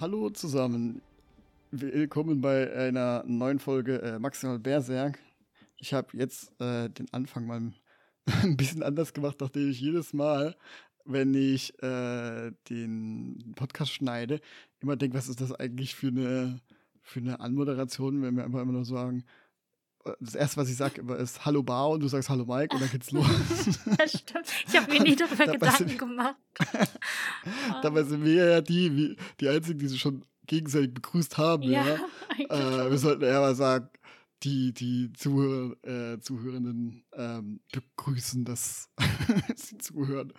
Hallo zusammen. Willkommen bei einer neuen Folge äh, Maximal Berserk. Ich habe jetzt äh, den Anfang mal ein bisschen anders gemacht, nachdem ich jedes Mal, wenn ich äh, den Podcast schneide, immer denke, was ist das eigentlich für eine, für eine Anmoderation, wenn wir einfach immer nur sagen, äh, das erste, was ich sage, ist Hallo Bar und du sagst Hallo Mike und dann geht's los. das stimmt. Ich habe mir nie darüber Gedanken gemacht. Dabei sind wir ja die, die einzigen, die sich schon gegenseitig begrüßt haben. Ja, ja. Äh, wir sollten eher mal sagen, die, die Zuhörer, äh, Zuhörenden ähm, begrüßen, dass sie zuhören.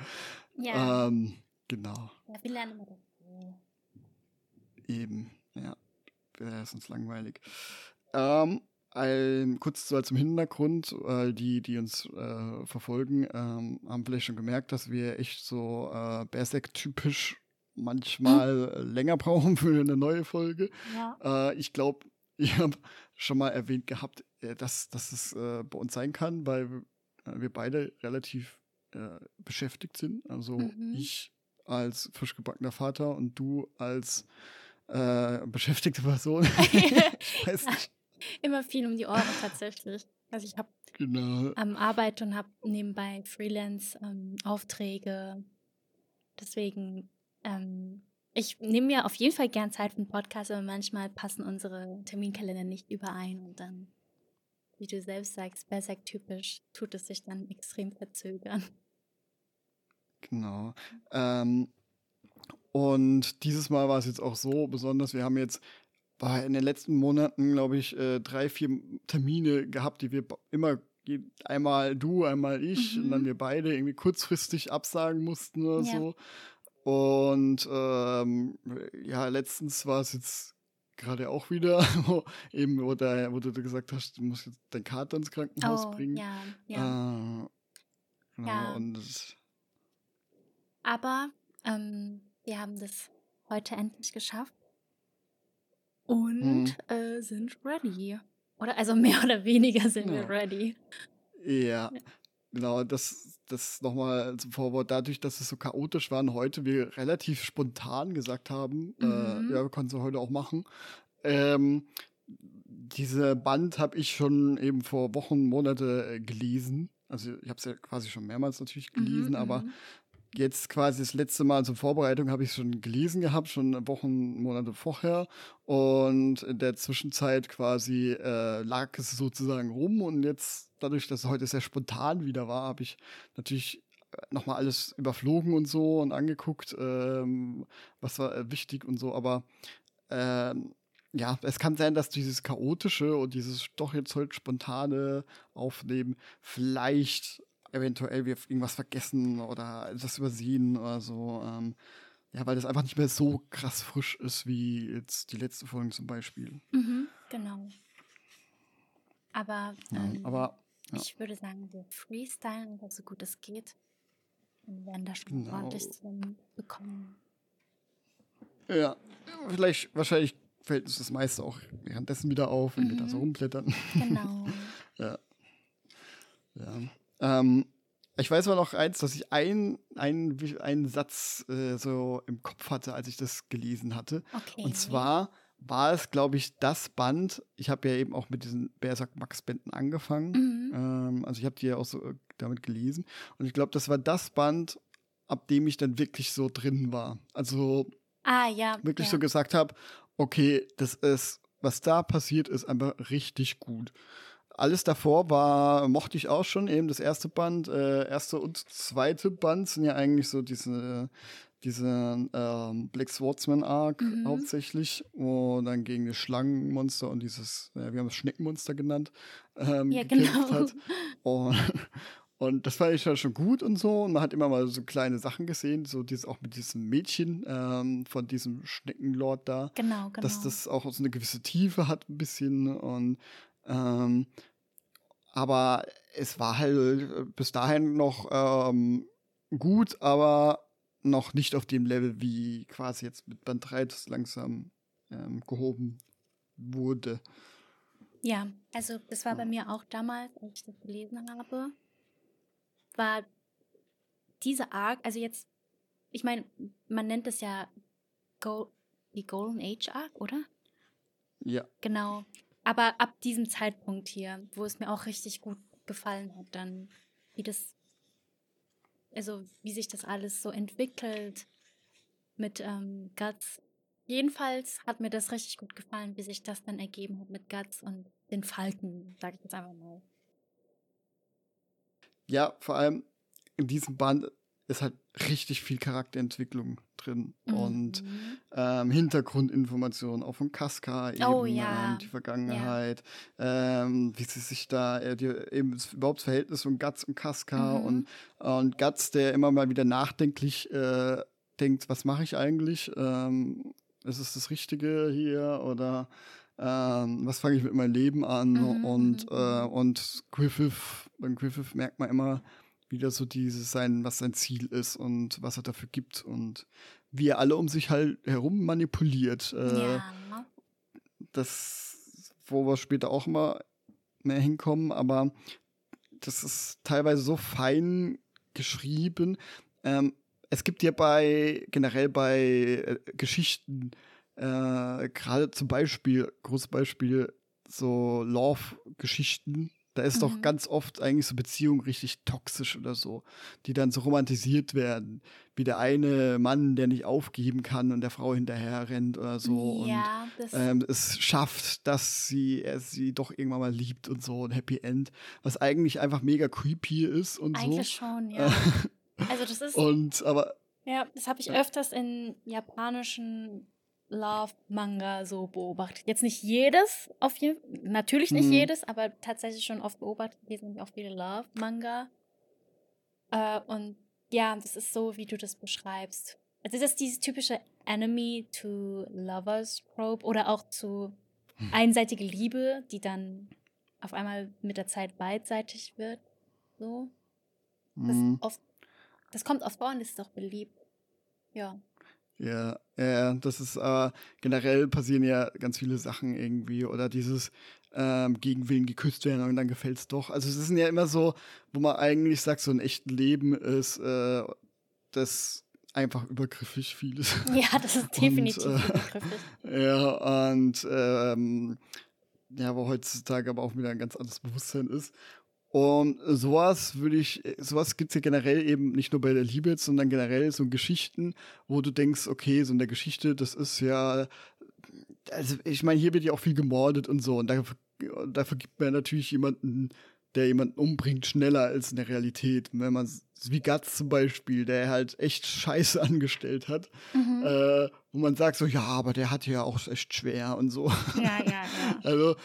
Ja. Ähm, genau. Eben, ja. Wäre sonst langweilig. Ähm, ein, kurz so zum Hintergrund, weil die, die uns äh, verfolgen, ähm, haben vielleicht schon gemerkt, dass wir echt so äh, Berserk-typisch manchmal hm. länger brauchen für eine neue Folge. Ja. Äh, ich glaube, ich habe schon mal erwähnt gehabt, äh, dass, dass es äh, bei uns sein kann, weil äh, wir beide relativ beschäftigt sind. Also mhm. ich als frisch gebackener Vater und du als beschäftigte Person. weiß nicht immer viel um die Ohren tatsächlich. Also ich habe genau. am Arbeit und habe nebenbei Freelance-Aufträge. Ähm, Deswegen, ähm, ich nehme mir auf jeden Fall gern Zeit für einen Podcast, aber manchmal passen unsere Terminkalender nicht überein und dann, wie du selbst sagst, Berserk-typisch tut es sich dann extrem verzögern. Genau. Ähm, und dieses Mal war es jetzt auch so besonders, wir haben jetzt war in den letzten Monaten, glaube ich, äh, drei, vier Termine gehabt, die wir immer einmal du, einmal ich mhm. und dann mhm. wir beide irgendwie kurzfristig absagen mussten oder ja. so. Und ähm, ja, letztens war es jetzt gerade auch wieder, wo eben, wo, da, wo du gesagt hast, du musst jetzt dein Kater ins Krankenhaus oh, bringen. Ja, ja. Äh, genau, ja. Und Aber ähm, wir haben das heute endlich geschafft und mhm. äh, sind ready. Oder also mehr oder weniger sind ja. wir ready. Ja. Genau, das, das nochmal zum Vorwort. Dadurch, dass es so chaotisch war und heute wir relativ spontan gesagt haben, äh, mhm. äh, ja, wir können es heute auch machen. Ähm, diese Band habe ich schon eben vor Wochen, Monate äh, gelesen. Also ich habe es ja quasi schon mehrmals natürlich gelesen, mhm, aber mhm jetzt quasi das letzte Mal zur Vorbereitung habe ich schon gelesen gehabt, schon Wochen, Monate vorher. Und in der Zwischenzeit quasi äh, lag es sozusagen rum. Und jetzt, dadurch, dass es heute sehr spontan wieder war, habe ich natürlich äh, nochmal alles überflogen und so und angeguckt, ähm, was war äh, wichtig und so. Aber ähm, ja, es kann sein, dass dieses chaotische und dieses doch jetzt heute spontane Aufnehmen vielleicht eventuell wir irgendwas vergessen oder etwas übersehen oder so. Ähm, ja, weil das einfach nicht mehr so krass frisch ist wie jetzt die letzte Folge zum Beispiel. Mhm, genau. Aber, ähm, ja, aber ja. ich würde sagen, wir freestylen so gut es geht. Und werden da schon genau. ordentlich bekommen. Ja, vielleicht, wahrscheinlich fällt uns das meiste auch währenddessen wieder auf, wenn mhm. wir da so mhm. rumblättern. Genau. ja. Ja. Ähm, ich weiß aber noch eins, dass ich einen ein Satz äh, so im Kopf hatte, als ich das gelesen hatte. Okay. Und zwar war es, glaube ich, das Band. Ich habe ja eben auch mit diesen Berserk Max Bänden angefangen. Mhm. Ähm, also ich habe die ja auch so äh, damit gelesen. Und ich glaube, das war das Band, ab dem ich dann wirklich so drin war. Also ah, ja, wirklich ja. so gesagt habe, okay, das ist, was da passiert, ist einfach richtig gut. Alles davor war, mochte ich auch schon, eben das erste Band. Äh, erste und zweite Band sind ja eigentlich so diese, diese ähm, Black Swordsman Arc mhm. hauptsächlich, wo dann gegen das Schlangenmonster und dieses, ja, wir haben es Schneckenmonster genannt, ähm, ja, genau. hat. Und, und das fand ich ja schon gut und so. Und man hat immer mal so kleine Sachen gesehen, so dieses auch mit diesem Mädchen ähm, von diesem Schneckenlord da. Genau, genau. Dass das auch so eine gewisse Tiefe hat, ein bisschen. Und ähm, aber es war halt äh, bis dahin noch ähm, gut, aber noch nicht auf dem Level, wie quasi jetzt mit Band 3 das langsam ähm, gehoben wurde. Ja, also das war bei mir auch damals, als ich das gelesen habe, war diese Arc, also jetzt, ich meine, man nennt es ja Go die Golden Age Arc, oder? Ja. Genau. Aber ab diesem Zeitpunkt hier, wo es mir auch richtig gut gefallen hat, dann, wie das, also wie sich das alles so entwickelt mit ähm, Guts. Jedenfalls hat mir das richtig gut gefallen, wie sich das dann ergeben hat mit Guts und den Falken, sage ich jetzt einfach mal. Ja, vor allem in diesem Band ist halt richtig viel Charakterentwicklung drin mhm. und ähm, Hintergrundinformationen auch von Casca eben, oh, ja. ähm, die Vergangenheit, ja. ähm, wie sie sich da, äh, die, eben das, überhaupt das Verhältnis von Guts und Casca mhm. und, und Guts, der immer mal wieder nachdenklich äh, denkt, was mache ich eigentlich? Ähm, ist es das Richtige hier oder ähm, was fange ich mit meinem Leben an? Mhm. Und, mhm, äh, mhm. und Griffith, beim Griffith merkt man immer, wieder so dieses sein, was sein Ziel ist und was er dafür gibt und wie er alle um sich halt herum manipuliert. Äh, ja. Das, wo wir später auch mal mehr hinkommen, aber das ist teilweise so fein geschrieben. Ähm, es gibt ja bei generell bei äh, Geschichten äh, gerade zum Beispiel, großes Beispiel, so Love-Geschichten, da ist mhm. doch ganz oft eigentlich so Beziehungen richtig toxisch oder so, die dann so romantisiert werden, wie der eine Mann, der nicht aufgeben kann und der Frau hinterher rennt oder so ja, und ähm, es schafft, dass sie er sie doch irgendwann mal liebt und so ein Happy End, was eigentlich einfach mega creepy ist und eigentlich so. Eigentlich schon, ja. also das ist und aber ja, das habe ich öfters in japanischen Love-Manga so beobachtet. Jetzt nicht jedes, auf jeden natürlich nicht mhm. jedes, aber tatsächlich schon oft beobachtet. Hier sind auch viele Love-Manga. Äh, und ja, das ist so, wie du das beschreibst. Also das ist dieses typische Enemy to Lovers Trope oder auch zu hm. einseitige Liebe, die dann auf einmal mit der Zeit beidseitig wird. So. Das, mhm. oft, das kommt oft vor und ist auch beliebt. Ja. Ja, ja, das ist aber generell passieren ja ganz viele Sachen irgendwie oder dieses ähm, gegen Willen geküsst werden und dann gefällt es doch. Also es ist ja immer so, wo man eigentlich sagt, so ein echtes Leben ist äh, das einfach übergriffig vieles. Ja, das ist definitiv und, äh, übergriffig. Ja, und ähm, ja, wo heutzutage aber auch wieder ein ganz anderes Bewusstsein ist. Und sowas würde ich, sowas gibt es ja generell eben nicht nur bei der Liebe, sondern generell so Geschichten, wo du denkst, okay, so in der Geschichte, das ist ja, also ich meine, hier wird ja auch viel gemordet und so. Und dafür, dafür gibt man natürlich jemanden, der jemanden umbringt, schneller als in der Realität. wenn man, wie Guts zum Beispiel, der halt echt Scheiße angestellt hat, mhm. äh, wo man sagt so, ja, aber der hat ja auch echt schwer und so. Ja, ja, ja. Also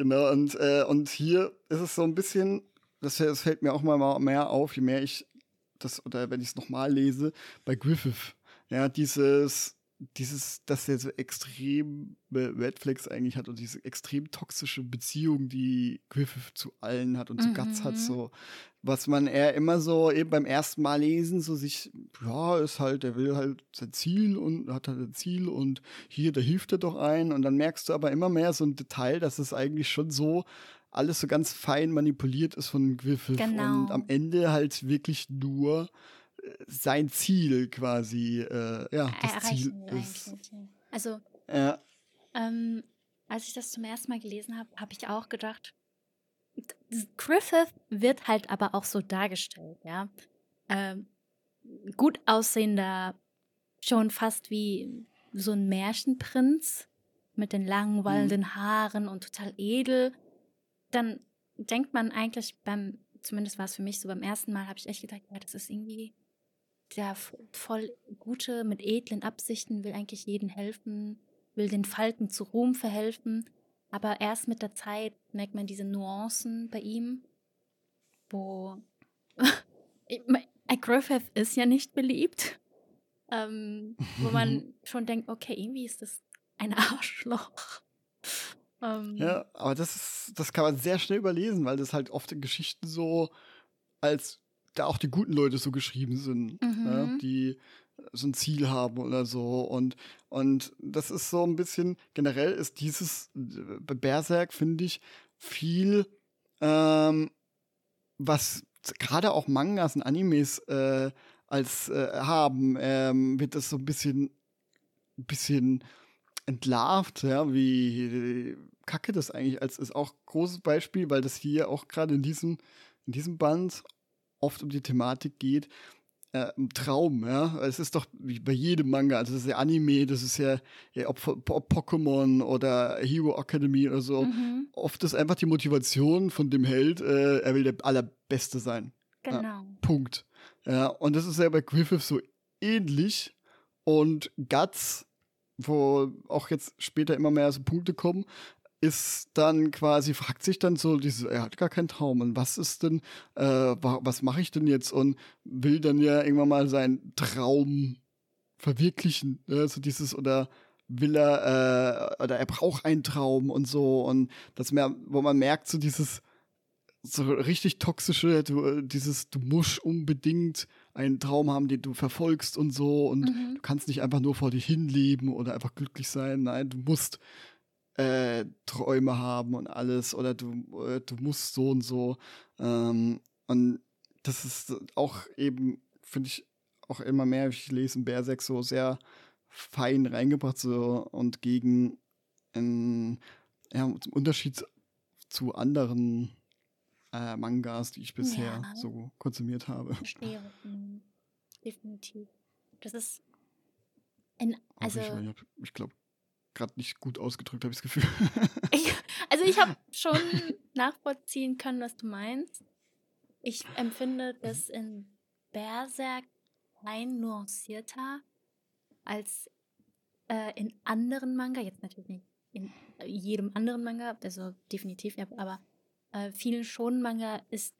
Genau, und, äh, und hier ist es so ein bisschen, das, das, fällt mir auch mal mehr auf, je mehr ich das, oder wenn ich es nochmal lese, bei Griffith. Ja, dieses, dieses, dass er so extrem Red Flags eigentlich hat und diese extrem toxische Beziehung, die Griffith zu allen hat und zu mhm. Guts hat, so, was man eher immer so eben beim ersten Mal lesen, so sich, ja, ist halt, er will halt sein Ziel und hat halt ein Ziel und hier, da hilft er doch ein und dann merkst du aber immer mehr so ein Detail, dass es eigentlich schon so alles so ganz fein manipuliert ist von Griffith genau. und am Ende halt wirklich nur sein Ziel quasi, äh, ja, das Erreichen Ziel ist. Also, ja. ähm, als ich das zum ersten Mal gelesen habe, habe ich auch gedacht, Griffith wird halt aber auch so dargestellt, ja. Ähm, gut aussehender, schon fast wie so ein Märchenprinz mit den langen, mhm. wallenden. Haaren und total edel. Dann denkt man eigentlich beim, zumindest war es für mich so beim ersten Mal, habe ich echt gedacht, ja, das ist irgendwie der voll gute, mit edlen Absichten, will eigentlich jedem helfen, will den Falken zu Ruhm verhelfen. Aber erst mit der Zeit merkt man diese Nuancen bei ihm, wo Griffith ist ja nicht beliebt, ähm, wo man schon denkt, okay, irgendwie ist das ein Arschloch. Ähm, ja, aber das ist, das kann man sehr schnell überlesen, weil das halt oft in Geschichten so als da auch die guten Leute so geschrieben sind, mhm. ja, die so ein Ziel haben oder so. Und, und das ist so ein bisschen, generell ist dieses, bei Berserk finde ich, viel, ähm, was gerade auch Mangas und Animes äh, als äh, haben, ähm, wird das so ein bisschen, ein bisschen entlarvt, ja, wie kacke das eigentlich als ist auch großes Beispiel, weil das hier auch gerade in diesem, in diesem Band oft um die Thematik geht, äh, Traum, ja. Es ist doch wie bei jedem Manga, also das ist ja Anime, das ist ja, ja ob, ob Pokémon oder Hero Academy oder so. Mhm. Oft ist einfach die Motivation von dem Held, äh, er will der Allerbeste sein. Genau. Ja, Punkt. Ja, und das ist ja bei Griffith so ähnlich. Und Guts, wo auch jetzt später immer mehr so Punkte kommen, ist dann quasi, fragt sich dann so, dieses, er hat gar keinen Traum und was ist denn, äh, was mache ich denn jetzt und will dann ja irgendwann mal seinen Traum verwirklichen, ne? so dieses oder will er äh, oder er braucht einen Traum und so und das mehr, wo man merkt so dieses so richtig toxische, du, dieses du musst unbedingt einen Traum haben, den du verfolgst und so und mhm. du kannst nicht einfach nur vor dich hinleben oder einfach glücklich sein, nein, du musst äh, Träume haben und alles oder du, äh, du musst so und so. Ähm, und das ist auch eben, finde ich, auch immer mehr, ich lese in Berserk so sehr fein reingebracht so und gegen einen, ja, zum Unterschied zu anderen äh, Mangas, die ich bisher ja. so konsumiert habe. Verstehe. Mhm. Definitiv. Das ist ein, also. Ich, ich glaube, gerade nicht gut ausgedrückt, habe ich das Gefühl. ich, also ich habe schon nachvollziehen können, was du meinst. Ich empfinde das in Berserk ein nuancierter als äh, in anderen Manga. Jetzt natürlich nicht in jedem anderen Manga, also definitiv, aber äh, vielen schon Manga ist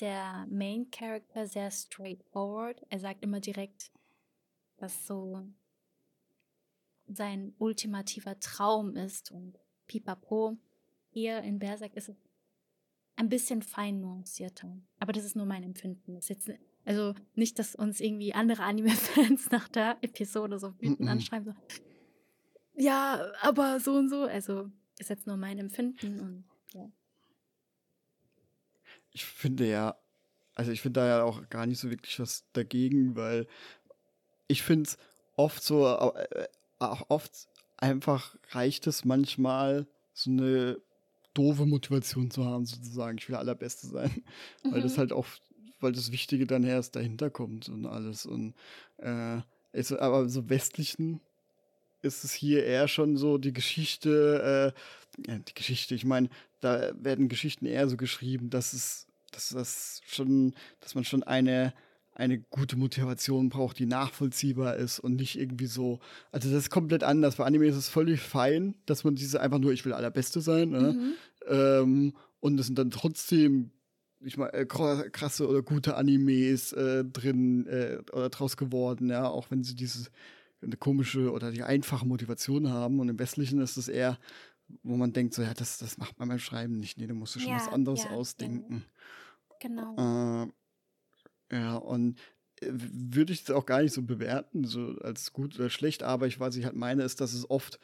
der Main Character sehr straightforward. Er sagt immer direkt, was so sein ultimativer Traum ist und pipapo. Hier in Berserk ist es ein bisschen fein nuancierter. Aber das ist nur mein Empfinden. Das ist jetzt, also nicht, dass uns irgendwie andere Anime-Fans nach der Episode so wütend anschreiben, so, ja, aber so und so. Also ist jetzt nur mein Empfinden und ja. Ich finde ja, also ich finde da ja auch gar nicht so wirklich was dagegen, weil ich finde es oft so, äh, auch oft einfach reicht es manchmal, so eine doofe Motivation zu haben, sozusagen, ich will der Allerbeste sein. Mhm. Weil das mhm. halt oft, weil das Wichtige dann erst dahinter kommt und alles. Und äh, ist, aber so westlichen ist es hier eher schon so die Geschichte, äh, die Geschichte, ich meine, da werden Geschichten eher so geschrieben, dass es, dass das schon, dass man schon eine eine gute Motivation braucht, die nachvollziehbar ist und nicht irgendwie so. Also das ist komplett anders. Bei Anime ist es völlig fein, dass man diese einfach nur, ich will allerbeste sein. Ne? Mhm. Ähm, und es sind dann trotzdem ich meine, äh, krasse oder gute Animes äh, drin äh, oder draus geworden, ja, auch wenn sie diese eine komische oder die einfache Motivation haben. Und im Westlichen ist es eher, wo man denkt, so, ja, das, das macht man beim Schreiben nicht. Nee, da musst du schon ja, was anderes ja, ausdenken. Genau. Äh, ja, und äh, würde ich es auch gar nicht so bewerten, so als gut oder schlecht, aber ich, was ich halt meine, ist, dass es oft,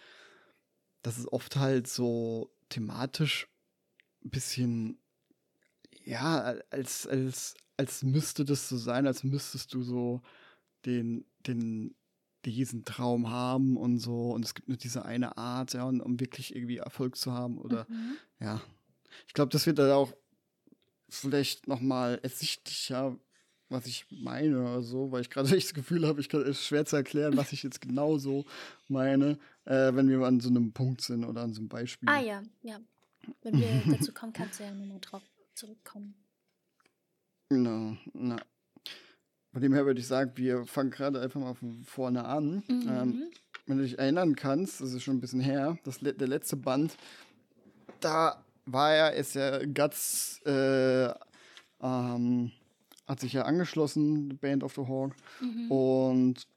dass es oft halt so thematisch ein bisschen, ja, als, als, als müsste das so sein, als müsstest du so den, den, diesen Traum haben und so, und es gibt nur diese eine Art, ja, und, um wirklich irgendwie Erfolg zu haben, oder, mhm. ja. Ich glaube, das wird dann auch vielleicht nochmal ersichtlicher, was ich meine oder so, weil ich gerade echt das Gefühl habe, ich kann es schwer zu erklären, was ich jetzt genau so meine, äh, wenn wir an so einem Punkt sind oder an so einem Beispiel. Ah ja, ja. Wenn wir dazu kommen, kannst du ja nochmal drauf zurückkommen. Genau, na. Von dem her würde ich sagen, wir fangen gerade einfach mal von vorne an. Mhm. Ähm, wenn du dich erinnern kannst, das ist schon ein bisschen her, das, der letzte Band, da war ja, ist ja Guts äh, ähm, hat sich ja angeschlossen, Band of the Hawk. Mhm. Und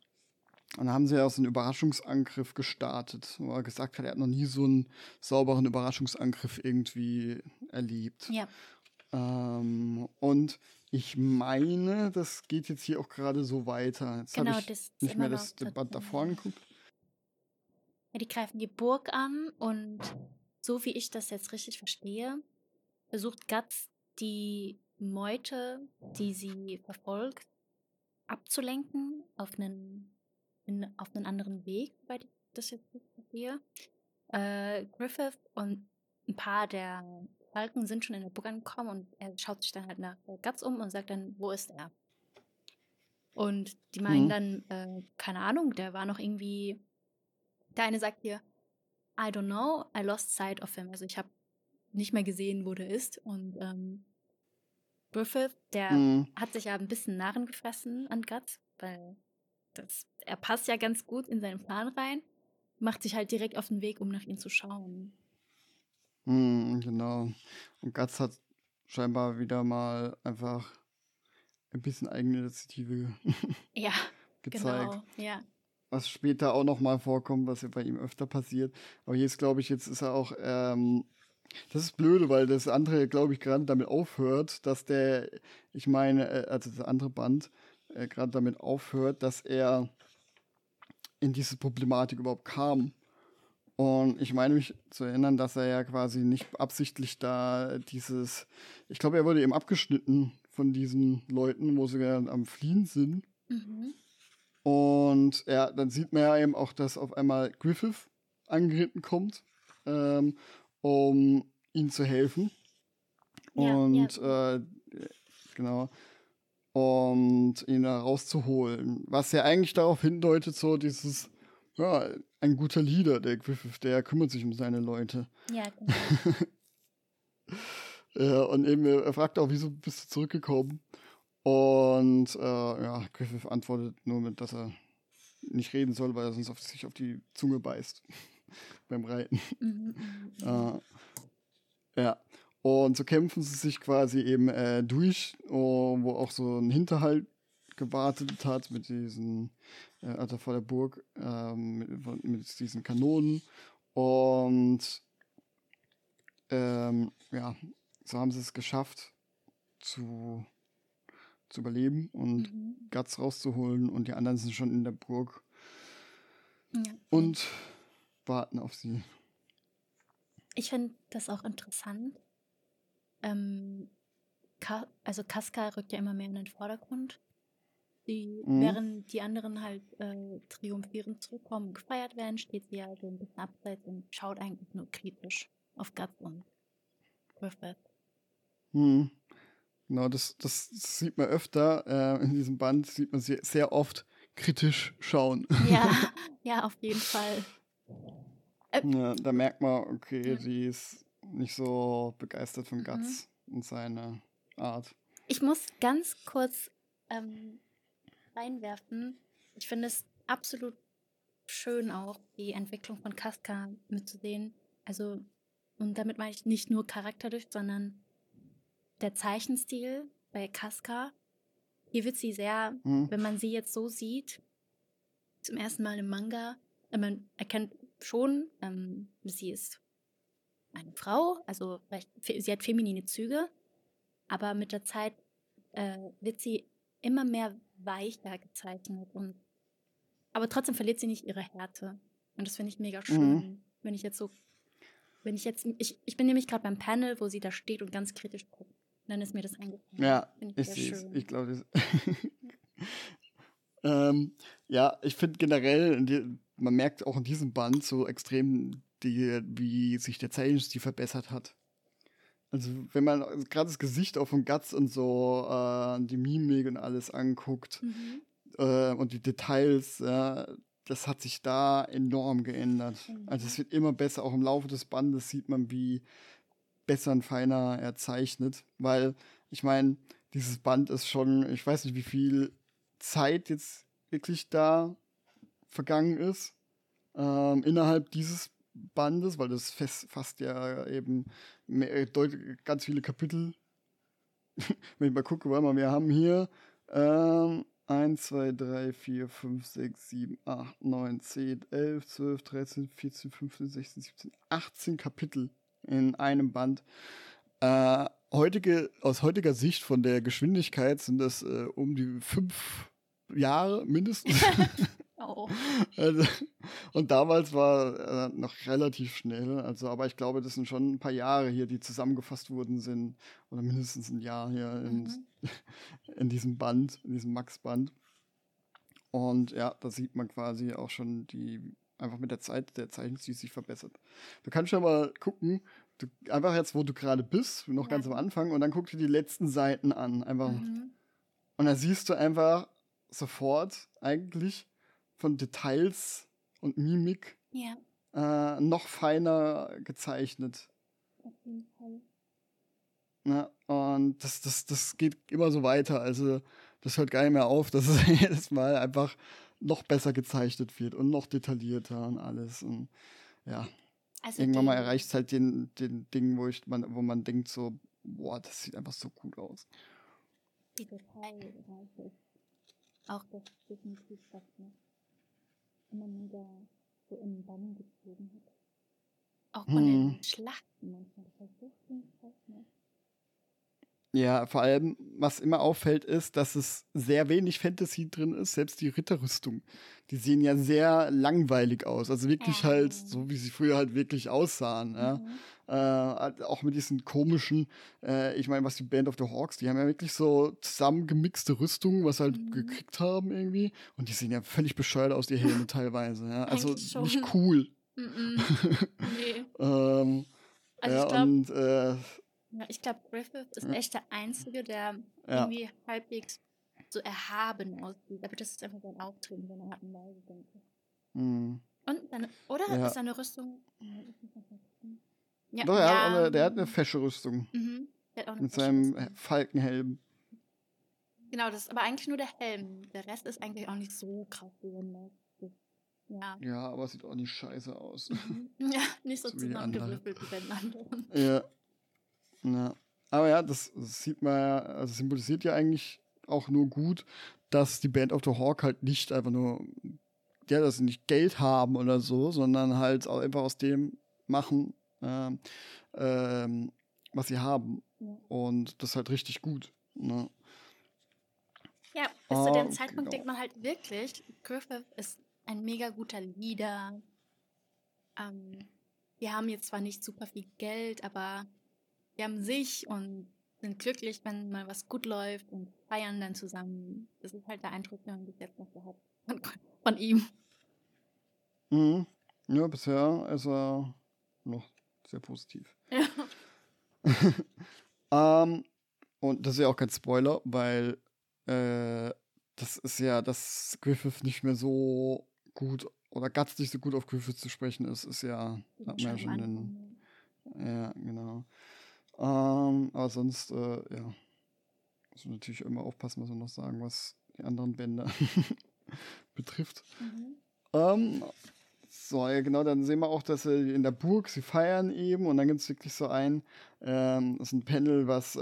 dann haben sie ja so einen Überraschungsangriff gestartet, wo er gesagt hat, er hat noch nie so einen sauberen Überraschungsangriff irgendwie erlebt. Ja. Ähm, und ich meine, das geht jetzt hier auch gerade so weiter. Jetzt genau, habe ich das nicht mehr das Debatt davor angeguckt. Ja, die greifen die Burg an und so wie ich das jetzt richtig verstehe, versucht Guts die Meute, die sie verfolgt, abzulenken auf einen, in, auf einen anderen Weg, ich das jetzt hier, äh, Griffith und ein paar der Falken sind schon in der Burg angekommen und er schaut sich dann halt nach Guts um und sagt dann, wo ist er? Und die meinen mhm. dann, äh, keine Ahnung, der war noch irgendwie. Der eine sagt hier, I don't know, I lost sight of him. Also ich habe nicht mehr gesehen, wo der ist. Und ähm, Griffith, der mhm. hat sich ja ein bisschen Narren gefressen an Guts, weil das, er passt ja ganz gut in seinen Plan rein, macht sich halt direkt auf den Weg, um nach ihm zu schauen. Mhm, genau. Und Guts hat scheinbar wieder mal einfach ein bisschen Eigeninitiative ja, gezeigt. Genau, ja. Was später auch nochmal vorkommt, was ja bei ihm öfter passiert. Aber jetzt glaube ich, jetzt ist er auch ähm, das ist blöde, weil das andere, glaube ich, gerade damit aufhört, dass der, ich meine, äh, also das andere Band, äh, gerade damit aufhört, dass er in diese Problematik überhaupt kam. Und ich meine mich zu erinnern, dass er ja quasi nicht absichtlich da dieses, ich glaube, er wurde eben abgeschnitten von diesen Leuten, wo sie am Fliehen sind. Mhm. Und ja, dann sieht man ja eben auch, dass auf einmal Griffith angeritten kommt. Ähm, um ihnen zu helfen. Ja, und ja. Äh, genau. Und ihn da rauszuholen. Was ja eigentlich darauf hindeutet, so dieses, ja, ein guter Leader, der Griffith, der kümmert sich um seine Leute. Ja, genau. ja, und eben, er fragt auch, wieso bist du zurückgekommen? Und äh, ja, Griffith antwortet nur mit, dass er nicht reden soll, weil er sonst auf sich auf die Zunge beißt beim Reiten. Mhm, äh, ja. Und so kämpfen sie sich quasi eben äh, durch, oh, wo auch so ein Hinterhalt gewartet hat mit diesen, äh, also vor der Burg, ähm, mit, mit, diesen Kanonen. Und ähm, ja, so haben sie es geschafft zu, zu überleben und mhm. Guts rauszuholen und die anderen sind schon in der Burg. Ja. Und warten auf sie. Ich finde das auch interessant. Ähm, Ka also Casca rückt ja immer mehr in den Vordergrund. Die, mhm. Während die anderen halt äh, triumphierend zurückkommen und gefeiert werden, steht sie ja so ein bisschen abseits und schaut eigentlich nur kritisch auf Guts und Griffith. Mhm. Genau, das, das, sieht man öfter. Äh, in diesem Band sieht man sie sehr oft kritisch schauen. Ja, ja, auf jeden Fall. Äh, ja, da merkt man, okay, ja. sie ist nicht so begeistert von Guts mhm. und seiner Art. Ich muss ganz kurz ähm, reinwerfen. Ich finde es absolut schön auch, die Entwicklung von Casca mitzusehen. Also, und damit meine ich nicht nur charakterlich, sondern der Zeichenstil bei Casca. Hier wird sie sehr, mhm. wenn man sie jetzt so sieht, zum ersten Mal im Manga, äh, man erkennt schon, ähm, sie ist eine Frau, also sie hat feminine Züge, aber mit der Zeit äh, wird sie immer mehr weicher gezeichnet und aber trotzdem verliert sie nicht ihre Härte. Und das finde ich mega schön. Mhm. Wenn ich jetzt so, wenn ich jetzt, ich, ich bin nämlich gerade beim Panel, wo sie da steht und ganz kritisch guckt. Dann ist mir das eingefallen. Ja, ich, ich, ich glaube, ähm, ja, ich finde generell, man merkt auch in diesem Band so extrem, die, wie sich der Zeichenstil verbessert hat. Also wenn man gerade das Gesicht auch von Guts und so, äh, die Mimik und alles anguckt mhm. äh, und die Details, ja, das hat sich da enorm geändert. Also es wird immer besser, auch im Laufe des Bandes sieht man, wie besser und feiner er zeichnet, weil ich meine, dieses Band ist schon, ich weiß nicht, wie viel Zeit jetzt wirklich da vergangen ist ähm, innerhalb dieses Bandes, weil das fasst ja eben mehr, ganz viele Kapitel. Wenn ich mal gucke, warte mal, wir haben hier ähm, 1, 2, 3, 4, 5, 6, 7, 8, 9, 10, 11, 12, 13, 14, 15, 16, 17, 18 Kapitel in einem Band. Äh, heutige, aus heutiger Sicht von der Geschwindigkeit sind das äh, um die fünf Jahre mindestens. oh. also, und damals war äh, noch relativ schnell, also aber ich glaube, das sind schon ein paar Jahre hier, die zusammengefasst wurden sind, oder mindestens ein Jahr hier in, mhm. in diesem Band, in diesem Max-Band. Und ja, da sieht man quasi auch schon die einfach mit der Zeit der Zeichenstil sich verbessert. Du kannst schon mal gucken, du, einfach jetzt, wo du gerade bist, noch ja. ganz am Anfang, und dann guck dir die letzten Seiten an. Einfach. Mhm. Und dann siehst du einfach sofort eigentlich von Details und Mimik ja. äh, noch feiner gezeichnet. Auf jeden Fall. Ja, und das, das, das geht immer so weiter. Also, das hört gar nicht mehr auf, dass es jedes Mal einfach noch besser gezeichnet wird und noch detaillierter und alles. Und ja. Also Irgendwann mal erreicht es halt den, den Ding, wo, ich, man, wo man denkt so, boah, das sieht einfach so gut aus. Die Details, auch das definitiv was ne? immer wieder so in den Bann gezogen hat. Auch von hm. den Schlachten manchmal. Das war so viel ne? Ja, vor allem, was immer auffällt, ist, dass es sehr wenig Fantasy drin ist. Selbst die Ritterrüstung, die sehen ja sehr langweilig aus. Also wirklich ja. halt so, wie sie früher halt wirklich aussahen. Mhm. Ja. Äh, auch mit diesen komischen, äh, ich meine, was die Band of the Hawks, die haben ja wirklich so zusammengemixte Rüstungen, was halt mhm. gekriegt haben irgendwie. Und die sehen ja völlig bescheuert aus, die Helme teilweise. Ja. Also nicht cool. Mhm. nee. ähm, also ja, glaub, und äh, ja, ich glaube, Griffith ist echt der Einzige, der ja. irgendwie halbwegs so erhaben aussieht. Aber das ist einfach sein Auftreten, seine Art und Weise, denke ich. Mhm. Und seine, oder ja. ist seine Rüstung. Ja, Doch, ja, eine, der hat eine fesche Rüstung. Mhm. Mit seinem Rüstung. Falkenhelm. Genau, das ist aber eigentlich nur der Helm. Der Rest ist eigentlich auch nicht so krass besonders. Ja. ja, aber sieht auch nicht scheiße aus. Mhm. Ja, nicht so, so zusammengewürfelt wie bei den anderen. Ja. Ja. Aber ja, das, sieht man ja, also symbolisiert ja eigentlich auch nur gut, dass die Band of the Hawk halt nicht einfach nur, ja, dass sie nicht Geld haben oder so, sondern halt auch einfach aus dem machen, ähm, ähm, was sie haben. Und das ist halt richtig gut. Ne? Ja, bis ah, zu dem Zeitpunkt genau. denkt man halt wirklich, Griffith ist ein mega guter Leader. Ähm, wir haben jetzt zwar nicht super viel Geld, aber die haben sich und sind glücklich, wenn mal was gut läuft und feiern dann zusammen. Das ist halt der Eindruck, den man bis jetzt noch so hat von, von ihm. Mhm. Ja, bisher ist er noch sehr positiv. Ja. ähm, und das ist ja auch kein Spoiler, weil äh, das ist ja, dass Griffith nicht mehr so gut oder Guts nicht so gut auf Griffith zu sprechen ist, ist ja, hat man ja schon in, ja, genau. Ähm, aber sonst, äh, ja, muss man natürlich immer aufpassen, was wir noch sagen, was die anderen Bände betrifft. Mhm. Ähm, so, ja, genau, dann sehen wir auch, dass sie in der Burg, sie feiern eben und dann gibt es wirklich so ein, ähm, das ist ein Panel, was, äh,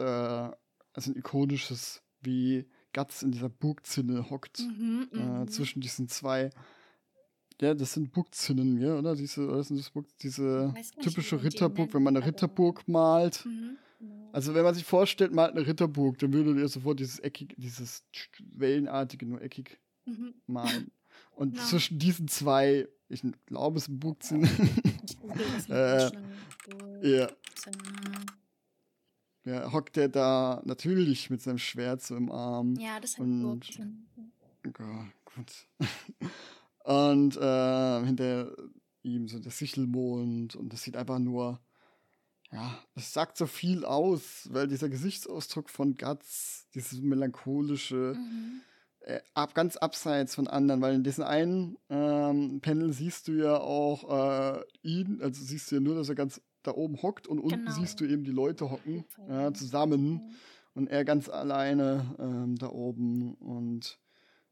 also ein ikonisches, wie Guts in dieser Burgzinne hockt, mhm, äh, mhm. zwischen diesen zwei ja, das sind Burgzinnen, ja, oder? Diese, oder sind das Burg, diese typische Ritterburg, wenn man eine Ritterburg malt. Mhm. Also wenn man sich vorstellt, malt eine Ritterburg, dann würdet ihr sofort dieses eckig, dieses wellenartige, nur eckig mhm. malen. Und ja. zwischen diesen zwei, ich glaube, es sind Burgzinnen. äh, ja. Ja, hockt er da natürlich mit seinem Schwert so im Arm. Ja, das sind Burgzinnen. Oh, gut. Und äh, hinter ihm so der Sichelmond und das sieht einfach nur, ja, es sagt so viel aus, weil dieser Gesichtsausdruck von Guts, dieses melancholische, mhm. äh, ab, ganz abseits von anderen, weil in diesem einen ähm, Panel siehst du ja auch äh, ihn, also siehst du ja nur, dass er ganz da oben hockt und unten genau. siehst du eben die Leute hocken, ja, zusammen mhm. und er ganz alleine ähm, da oben und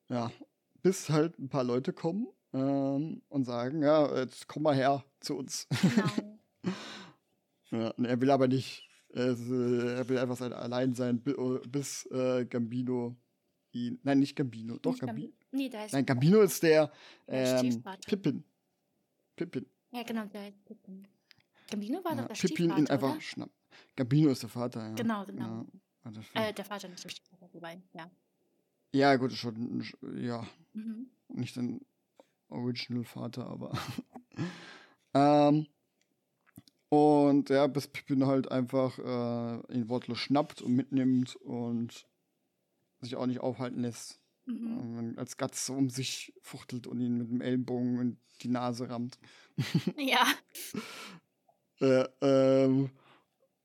ja, bis halt ein paar Leute kommen ähm, und sagen, ja, jetzt komm mal her zu uns. Genau. ja, und er will aber nicht, er will einfach sein, allein sein, bis äh, Gambino ihn, nein, nicht Gambino, doch Gambino. Nee, da ist nein, Gambino ist der, ähm, Pippin. Pippin. Ja, genau, der heißt Pippin. Gambino war ja, doch der Pippin Stiefvater, ihn einfach schnapp. Gambino ist der Vater, ja. Genau, genau. Ja, äh, der Vater nicht der Stiefvater, wobei, ja. Ja, gut, schon, ja. Mhm. Nicht ein Original-Vater, aber. ähm, und ja, bis Pippin halt einfach äh, ihn wortlos schnappt und mitnimmt und sich auch nicht aufhalten lässt, Mhm. Ähm, als Gatz so um sich fuchtelt und ihn mit dem Ellenbogen in die Nase rammt. Ja. äh, ähm,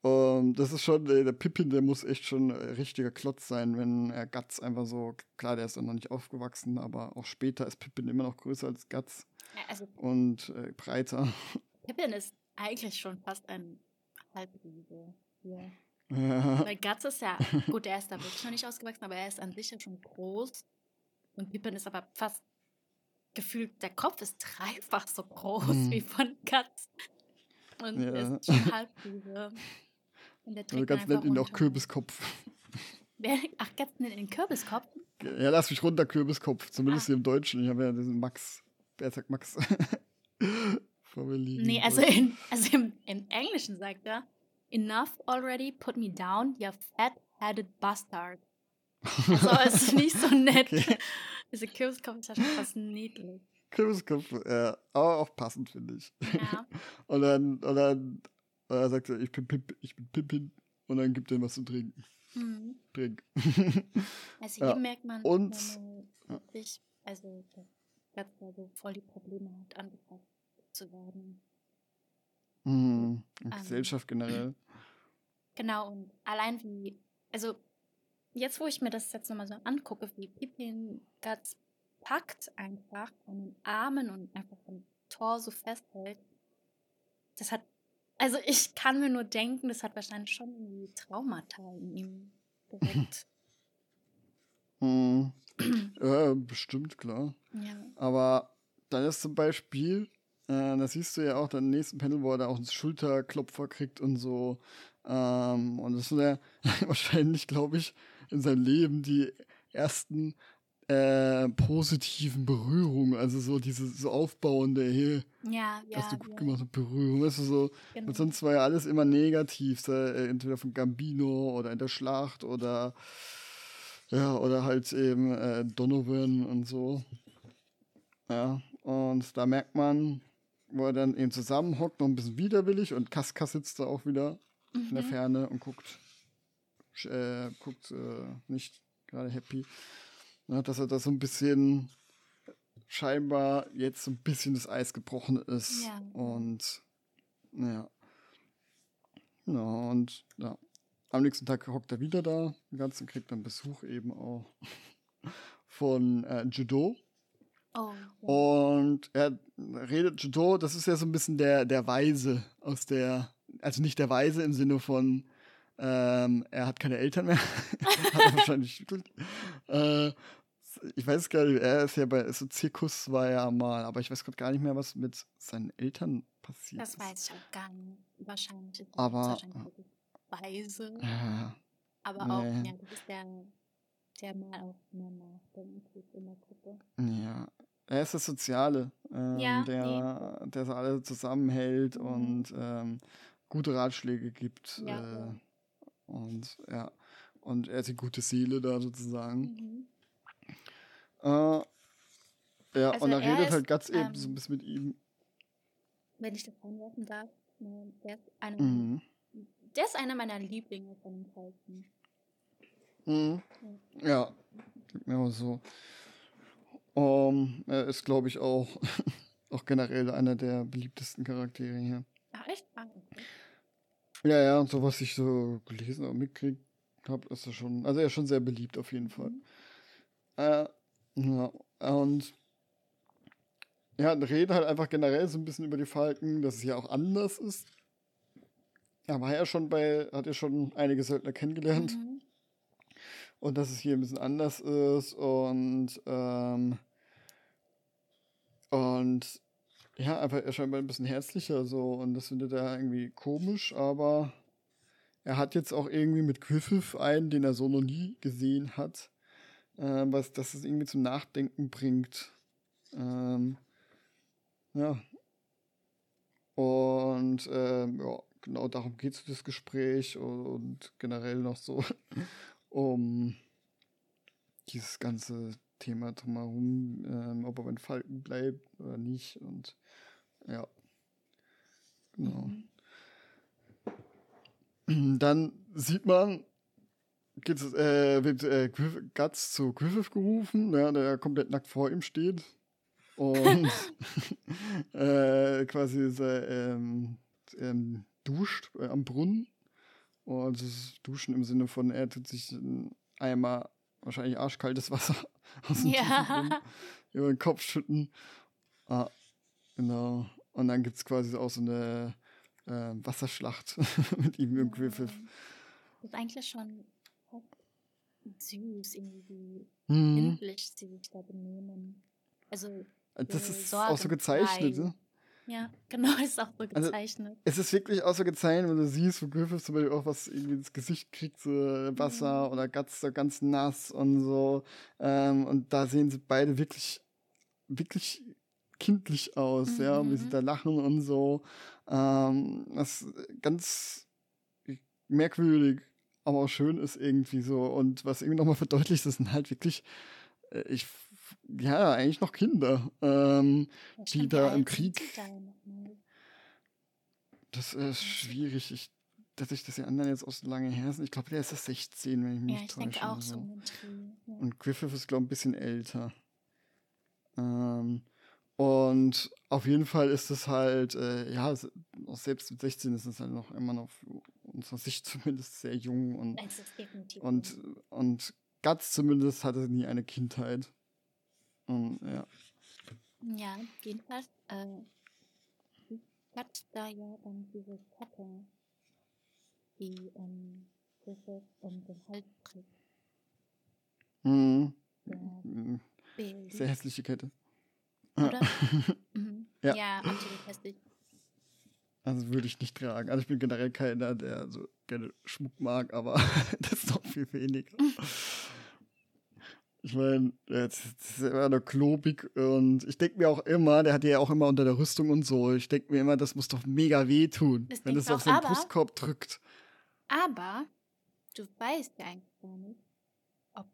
um, das ist schon, der Pippin, der muss echt schon ein richtiger Klotz sein, wenn er Gatz einfach so, klar, der ist dann noch nicht aufgewachsen, aber auch später ist Pippin immer noch größer als Gatz. Also und äh, breiter. Pippin ist eigentlich schon fast ein Halbriese. Ja. Ja. Weil Gatz ist ja, gut, er ist da wirklich noch nicht ausgewachsen, aber er ist an sich ja schon groß. Und Pippin ist aber fast gefühlt, der Kopf ist dreifach so groß Mhm. wie von Gatz. Und er Ja. ist schon Halbriese. Der Also einfach nennt ihn auch. Wer, ach, Gatz nennt ihn den Kürbiskopf? Ja, lass mich runter, Kürbiskopf. Zumindest Ah. im Deutschen. Ich habe ja diesen Max. Wer sagt Max? Vor mir liegen. Nee, also, in, also im, im Englischen sagt er, Enough already, put me down, you fat-headed bastard. Also es ist nicht so nett. Okay. Diese Kürbiskopf ist ja schon fast niedlich. Kürbiskopf, ja. Aber auch passend, finde ich. Ja. Und dann, und dann äh, sagt er, ich bin, Pip, ich bin Pippin. Und dann gibt er ihm was zu trinken. Mhm. Trink. Also Ja. hier merkt man, Und- ja. man sich, also dass Gatz da so voll die Probleme hat, angepasst zu werden. mhm. Und Ähm. Gesellschaft generell. Genau, und allein wie, also jetzt, wo ich mir das jetzt nochmal so angucke, wie Pippin Gatz packt einfach an den Armen und einfach am Torso festhält, das hat, also ich kann mir nur denken, das hat wahrscheinlich schon irgendwie Traumata in ihm geweckt. Mhm. ja, bestimmt, klar. ja. Aber dann ist zum Beispiel, äh, das siehst du ja auch dann im nächsten Panel, wo er da auch einen Schulterklopfer kriegt und so. Ähm, und das sind ja wahrscheinlich, glaube ich, in seinem Leben die ersten äh, positiven Berührungen, also so diese so aufbauende, hey, Ja, ja. hast du gut ja, gemacht, Berührung, weißt du, so. Genau. Und sonst war ja alles immer negativ, so, äh, entweder von Gambino oder in der Schlacht oder ja, oder halt eben äh, Donovan und so. Ja, und da merkt man, wo er dann eben zusammenhockt, noch ein bisschen widerwillig und Kaska sitzt da auch wieder in der Mhm. Ferne und guckt, äh, guckt äh, nicht gerade happy. Ja, dass er da so ein bisschen scheinbar jetzt so ein bisschen das Eis gebrochen ist. Ja. Und ja. Ja, und ja. Am nächsten Tag hockt er wieder da. Den ganzen kriegt dann Besuch eben auch von äh, Judo. Oh. Und er redet Judo, das ist ja so ein bisschen der, der Weise aus der, also nicht der Weise im Sinne von, ähm, er hat keine Eltern mehr. hat er wahrscheinlich. äh, ich weiß gar nicht, er ist ja bei, so Zirkus war er mal, aber ich weiß gerade gar nicht mehr, was mit seinen Eltern passiert das ist. weiß ich auch gar nicht. Wahrscheinlich Aber- das wahrscheinlich wirklich weise. Ja, Aber auch, Nee. ja, das ist der, der mal auch mehr nachdenkt in der Gruppe. ja. Er ist das Soziale, ähm, Ja, der, der so alle zusammenhält Mhm. und ähm, gute Ratschläge gibt. Ja, äh, ja. Und ja, und er ist die gute Seele da sozusagen. Mhm. Äh, ja, Also und dann er redet ist, halt ganz eben so ähm, ein bisschen mit ihm. Wenn ich das einwerfen darf, ne, der ist einer, Mhm. der ist einer meiner Lieblinge von den Falken. Mhm. Ja, auch so. Um, er ist, glaube ich, auch, auch generell einer der beliebtesten Charaktere hier. Ach, echt? Ah, okay. Ja, ja, und so was ich so gelesen und mitgekriegt habe, ist er schon, also er ist schon sehr beliebt auf jeden Fall. Mhm. Äh, ja, und ja, und reden halt einfach generell so ein bisschen über die Falken, dass es ja auch anders ist. Er war ja schon bei, hat ja schon einige Söldner kennengelernt Mhm. und dass es hier ein bisschen anders ist und ähm, und ja, einfach er scheinbar ein bisschen herzlicher so und das findet er irgendwie komisch, aber er hat jetzt auch irgendwie mit Griffith einen, den er so noch nie gesehen hat, äh, was das es irgendwie zum Nachdenken bringt. Ähm, ja. Und ähm, ja, genau darum geht es das Gespräch und, und generell noch so um dieses ganze Thema drumherum, ähm, ob er bei den Falken bleibt oder nicht. Und ja. Genau. Mhm. Dann sieht man geht's, äh, wird äh, Guts zu Griffith gerufen, ja, der komplett nackt vor ihm steht. Und äh, quasi äh, ähm, ähm, duscht äh, am Brunnen. Und ist Duschen im Sinne von, er tut sich ein Eimer, wahrscheinlich arschkaltes Wasser aus dem ja. über den Kopf schütten. Ah, genau. Und dann gibt es quasi auch so eine äh, Wasserschlacht mit ihm im Griffith. Das ist eigentlich schon süß, irgendwie mhm. kindlich sie sich da benehmen. Also das ist auch so gezeichnet, ne? Ja, genau, ist auch so also, gezeichnet. Also, es ist wirklich auch so gezeichnet, wenn du siehst, wo Griffith zum Beispiel auch was irgendwie ins Gesicht kriegt, so Wasser mhm. oder ganz, so ganz nass und so. Ähm, und da sehen sie beide wirklich, wirklich kindlich aus, mhm. ja, wie sie mhm. da lachen und so. Ähm, das ist ganz merkwürdig, aber auch schön ist irgendwie so. Und was irgendwie nochmal verdeutlicht, das sind halt wirklich, äh, ich ja, eigentlich noch Kinder, ähm, die da im Krieg. Das ist schwierig. Ich, dass ich das die anderen jetzt auch so lange her sind. Ich glaube, der ist das 16, wenn ich mich ja, nicht täusche. Ich denke auch so. Und Griffith ist, glaube ich, ein bisschen älter. Ähm, und auf jeden Fall ist es halt, äh, ja, selbst mit 16 ist es halt noch immer noch unserer Sicht zumindest sehr jung und, und, und Guts zumindest hatte nie eine Kindheit. Und, ja. Ja, jedenfalls äh, hat da ja dann diese Kette, die ähm, Griffith um den Hals trägt. Mhm. mhm. Sehr hässliche Kette. Oder? mhm. Ja, ja absolut hässlich. Also würde ich nicht tragen. Also ich bin generell keiner, der so gerne Schmuck mag, aber das ist doch viel weniger. Ich meine, das ist immer nur klobig und ich denke mir auch immer, der hat ja auch immer unter der Rüstung und so, ich denke mir immer, das muss doch mega wehtun, das wenn es auf seinen Brustkorb drückt. Aber du weißt ja eigentlich gar nicht, ob,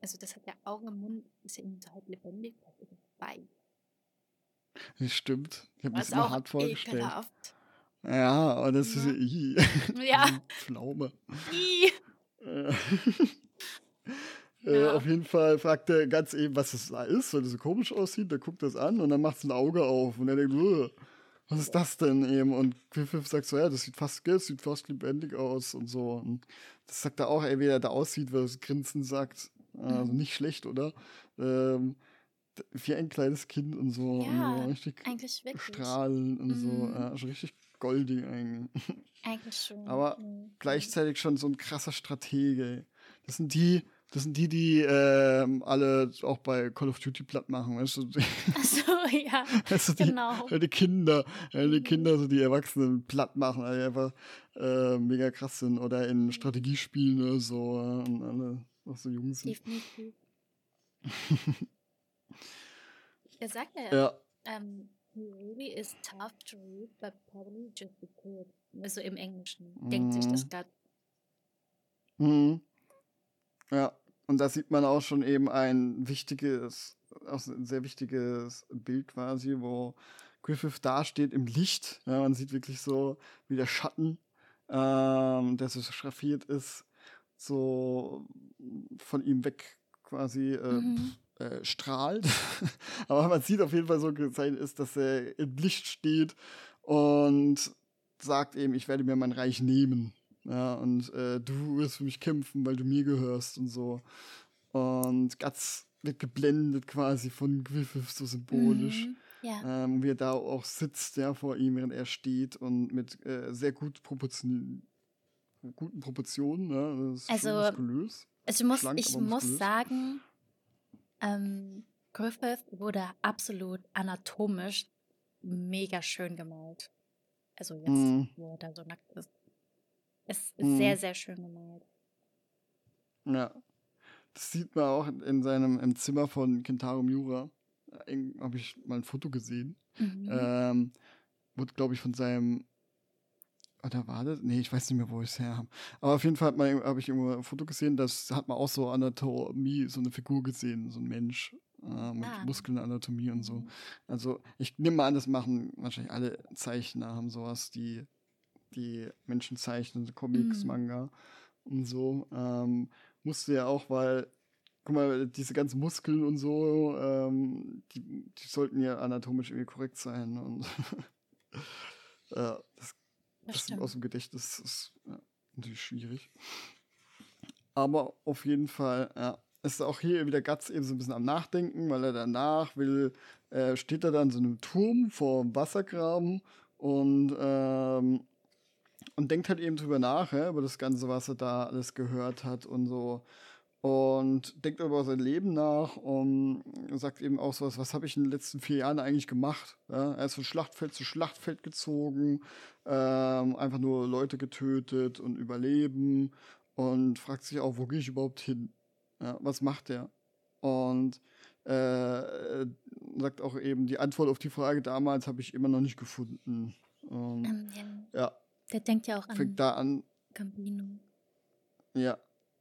also das hat ja Augen im Mund, ist ja irgendwie halt lebendig, das ist bei. Das stimmt. Ich habe das immer hart vorgestellt. Ekelhaft. Ja, aber das ja. ist i. Ja. Pflaume. I. Äh, ja. auf jeden Fall fragt er ganz eben, was das da ist, weil das so komisch aussieht. Der guckt das an und dann macht es ein Auge auf und er denkt, was ist das denn eben? Und Griffith sagt so, ja, das sieht fast, das sieht fast lebendig aus und so. Und das sagt er auch, ey, wie er da aussieht, weil das Grinsen sagt. Also mhm. nicht schlecht, oder? Ähm, wie ein kleines Kind und so. Ja, und so richtig eigentlich wirklich. Strahlen und mhm. so. Ja, also richtig goldig eigentlich. Eigentlich schon. Aber mhm. gleichzeitig schon so ein krasser Stratege. Das sind die, das sind die, die ähm, alle auch bei Call of Duty platt machen, weißt du? Ach so, ja. Weißt du, die, genau. Die Kinder, die mhm. Kinder, so die Erwachsenen platt machen, die einfach äh, mega krass sind. Oder in. Strategiespielen oder so. Und alle auch so jung sind. Definitiv. er sagt ja, ja. Um, he really is tough to read, but probably just because. Also im Englischen mhm. denkt sich das gerade. Mhm. Ja, und da sieht man auch schon eben ein wichtiges, auch ein sehr wichtiges Bild quasi, wo Griffith dasteht im Licht. Ja, man sieht wirklich so, wie der Schatten, ähm, der so schraffiert ist, so von ihm weg quasi äh, mhm. Äh, strahlt. Aber man sieht auf jeden Fall so gezeichnet ist, dass er im Licht steht und sagt eben, ich werde mir mein Reich nehmen. Ja, und äh, du wirst für mich kämpfen, weil du mir gehörst und so. Und Guts wird geblendet quasi von Griffith so symbolisch. Mhm, ja. ähm, wie er da auch sitzt, ja, vor ihm, während er steht und mit äh, sehr gut Proportion guten Proportionen, ja, das ist also. Also ich muss, Schlank, ich muss sagen, ähm, Griffith wurde absolut anatomisch mega schön gemalt. Also jetzt, mm. wo er da so nackt ist. Es ist mhm. sehr, sehr schön gemalt. Ja. Das sieht man auch in seinem im Zimmer von Kentaro Miura. Habe ich mal ein Foto gesehen. Mhm. Ähm, wurde, glaube ich, von seinem. Oder war das? Nee, ich weiß nicht mehr, wo ich es her habe. Aber auf jeden Fall habe ich irgendwo ein Foto gesehen, das hat man auch so Anatomie, so eine Figur gesehen, so ein Mensch äh, mit ah. Muskelanatomie und so. Mhm. Also ich nehme mal an, das machen wahrscheinlich alle Zeichner, haben sowas, die die Menschen zeichnen, Comics, mhm. Manga. und so. Ähm, musste ja auch, weil, guck mal, diese ganzen Muskeln und so, ähm, die, die sollten ja anatomisch irgendwie korrekt sein. Und ja, das, das, das aus dem Gedächtnis ist ja, natürlich schwierig. Aber auf jeden Fall, ja, ist auch hier wieder Guts eben so ein bisschen am Nachdenken, weil er danach will, äh, steht er dann so einem Turm vor dem Wassergraben und, ähm, und denkt halt eben drüber nach, ja, über das Ganze, was er da alles gehört hat und so. Und denkt über sein Leben nach und sagt eben auch so was, was habe ich in den letzten vier Jahren eigentlich gemacht? Ja, er ist von Schlachtfeld zu Schlachtfeld gezogen, ähm, einfach nur Leute getötet und überleben und fragt sich auch, wo gehe ich überhaupt hin? Ja, was macht er? Und äh, sagt auch eben, die Antwort auf die Frage damals habe ich immer noch nicht gefunden. Und, ähm, ja. ja. Der denkt ja auch an. Fängt da an. Gambino. Ja.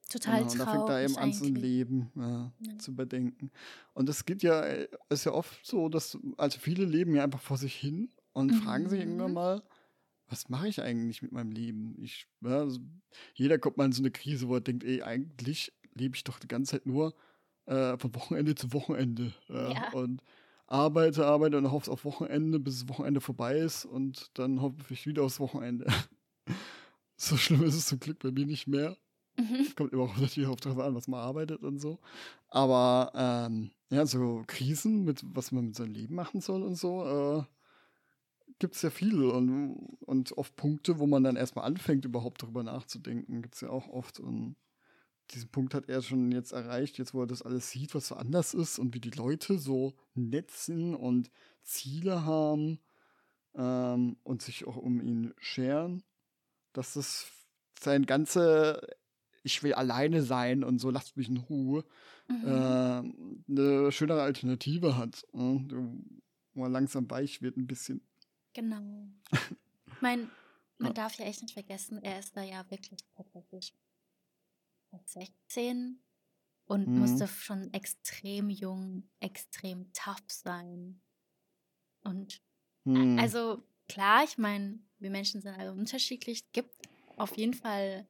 Total genau, traurig. Da fängt da eben an, sein Leben ja, ja. zu bedenken. Und es geht ja, ist ja oft so, dass, also viele leben ja einfach vor sich hin und mhm. fragen sich irgendwann mal, was mache ich eigentlich mit meinem Leben? Ich, ja, also jeder kommt mal in so eine Krise, wo er denkt, ey, eigentlich lebe ich doch die ganze Zeit nur äh, von Wochenende zu Wochenende. Ja. Und arbeite, arbeite und hoffe auf Wochenende, bis das Wochenende vorbei ist und dann hoffe ich wieder aufs Wochenende. so schlimm ist es zum Glück bei mir nicht mehr. Mhm. Kommt immer auch natürlich auch darauf an, was man arbeitet und so. Aber ähm, ja, so Krisen, mit was man mit seinem Leben machen soll und so, äh, gibt es ja viele und, und oft Punkte, wo man dann erstmal anfängt, überhaupt darüber nachzudenken, gibt es ja auch oft. Und diesen Punkt hat er schon jetzt erreicht, jetzt wo er das alles sieht, was so anders ist und wie die Leute so netzen und Ziele haben ähm, und sich auch um ihn scheren, dass das sein ganze ich will alleine sein und so lasst mich in Ruhe mhm. äh, eine schönere Alternative hat, äh, wo er langsam weich wird ein bisschen. Genau. ich meine, man ja. darf ja echt nicht vergessen, er ist da ja wirklich tatsächlich 16 und mhm. musste schon extrem jung, extrem tough sein. Und mhm. also klar, ich meine, wir Menschen sind alle unterschiedlich. Es gibt auf jeden Fall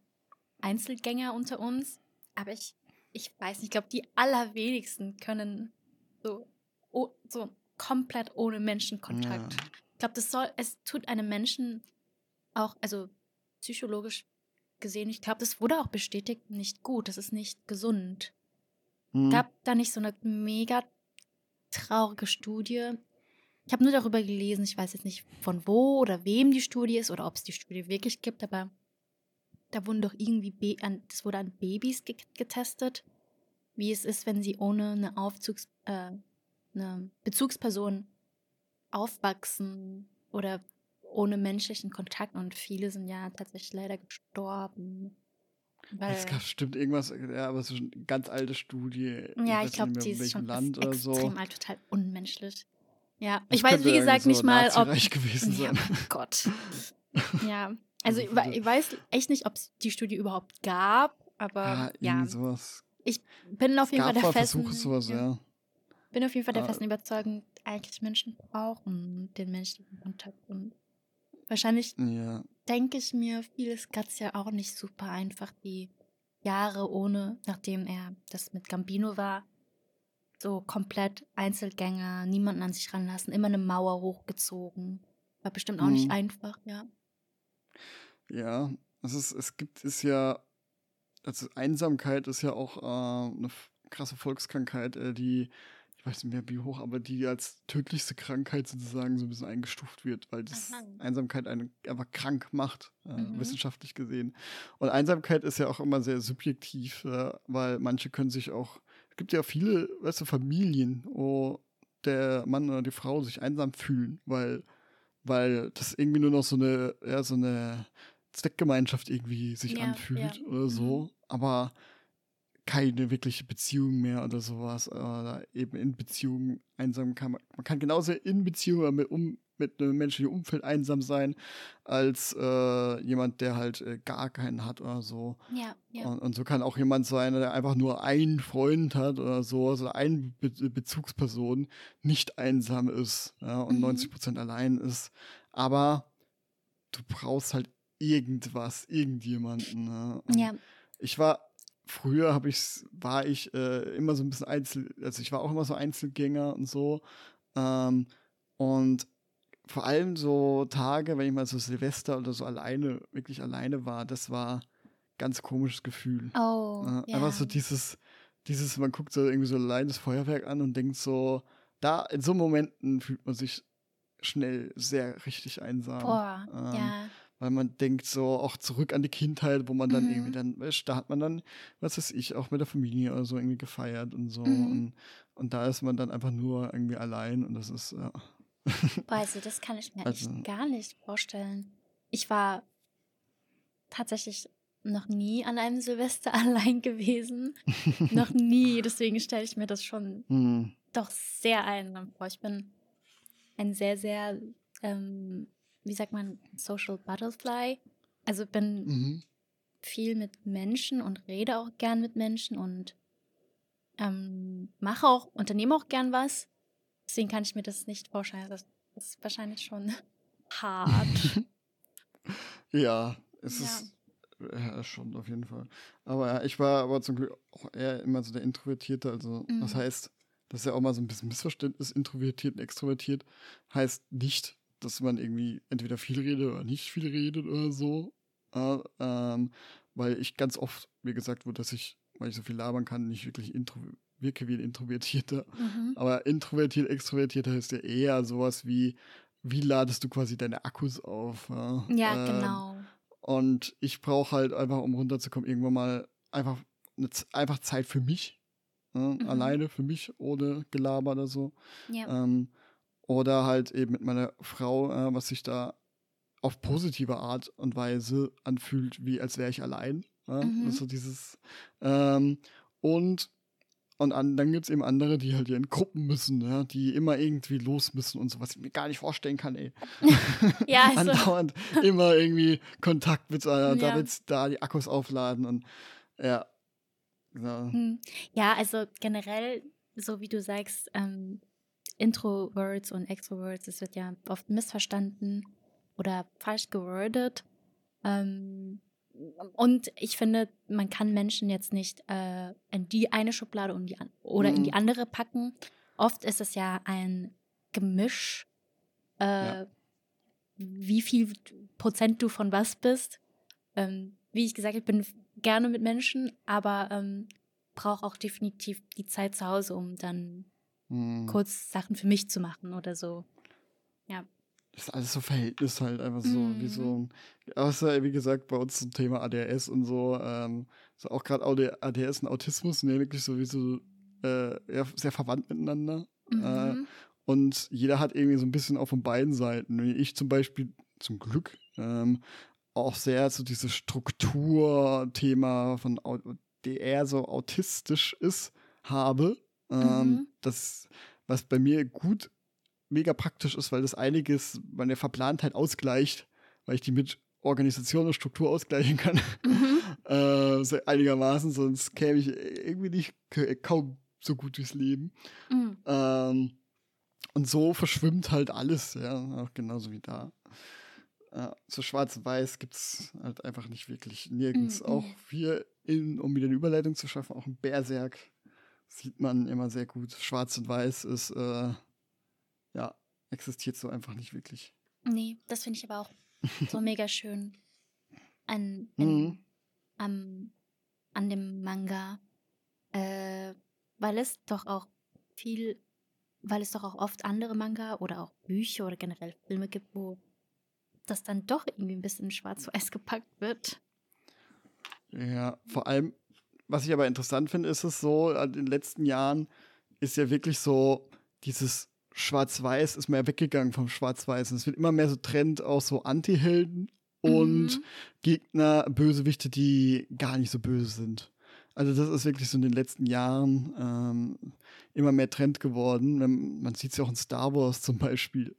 Einzelgänger unter uns, aber ich, ich weiß nicht, ich glaube, die allerwenigsten können so, oh, so komplett ohne Menschenkontakt. Ja. Ich glaube, das soll, es tut einem Menschen auch, also psychologisch gesehen, ich glaube, das wurde auch bestätigt, nicht gut, das ist nicht gesund. Mhm. Gab da nicht so eine mega traurige Studie? Ich habe nur darüber gelesen, ich weiß jetzt nicht von wo oder wem die Studie ist oder ob es die Studie wirklich gibt, aber da wurden doch irgendwie, an, das wurde an Babys ge getestet, wie es ist, wenn sie ohne eine Aufzugs, äh, eine Bezugsperson aufwachsen oder ohne menschlichen Kontakt und viele sind ja tatsächlich leider gestorben. Es gab bestimmt irgendwas, ja, aber es ist eine ganz alte Studie. Ja, ich, ich glaube, die ist schon Land oder extrem alt, total unmenschlich. Ja, ich weiß, wie gesagt, so nicht mal, ob. Ja, oh Gott. ja, also ich, ich weiß echt nicht, ob es die Studie überhaupt gab, aber ja. ja. Sowas. Ich bin auf jeden Fall der festen. Versuche sowas, ja. Bin auf jeden Fall der festen Überzeugung, eigentlich Menschen brauchen den menschlichen Kontakt und Wahrscheinlich ja. denke ich mir, vieles Gatz ja auch nicht super einfach, die Jahre ohne, nachdem er das mit Gambino war, so komplett Einzelgänger, niemanden an sich ranlassen, immer eine Mauer hochgezogen. War bestimmt auch mhm. nicht einfach, ja. Ja, es, ist, es gibt es ja, also Einsamkeit ist ja auch äh, eine krasse Volkskrankheit, äh, die ich weiß nicht mehr wie hoch, aber die als tödlichste Krankheit sozusagen so ein bisschen eingestuft wird, weil das Aha. Einsamkeit einen einfach krank macht, äh, mhm. wissenschaftlich gesehen. Und Einsamkeit ist ja auch immer sehr subjektiv, äh, weil manche können sich auch, es gibt ja viele, weißt du, Familien, wo der Mann oder die Frau sich einsam fühlen, weil, weil das irgendwie nur noch so eine, ja, so eine Zweckgemeinschaft irgendwie sich ja, anfühlt ja. oder so. Mhm. Aber keine wirkliche Beziehung mehr oder sowas. Oder eben in Beziehungen einsam kann man. Man kann genauso in Beziehung mit, um, mit einem menschlichen Umfeld einsam sein, als äh, jemand, der halt äh, gar keinen hat oder so. Ja, ja. Und, und, so kann auch jemand sein, der einfach nur einen Freund hat oder so, also eine Be Bezugsperson nicht einsam ist ja, und mhm. 90 Prozent allein ist. Aber du brauchst halt irgendwas, irgendjemanden. Ne? ja. ich war früher habe ich war ich äh, immer so ein bisschen einzel also ich war auch immer so Einzelgänger und so ähm, und vor allem so Tage, wenn ich mal so Silvester oder so alleine, wirklich alleine war, das war ganz komisches Gefühl. Oh. Äh, einfach so dieses, dieses, man guckt so irgendwie so allein das Feuerwerk an und denkt so, da in so Momenten fühlt man sich schnell sehr richtig einsam. Boah, ähm, ja. Weil man denkt so auch zurück an die Kindheit, wo man dann Mhm. irgendwie dann, weißt, da hat man dann, was weiß ich, auch mit der Familie oder so irgendwie gefeiert und so. Mhm. Und, und da ist man dann einfach nur irgendwie allein und das ist, ja. Boah, also das kann ich mir Also- echt gar nicht vorstellen. Ich war tatsächlich noch nie an einem Silvester allein gewesen. noch nie. Deswegen stelle ich mir das schon Hm. doch sehr einsam vor. Ich bin ein sehr, sehr, ähm, wie sagt man, Social Butterfly. Also bin Mhm. viel mit Menschen und rede auch gern mit Menschen und ähm, mache auch, unternehme auch gern was. Deswegen kann ich mir das nicht vorstellen. Das ist wahrscheinlich schon hart. Ja, es Ja. ist ja, schon auf jeden Fall. Aber ja, ich war aber zum Glück auch eher immer so der Introvertierte. Also, das Mhm. heißt, das ist ja auch mal so ein bisschen Missverständnis, introvertiert und extrovertiert. Heißt nicht, dass man irgendwie entweder viel redet oder nicht viel redet oder so. Äh, ähm, weil ich ganz oft mir gesagt wurde, dass ich, weil ich so viel labern kann, nicht wirklich intro wirke wie ein Introvertierter. mhm. Aber introvertiert, extrovertiert heißt ja eher sowas wie, wie ladest du quasi deine Akkus auf? Ja, Ja, Ähm, genau. Und ich brauche halt einfach, um runterzukommen, irgendwann mal einfach, eine, einfach Zeit für mich. Ne? Mhm. Alleine für mich, ohne Gelaber oder so. Ja. Ähm, oder halt eben mit meiner Frau, äh, was sich da auf positive Art und Weise anfühlt, wie als wäre ich allein. Ja? Mhm. Das ist so dieses. Ähm, und und an, dann gibt es eben andere, die halt hier in Gruppen müssen, ja? die immer irgendwie los müssen und so, was ich mir gar nicht vorstellen kann, ey. ja, also, Andauernd immer irgendwie Kontakt mit, äh, Ja. damit da die Akkus aufladen und ja. Ja. hm. ja, also generell, so wie du sagst, ähm, Introverts und Extroverts, das wird ja oft missverstanden oder falsch gewordet. Ähm, und ich finde, man kann Menschen jetzt nicht äh, in die eine Schublade und die oder in Mhm. die andere packen. Oft ist es ja ein Gemisch, äh, Ja. wie viel Prozent du von was bist. Ähm, wie ich gesagt habe, ich bin gerne mit Menschen, aber ähm, brauche auch definitiv die Zeit zu Hause, um dann Hm. kurz Sachen für mich zu machen oder so. Das ist alles so Verhältnis halt einfach so, wie so Mhm. ein, außer wie gesagt, bei uns zum Thema ADHS und so, ähm, so auch gerade ADHS und Autismus sind ja wirklich so wie so äh, ja, sehr verwandt miteinander. Äh, Mhm. Und jeder hat irgendwie so ein bisschen auch von beiden Seiten. Ich zum Beispiel, zum Glück, ähm, auch sehr so dieses Strukturthema von eher so autistisch ist, habe. Ähm, Mhm. das, was bei mir gut mega praktisch ist, weil das einiges meine Verplantheit ausgleicht, weil ich die mit Organisation und Struktur ausgleichen kann. Mhm. äh, so einigermaßen, sonst käme ich irgendwie nicht kaum so gut durchs Leben. Mhm. Ähm, und so verschwimmt halt alles, ja, auch genauso wie da. So schwarz-weiß gibt es halt einfach nicht wirklich nirgends. Mhm. Auch hier, in, um wieder eine Überleitung zu schaffen, auch im Berserk sieht man immer sehr gut. Schwarz und Weiß ist, äh, ja, existiert so einfach nicht wirklich. Nee, das finde ich aber auch so mega schön an, Mhm. in, am, an dem Manga, äh, weil es doch auch viel, weil es doch auch oft andere Manga oder auch Bücher oder generell Filme gibt, wo das dann doch irgendwie ein bisschen in schwarz-weiß gepackt wird. Ja, vor allem, was ich aber interessant finde, ist es so, in den letzten Jahren ist ja wirklich so dieses Schwarz-Weiß ist mehr weggegangen vom Schwarz-Weiß. Es wird immer mehr so Trend auch so Anti-Helden und Mhm. Gegner, Bösewichte, die gar nicht so böse sind. Also das ist wirklich so in den letzten Jahren ähm, immer mehr Trend geworden. Man sieht es ja auch in Star Wars zum Beispiel.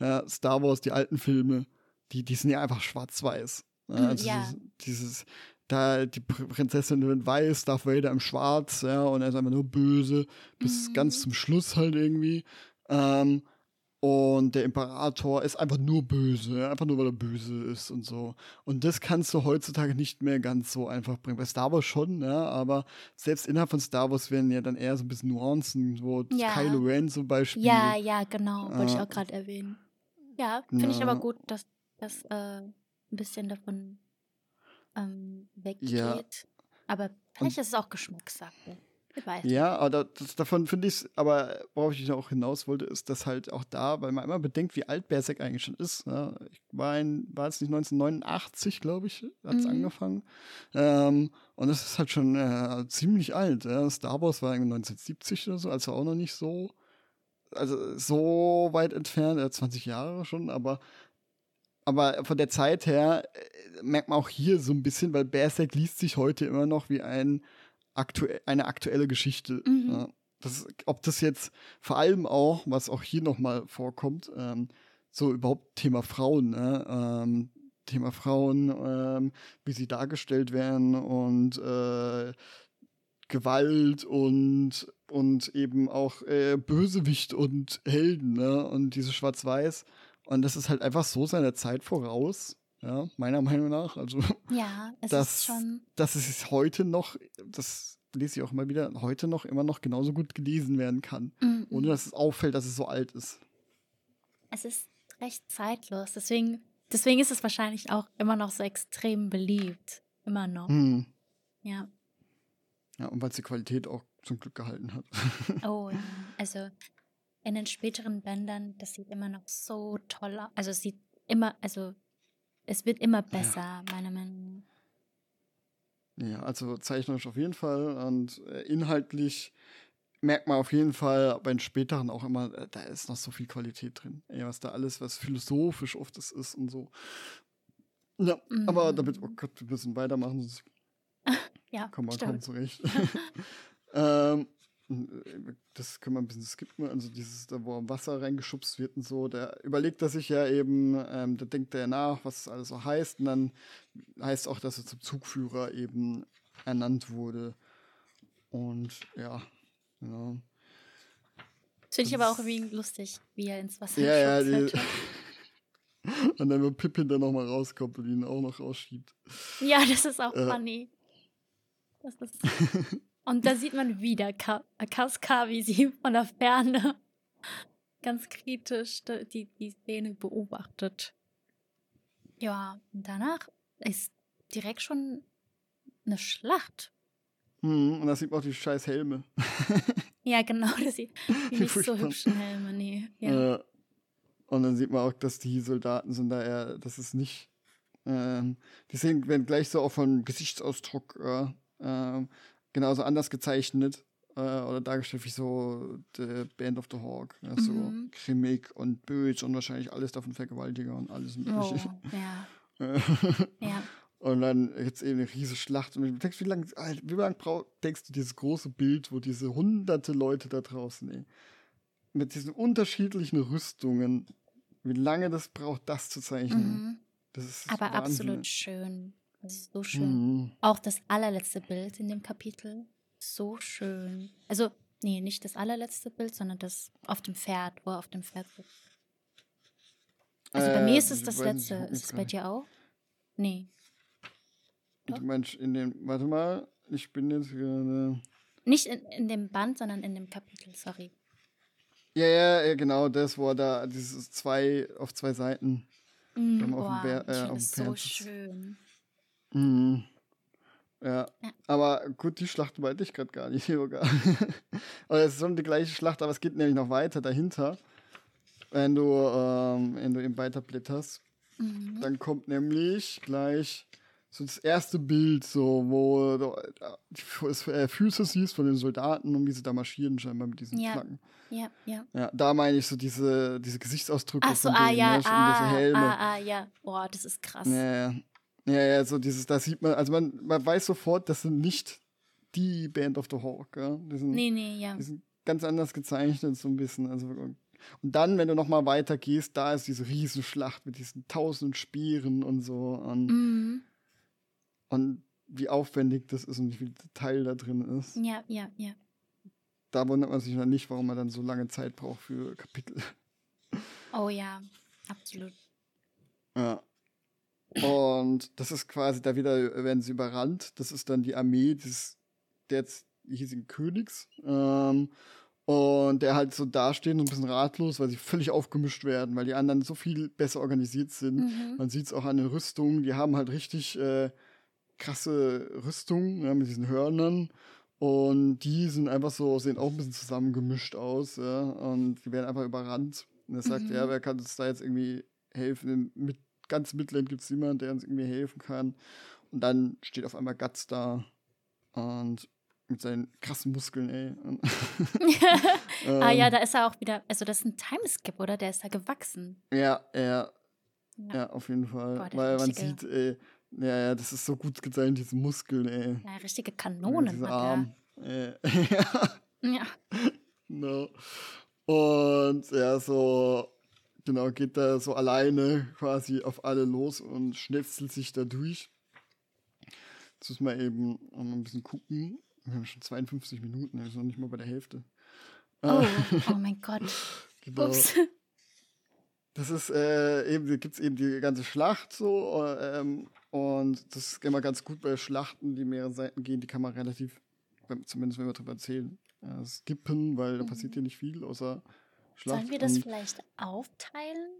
Ja, Star Wars, die alten Filme, die, die sind ja einfach schwarz-weiß. Ja, also ja. dieses, dieses, da die Pr- Prinzessin in weiß, Darth Vader im Schwarz, ja, und er ist einfach nur böse, bis Mhm. ganz zum Schluss halt irgendwie. Ähm, Und der Imperator ist einfach nur böse, einfach nur weil er böse ist und so. Und das kannst du heutzutage nicht mehr ganz so einfach bringen. Bei Star Wars schon, ja, aber selbst innerhalb von Star Wars werden ja dann eher so ein bisschen Nuancen, wo ja. Kylo Ren zum Beispiel. Ja, ja, genau, wollte äh, ich auch gerade erwähnen. Ja, finde ich aber gut, dass das äh, ein bisschen davon ähm, weggeht. Ja. Aber vielleicht ist es auch Geschmackssache. Ja, aber das, davon finde ich aber worauf ich auch hinaus wollte, ist, dass halt auch da, weil man immer bedenkt, wie alt Berserk eigentlich schon ist. Ne? Ich war es nicht 1989, glaube ich, hat es mhm. angefangen. Ähm, und es ist halt schon äh, ziemlich alt. Ja? Star Wars war 1970 oder so, also auch noch nicht so, also so weit entfernt, äh, 20 Jahre schon, aber aber von der Zeit her äh, merkt man auch hier so ein bisschen, weil Berserk liest sich heute immer noch wie ein aktu eine aktuelle Geschichte. Mhm. Ja. Das, ob das jetzt vor allem auch, was auch hier nochmal vorkommt, ähm, so überhaupt Thema Frauen, ne? ähm, Thema Frauen, ähm, wie sie dargestellt werden und äh, Gewalt und, und eben auch äh, Bösewicht und Helden ne? und diese Schwarz-Weiß. Und das ist halt einfach so seiner Zeit voraus ja, meiner Meinung nach. Also, ja, es dass, ist schon. Dass es heute noch, das lese ich auch immer wieder, heute noch immer noch genauso gut gelesen werden kann. Mhm. Ohne dass es auffällt, dass es so alt ist. Es ist recht zeitlos. Deswegen, deswegen ist es wahrscheinlich auch immer noch so extrem beliebt. Immer noch. Mhm. Ja. Ja, und weil es die Qualität auch zum Glück gehalten hat. oh, ja. Also in den späteren Bändern, das sieht immer noch so toll aus. Also es sieht immer, also es wird immer besser, ja. meiner Meinung nach. Ja, also zeichnerisch auf jeden Fall und äh, inhaltlich merkt man auf jeden Fall bei den späteren auch immer, äh, da ist noch so viel Qualität drin. Ey, was da alles, was philosophisch oft ist, ist und so. Ja, mhm. aber damit, oh Gott, wir müssen weitermachen, sonst ja, kommen wir kaum zurecht. ähm, das können wir ein bisschen skippen, also dieses, da wo Wasser reingeschubst wird und so, der überlegt er sich ja eben, ähm, da denkt er nach, was es alles so heißt, und dann heißt auch, dass er zum Zugführer eben ernannt wurde. Und ja, genau. Das finde ich aber auch irgendwie lustig, wie er ins Wasser ja, ja, die, Und dann, wenn Pippin dann nochmal rauskommt und ihn auch noch rausschiebt. Ja, das ist auch äh. funny. Das ist. Und da sieht man wieder Kaska, wie sie von der Ferne ganz kritisch die, die Szene beobachtet. Ja, danach ist direkt schon eine Schlacht. Hm, und da sieht man auch die scheiß Helme. ja, genau, das sieht die nicht so hübschen Helme, nee. Ja. Äh, und dann sieht man auch, dass die Soldaten sind da eher, das ist nicht, ähm, die sehen, werden gleich so auch vom Gesichtsausdruck äh, äh, genauso anders gezeichnet äh, oder dargestellt wie so The Band of the Hawk. Ja, so mhm. grimmig und böse und wahrscheinlich alles davon Vergewaltiger und alles mögliche. Oh, ja. ja. Und dann jetzt eben eine riesige Schlacht. Und ich denkst, wie lange wie lang denkst du dieses große Bild, wo diese hunderte Leute da draußen, ey, mit diesen unterschiedlichen Rüstungen, wie lange das braucht, das zu zeichnen? Mhm. Das ist Aber Wahnsinn. absolut schön. Das ist so schön. Mhm. Auch das allerletzte Bild in dem Kapitel. So schön. Also, nee, nicht das allerletzte Bild, sondern das auf dem Pferd, wo er auf dem Pferd sitzt. Also bei mir ist es äh, das letzte. Ist es bei dir auch? Nee. Du meinst in dem, warte mal, ich bin jetzt gerade. Nicht in, in dem Band, sondern in dem Kapitel, sorry. Ja, ja, ja, genau, das, wo er da, dieses zwei, auf zwei Seiten. Mm, auf dem Bär, äh, auf dem so schön. Mhm. Ja. ja. aber gut, die Schlacht meinte ich gerade gar nicht sogar. aber es ist schon die gleiche Schlacht, aber es geht nämlich noch weiter dahinter. Wenn du, ähm, wenn du eben weiterblätterst, mhm. dann kommt nämlich gleich so das erste Bild, so, wo du äh, Füße siehst von den Soldaten und wie sie da marschieren, scheinbar mit diesen ja. Flaggen. Ja, ja. Ja, da meine ich so diese, diese Gesichtsausdrücke Ach so, ah, denen, ja, ne, ah. Ah, ah, ja. Boah, das ist krass. Ja, ja. Ja, ja, so dieses, da sieht man, also man, man weiß sofort, das sind nicht die Band of the Hawk, ja. Die sind, nee, nee, ja. Die sind ganz anders gezeichnet, so ein bisschen. Also, und dann, wenn du nochmal weiter gehst, da ist diese Riesenschlacht mit diesen tausend Speeren und so. Und, mhm. und wie aufwendig das ist und wie viel Detail da drin ist. Ja, ja, ja. Da wundert man sich dann nicht, warum man dann so lange Zeit braucht für Kapitel. Oh ja, absolut. Ja. Und das ist quasi, da wieder werden sie überrannt. Das ist dann die Armee des des hiesigen Königs. Ähm, und der halt so dasteht und ein bisschen ratlos, weil sie völlig aufgemischt werden, weil die anderen so viel besser organisiert sind. Mhm. Man sieht es auch an den Rüstungen, die haben halt richtig äh, krasse Rüstungen ja, mit diesen Hörnern. Und die sind einfach so, sehen auch ein bisschen zusammengemischt aus, ja. Und die werden einfach überrannt. Und er sagt, mhm. ja, wer kann uns da jetzt irgendwie helfen? Mit ganz Midland gibt es niemanden, der uns irgendwie helfen kann. Und dann steht auf einmal Guts da und mit seinen krassen Muskeln, ey. ähm, ah ja, da ist er auch wieder, also das ist ein Timeskip, oder? Der ist da gewachsen. Ja, ja. Ja, ja auf jeden Fall. Boah, Weil man sieht, ey, ja, ja, das ist so gut gezeigt, diese Muskeln, ey. Ja, richtige Kanonen. Ja, Arm. Äh, ja. ja. No. Und ja, so, genau, geht da so alleine quasi auf alle los und schnetzelt sich da durch. Jetzt müssen wir eben mal ein bisschen gucken. Wir haben schon 52 Minuten, also noch nicht mal bei der Hälfte. Oh, oh mein Gott. genau. Ups. Das ist äh, eben, da gibt es eben die ganze Schlacht so. Ähm, und das ist immer ganz gut bei Schlachten, die mehrere Seiten gehen, die kann man relativ, zumindest wenn wir darüber erzählen, äh, skippen, weil da passiert ja mhm. nicht viel außer Schlacht. Sollen wir das vielleicht aufteilen?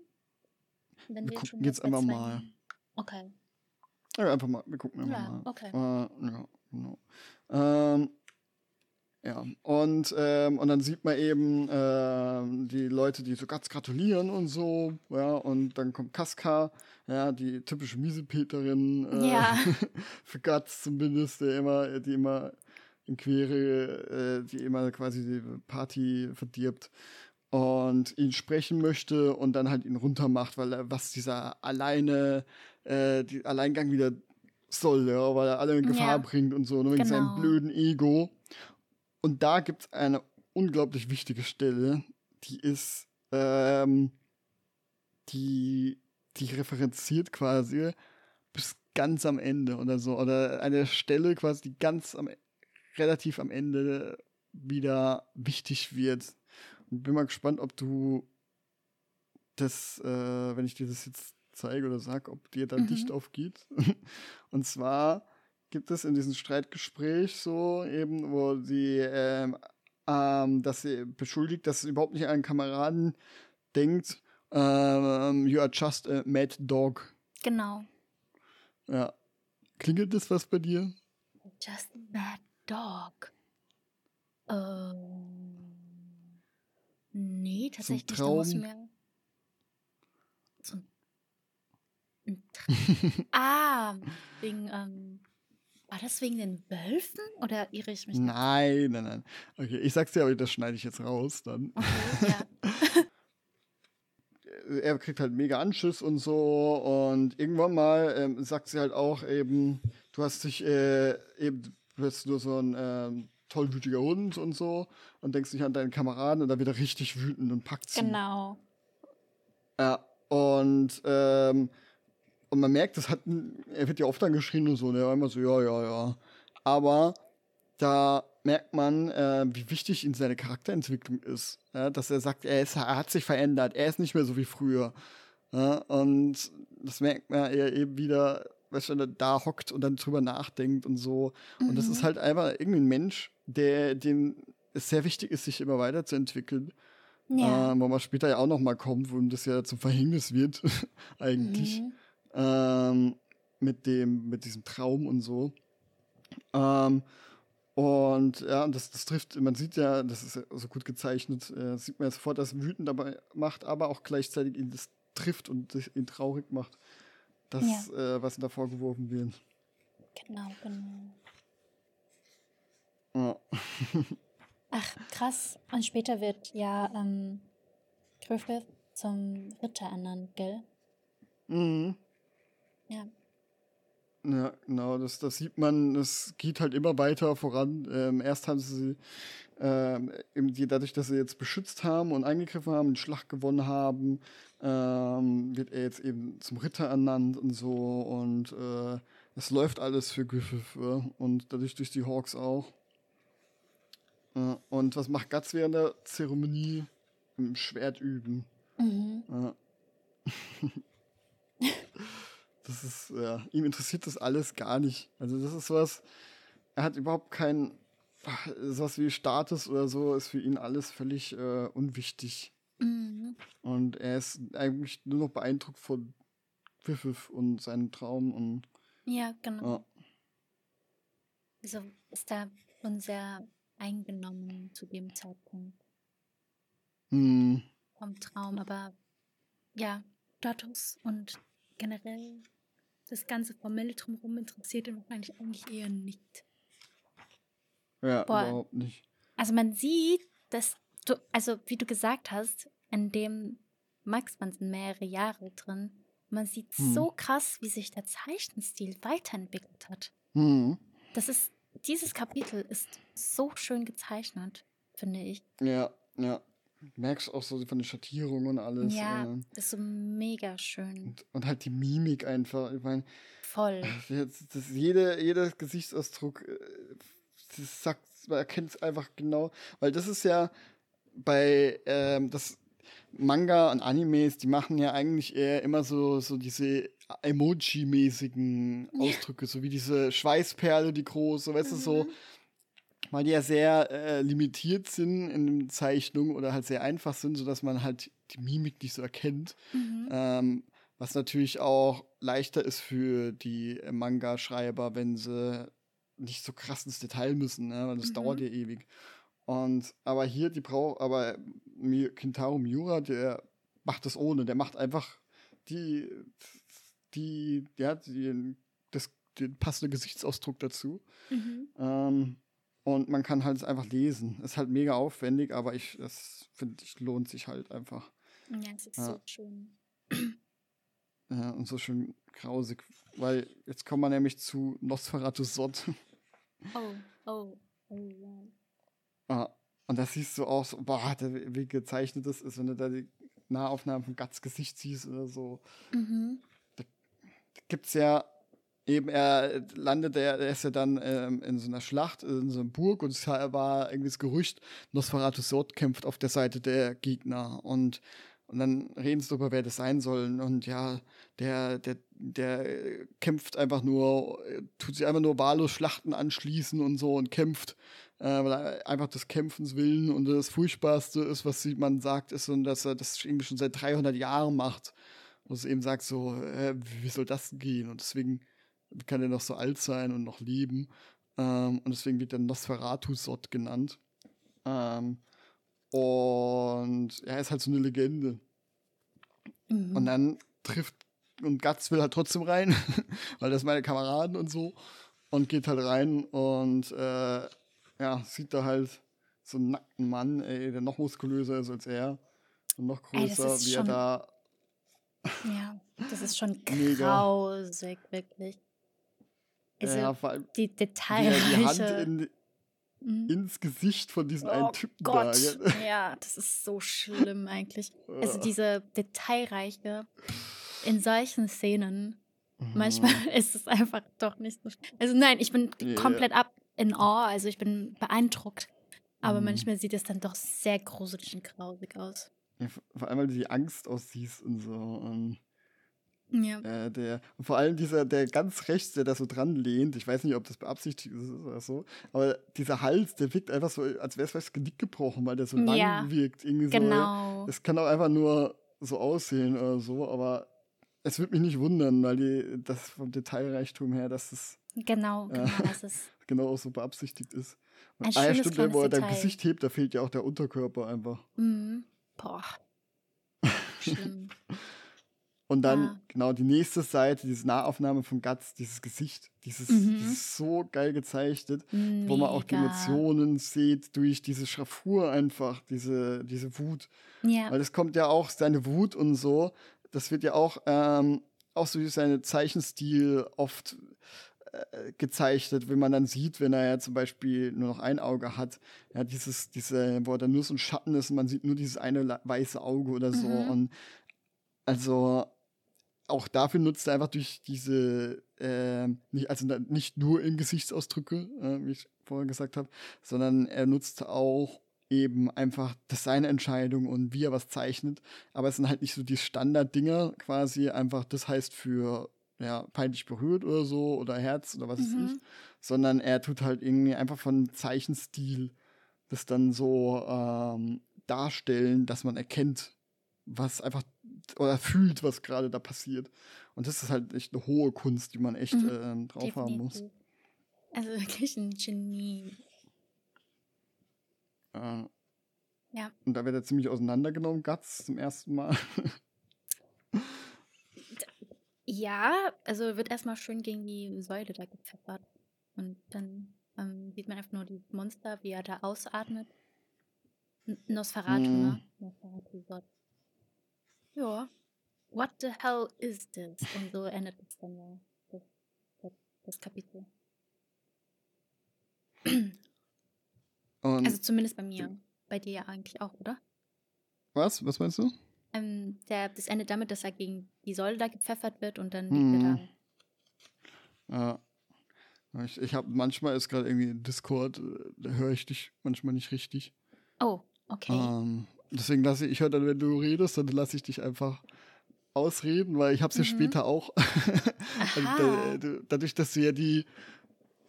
Wenn wir, wir gucken jetzt einmal mal. Okay. Ja, einfach mal, wir gucken einfach ja, mal. Okay. Äh, ja, genau. Ähm, ja, und, ähm, und dann sieht man eben ähm, die Leute, die so ganz gratulieren und so, ja, und dann kommt Kaska, ja, die typische Miesepeterin, äh, ja. für Guts zumindest, der immer, die immer in Quere, äh, die immer quasi die Party verdirbt und ihn sprechen möchte und dann halt ihn runtermacht, weil er was dieser alleine, äh, die Alleingang wieder soll, ja, weil er alle in Gefahr ja. bringt und so, nur wegen genau. seinem blöden Ego. Und da gibt es eine unglaublich wichtige Stelle, die ist, ähm, die, die referenziert quasi bis ganz am Ende oder so. Oder eine Stelle quasi, die ganz am, relativ am Ende wieder wichtig wird. Bin mal gespannt, ob du das, äh, wenn ich dir das jetzt zeige oder sage, ob dir dann mhm. Licht aufgeht. Und zwar gibt es in diesem Streitgespräch so eben, wo sie, ähm, ähm, dass sie beschuldigt, dass sie überhaupt nicht an einen Kameraden denkt, ähm, you are just a mad dog. Genau. Ja. Klingelt das was bei dir? Just a mad dog. Ähm. Nee, tatsächlich nicht. Da muss mir so ein ah, wegen, ähm, war das wegen den Wölfen oder irre ich mich? Nein, nein, nein. Okay, ich sag's dir, aber das schneide ich jetzt raus dann. Okay, ja. er kriegt halt mega Anschiss und so und irgendwann mal ähm, sagt sie halt auch eben, du hast dich äh, eben, du bist nur so ein ähm, tollwütiger Hund und so und denkst nicht an deinen Kameraden und dann wieder richtig wütend und packt sie. Genau. Ja, und, ähm, und man merkt, das hat, er wird ja oft angeschrien und so, und er war immer so, ja, ja, ja. Aber da merkt man, äh, wie wichtig ihm seine Charakterentwicklung ist. Ja, dass er sagt, er, ist, er hat sich verändert, er ist nicht mehr so wie früher. Ja, und das merkt man eher eben wieder, weißt du, da hockt und dann drüber nachdenkt und so. Mhm. Und das ist mhm. halt einfach irgendwie ein Mensch, der, dem es sehr wichtig ist, sich immer weiterzuentwickeln. Ja. Ähm, wo man später ja auch noch mal kommt, wo ihm das ja zum Verhängnis wird, eigentlich. Mhm. Ähm, mit dem, mit diesem Traum und so. Ähm, und ja, das, das trifft, man sieht ja, das ist ja so gut gezeichnet, äh, sieht man ja sofort, dass es wütend dabei macht, aber auch gleichzeitig ihn das trifft und ihn traurig macht. Das, ja. äh, was ihm da vorgeworfen wird. Genau, genau. Ja. Ach, krass. Und später wird ja ähm, Griffith zum Ritter ernannt, gell? Mhm. Ja. Ja, genau, das, das sieht man, es geht halt immer weiter voran. Ähm, erst haben sie ähm, die, dadurch, dass sie jetzt beschützt haben und eingegriffen haben, die Schlacht gewonnen haben, ähm, wird er jetzt eben zum Ritter ernannt und so und äh, es läuft alles für Griffith und dadurch durch die Hawks auch. Äh, und was macht Guts während der Zeremonie? Im Schwert üben. Mhm. Ja. das ist, ja, ihm interessiert das alles gar nicht. Also das ist was, er hat überhaupt keinen, sowas wie Status oder so, ist für ihn alles völlig äh, unwichtig. Mhm. Und er ist eigentlich nur noch beeindruckt von Pfiff und seinem Traum und ja, genau. Ja. Also ist da sehr eingenommen zu dem Zeitpunkt. Mhm. Vom Traum, aber ja, Status und generell das ganze Formelle drumherum interessiert ihn wahrscheinlich eigentlich eher nicht. Ja, Boah. überhaupt nicht. Also man sieht, dass du, also wie du gesagt hast, in dem Max man sind mehrere Jahre drin. Man sieht hm. so krass, wie sich der Zeichenstil weiterentwickelt hat. Hm. Das ist, dieses Kapitel ist so schön gezeichnet, finde ich. Ja, ja. Du merkst auch so von den Schattierungen und alles. Ja, äh, ist so mega schön. Und, und, halt die Mimik einfach. Ich meine, voll. Das, das, jede, jeder Gesichtsausdruck, äh, das sagt, man erkennt es einfach genau. Weil das ist ja bei, ähm, das Manga und Animes, die machen ja eigentlich eher immer so, so diese Emoji-mäßigen Ausdrücke, so wie diese Schweißperle, die große, weißt mhm. du, so, mhm. weil die ja sehr äh, limitiert sind in den Zeichnungen oder halt sehr einfach sind, sodass man halt die Mimik nicht so erkennt. Mhm. Ähm, was natürlich auch leichter ist für die Manga-Schreiber, wenn sie nicht so krass ins Detail müssen, ne? weil das mhm. dauert ja ewig. Und aber hier, die braucht, aber Kintaro Miura, der macht das ohne, der macht einfach die, die, ja, die, das, den passenden Gesichtsausdruck dazu. Mhm. Ähm, und man kann halt einfach lesen. Ist halt mega aufwendig, aber ich, das finde ich, lohnt sich halt einfach. Ja, es ist ja. so schön. Ja, und so schön grausig, weil jetzt kommen wir nämlich zu Nosferatu Sod. Oh, oh, oh, wow. Ah, und da siehst du auch so, boah, wie gezeichnet das ist, wenn du da die Nahaufnahmen von Gats Gesicht siehst oder so. Mhm. Gibt es ja eben, er landet, er, ist ja dann ähm, in so einer Schlacht, in so einer Burg und es war irgendwie das Gerücht, Nosferatu Sod kämpft auf der Seite der Gegner und und dann reden sie darüber, wer das sein soll. Und ja, der, der, der kämpft einfach nur, tut sich einfach nur wahllos Schlachten anschließen und so und kämpft äh, weil er einfach des Kämpfens willen und das Furchtbarste ist, was man sagt, ist, und dass er das irgendwie schon seit 300 Jahren macht. Und es eben sagt so, äh, wie soll das gehen? Und deswegen kann er noch so alt sein und noch leben. Ähm, und deswegen wird er Nosferatu-Sot genannt. Ähm, und er ist halt so eine Legende. Mhm. Und dann trifft, und Guts will halt trotzdem rein, weil das meine Kameraden und so. Und geht halt rein und äh, ja, sieht da halt so einen nackten Mann, ey, der noch muskulöser ist als er und noch größer, ey, wie er da. Ja, das ist schon grausig, wirklich. Also ja, vor allem, die Details. Die Hand in, mhm. ins Gesicht von diesem oh einen Typen Gott. da. Ja, das ist so schlimm eigentlich. Also diese Detailreiche in solchen Szenen. Mhm. Manchmal ist es einfach doch nicht so. Also nein, ich bin yeah. komplett ab in Awe, also ich bin beeindruckt. Aber mhm. manchmal sieht es dann doch sehr gruselig und grausig aus. Ja, vor allem, weil du die Angst aussiehst und so. Und ja. Äh, der, und vor allem dieser, der ganz rechts, der da so dran lehnt, ich weiß nicht, ob das beabsichtigt ist oder so, aber dieser Hals, der wirkt einfach so, als wäre es das Genick gebrochen, weil der so lang ja, wirkt. Irgendwie genau. So, es kann auch einfach nur so aussehen oder so, aber es würde mich nicht wundern, weil die, das vom Detailreichtum her, dass das. Genau, genau, äh, das ist genau auch so beabsichtigt ist. Und eine Stunde, wo er dein Gesicht hebt, da fehlt ja auch der Unterkörper einfach. Mhm. Boah. Schlimm. Und dann, ja. genau, die nächste Seite, diese Nahaufnahme von Guts, dieses Gesicht, dieses, mhm. dieses so geil gezeichnet, Mega. wo man auch die Emotionen sieht durch diese Schraffur einfach, diese, diese Wut. Ja. Weil das kommt ja auch, seine Wut und so, das wird ja auch, ähm, auch so wie seine Zeichenstil oft gezeichnet, wenn man dann sieht, wenn er ja zum Beispiel nur noch ein Auge hat, ja, dieses, diese, wo er nur so ein Schatten ist und man sieht nur dieses eine weiße Auge oder so. Mhm. Und also auch dafür nutzt er einfach durch diese, äh, nicht, also nicht nur in Gesichtsausdrücke, äh, wie ich vorher gesagt habe, sondern er nutzt auch eben einfach, seine Entscheidung und wie er was zeichnet. Aber es sind halt nicht so die Standarddinger quasi, einfach, das heißt für ja, peinlich berührt oder so oder Herz oder was mhm. es ist, sondern er tut halt irgendwie einfach von Zeichenstil das dann so ähm, darstellen, dass man erkennt, was einfach oder fühlt, was gerade da passiert. Und das ist halt echt eine hohe Kunst, die man echt mhm. äh, drauf Definitiv. haben muss. Also wirklich ein Genie. Äh, ja. Und da wird er ziemlich auseinandergenommen, Guts, zum ersten Mal. ja, also wird erstmal schön gegen die Säule da gepfeffert. Und dann ähm, sieht man einfach nur die Monster, wie er da ausatmet. N Nosferatu, mm. ne? Nosferatu Gott. Ja. What the hell is this? Und so endet es dann ja, das, das, das Kapitel. Und also zumindest bei mir. Bei dir ja eigentlich auch, oder? Was? Was meinst du? Ähm, der, das endet damit, dass er gegen die Säule da gepfeffert wird und dann liegt er hm. da. Ja. Ich, ich habe manchmal ist gerade irgendwie in Discord, äh, da höre ich dich manchmal nicht richtig. Oh, okay. Ähm, deswegen lasse ich, ich höre dann, wenn du redest, dann lasse ich dich einfach ausreden, weil ich habe es ja mhm. später auch. also da, dadurch, dass du ja die,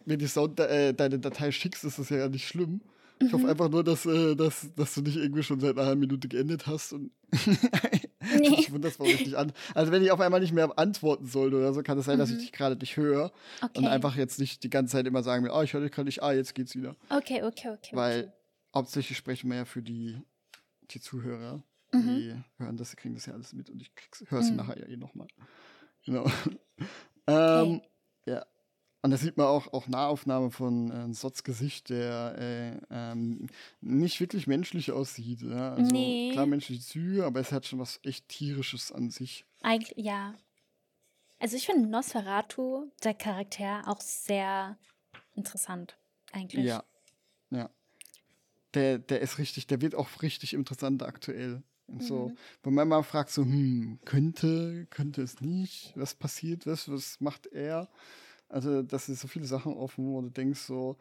mir die Sound, äh, deine Datei schickst, ist das ja nicht schlimm. Ich hoffe mhm. einfach nur, dass, äh, dass, dass du nicht irgendwie schon seit einer halben Minute geendet hast und nee. ich wundere, ich nicht an. Also wenn ich auf einmal nicht mehr antworten sollte oder so, kann es sein, mhm. dass ich mhm. dich gerade nicht höre okay. und einfach jetzt nicht die ganze Zeit immer sagen will, oh, ich höre dich gerade nicht, ah, jetzt geht's wieder. Okay, okay, okay. Weil okay. hauptsächlich sprechen wir ja für die, die Zuhörer. Mhm. Die hören das, kriegen das ja alles mit und ich höre sie mhm. nachher ja eh nochmal. Genau. ähm, ja, und da sieht man auch, auch Nahaufnahme von äh, Sots Gesicht, der äh, ähm, nicht wirklich menschlich aussieht. Ja? Also nee. klar menschliche Züge, aber es hat schon was echt tierisches an sich. Eigentlich, ja. Also ich finde Nosferatu, der Charakter, auch sehr interessant, eigentlich. Ja, ja. Der, der ist richtig, der wird auch richtig interessant aktuell. Und so, mhm. wenn man mal fragt, so, hm, könnte, könnte es nicht, was passiert, was, was macht er? Also, das sind so viele Sachen offen, wo du denkst, so,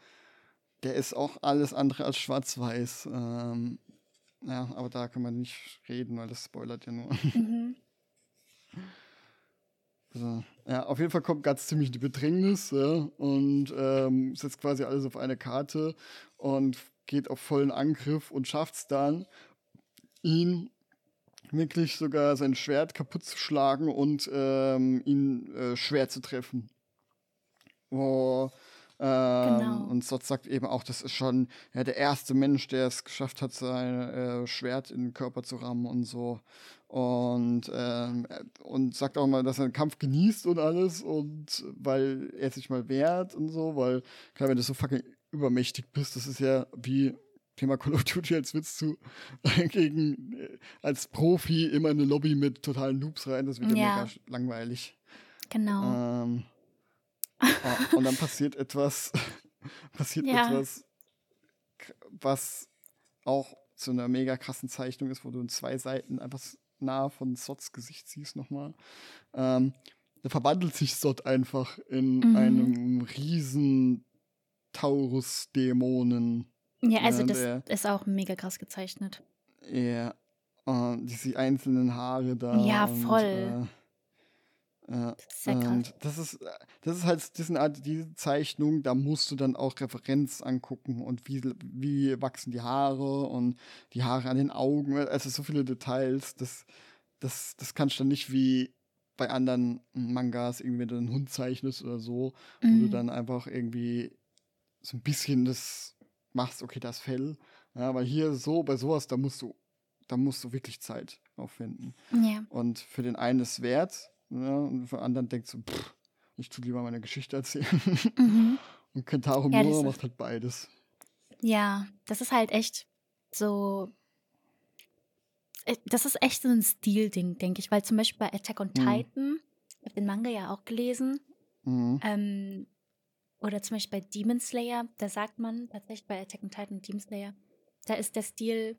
der ist auch alles andere als schwarz-weiß. Ähm, ja, aber da kann man nicht reden, weil das spoilert ja nur. Mhm. Also, ja, auf jeden Fall kommt ganz ziemlich die Bedrängnis ja, und ähm, setzt quasi alles auf eine Karte und geht auf vollen Angriff und schafft es dann, ihn wirklich sogar sein Schwert kaputt zu schlagen und ähm, ihn äh, schwer zu treffen. Wo, ähm, genau. Und Sot sagt eben auch, das ist schon ja, der erste Mensch, der es geschafft hat, sein äh, Schwert in den Körper zu rammen und so. Und, ähm, und sagt auch mal, dass er den Kampf genießt und alles und weil er sich mal wehrt und so, weil klar, wenn du so fucking übermächtig bist, das ist ja wie Thema Call of Duty als Witz zu gegen äh, als Profi immer eine Lobby mit totalen Noobs rein, das wird ja mega langweilig. Genau. Ähm, Oh, und dann passiert etwas, passiert ja. etwas, was auch zu einer mega krassen Zeichnung ist, wo du in zwei Seiten einfach nah von Sots Gesicht siehst nochmal. Ähm, da verwandelt sich Sot einfach in mhm. einem riesen Taurus-Dämonen. Ja, also das der, ist auch mega krass gezeichnet. Ja, und diese einzelnen Haare da. Ja, voll. Und, äh, ja, und das ist, das ist halt diesen Art, diese Zeichnung, da musst du dann auch Referenz angucken und wie, wie wachsen die Haare und die Haare an den Augen. Also so viele Details, das, das, das kannst du dann nicht wie bei anderen Mangas, irgendwie, wenn du einen Hund zeichnest oder so, mhm. wo du mhm. dann einfach irgendwie so ein bisschen das machst, okay, das Fell. Ja, weil hier so, bei sowas, da musst du, da musst du wirklich Zeit aufwenden. Ja. Und für den einen ist wert, ja, und für anderen denkt so, pff, ich tue lieber meine Geschichte erzählen. Mhm. Und Kentaro ja, Miura macht halt beides. Ja, das ist halt echt so. Äh, das ist echt so ein Stil-Ding, denke ich, weil zum Beispiel bei Attack on mhm. Titan, ich habe den Manga ja auch gelesen, mhm. ähm, oder zum Beispiel bei Demon Slayer, da sagt man tatsächlich bei Attack on Titan und Demon Slayer, da ist der Stil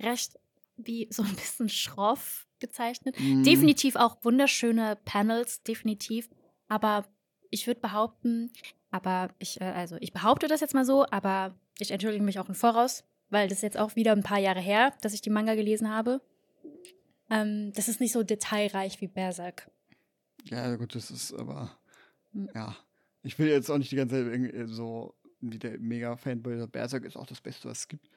recht wie so ein bisschen schroff gezeichnet. Mhm. Definitiv auch wunderschöne Panels, definitiv. Aber ich würde behaupten, aber ich, äh, also ich behaupte das jetzt mal so, aber ich entschuldige mich auch im Voraus, weil das ist jetzt auch wieder ein paar Jahre her, dass ich die Manga gelesen habe. Ähm, das ist nicht so detailreich wie Berserk. Ja, gut, das ist aber. Mhm. Ja. Ich will jetzt auch nicht die ganze Zeit irgendwie so wie der Mega-Fanboy Berserk ist auch das Beste, was es gibt.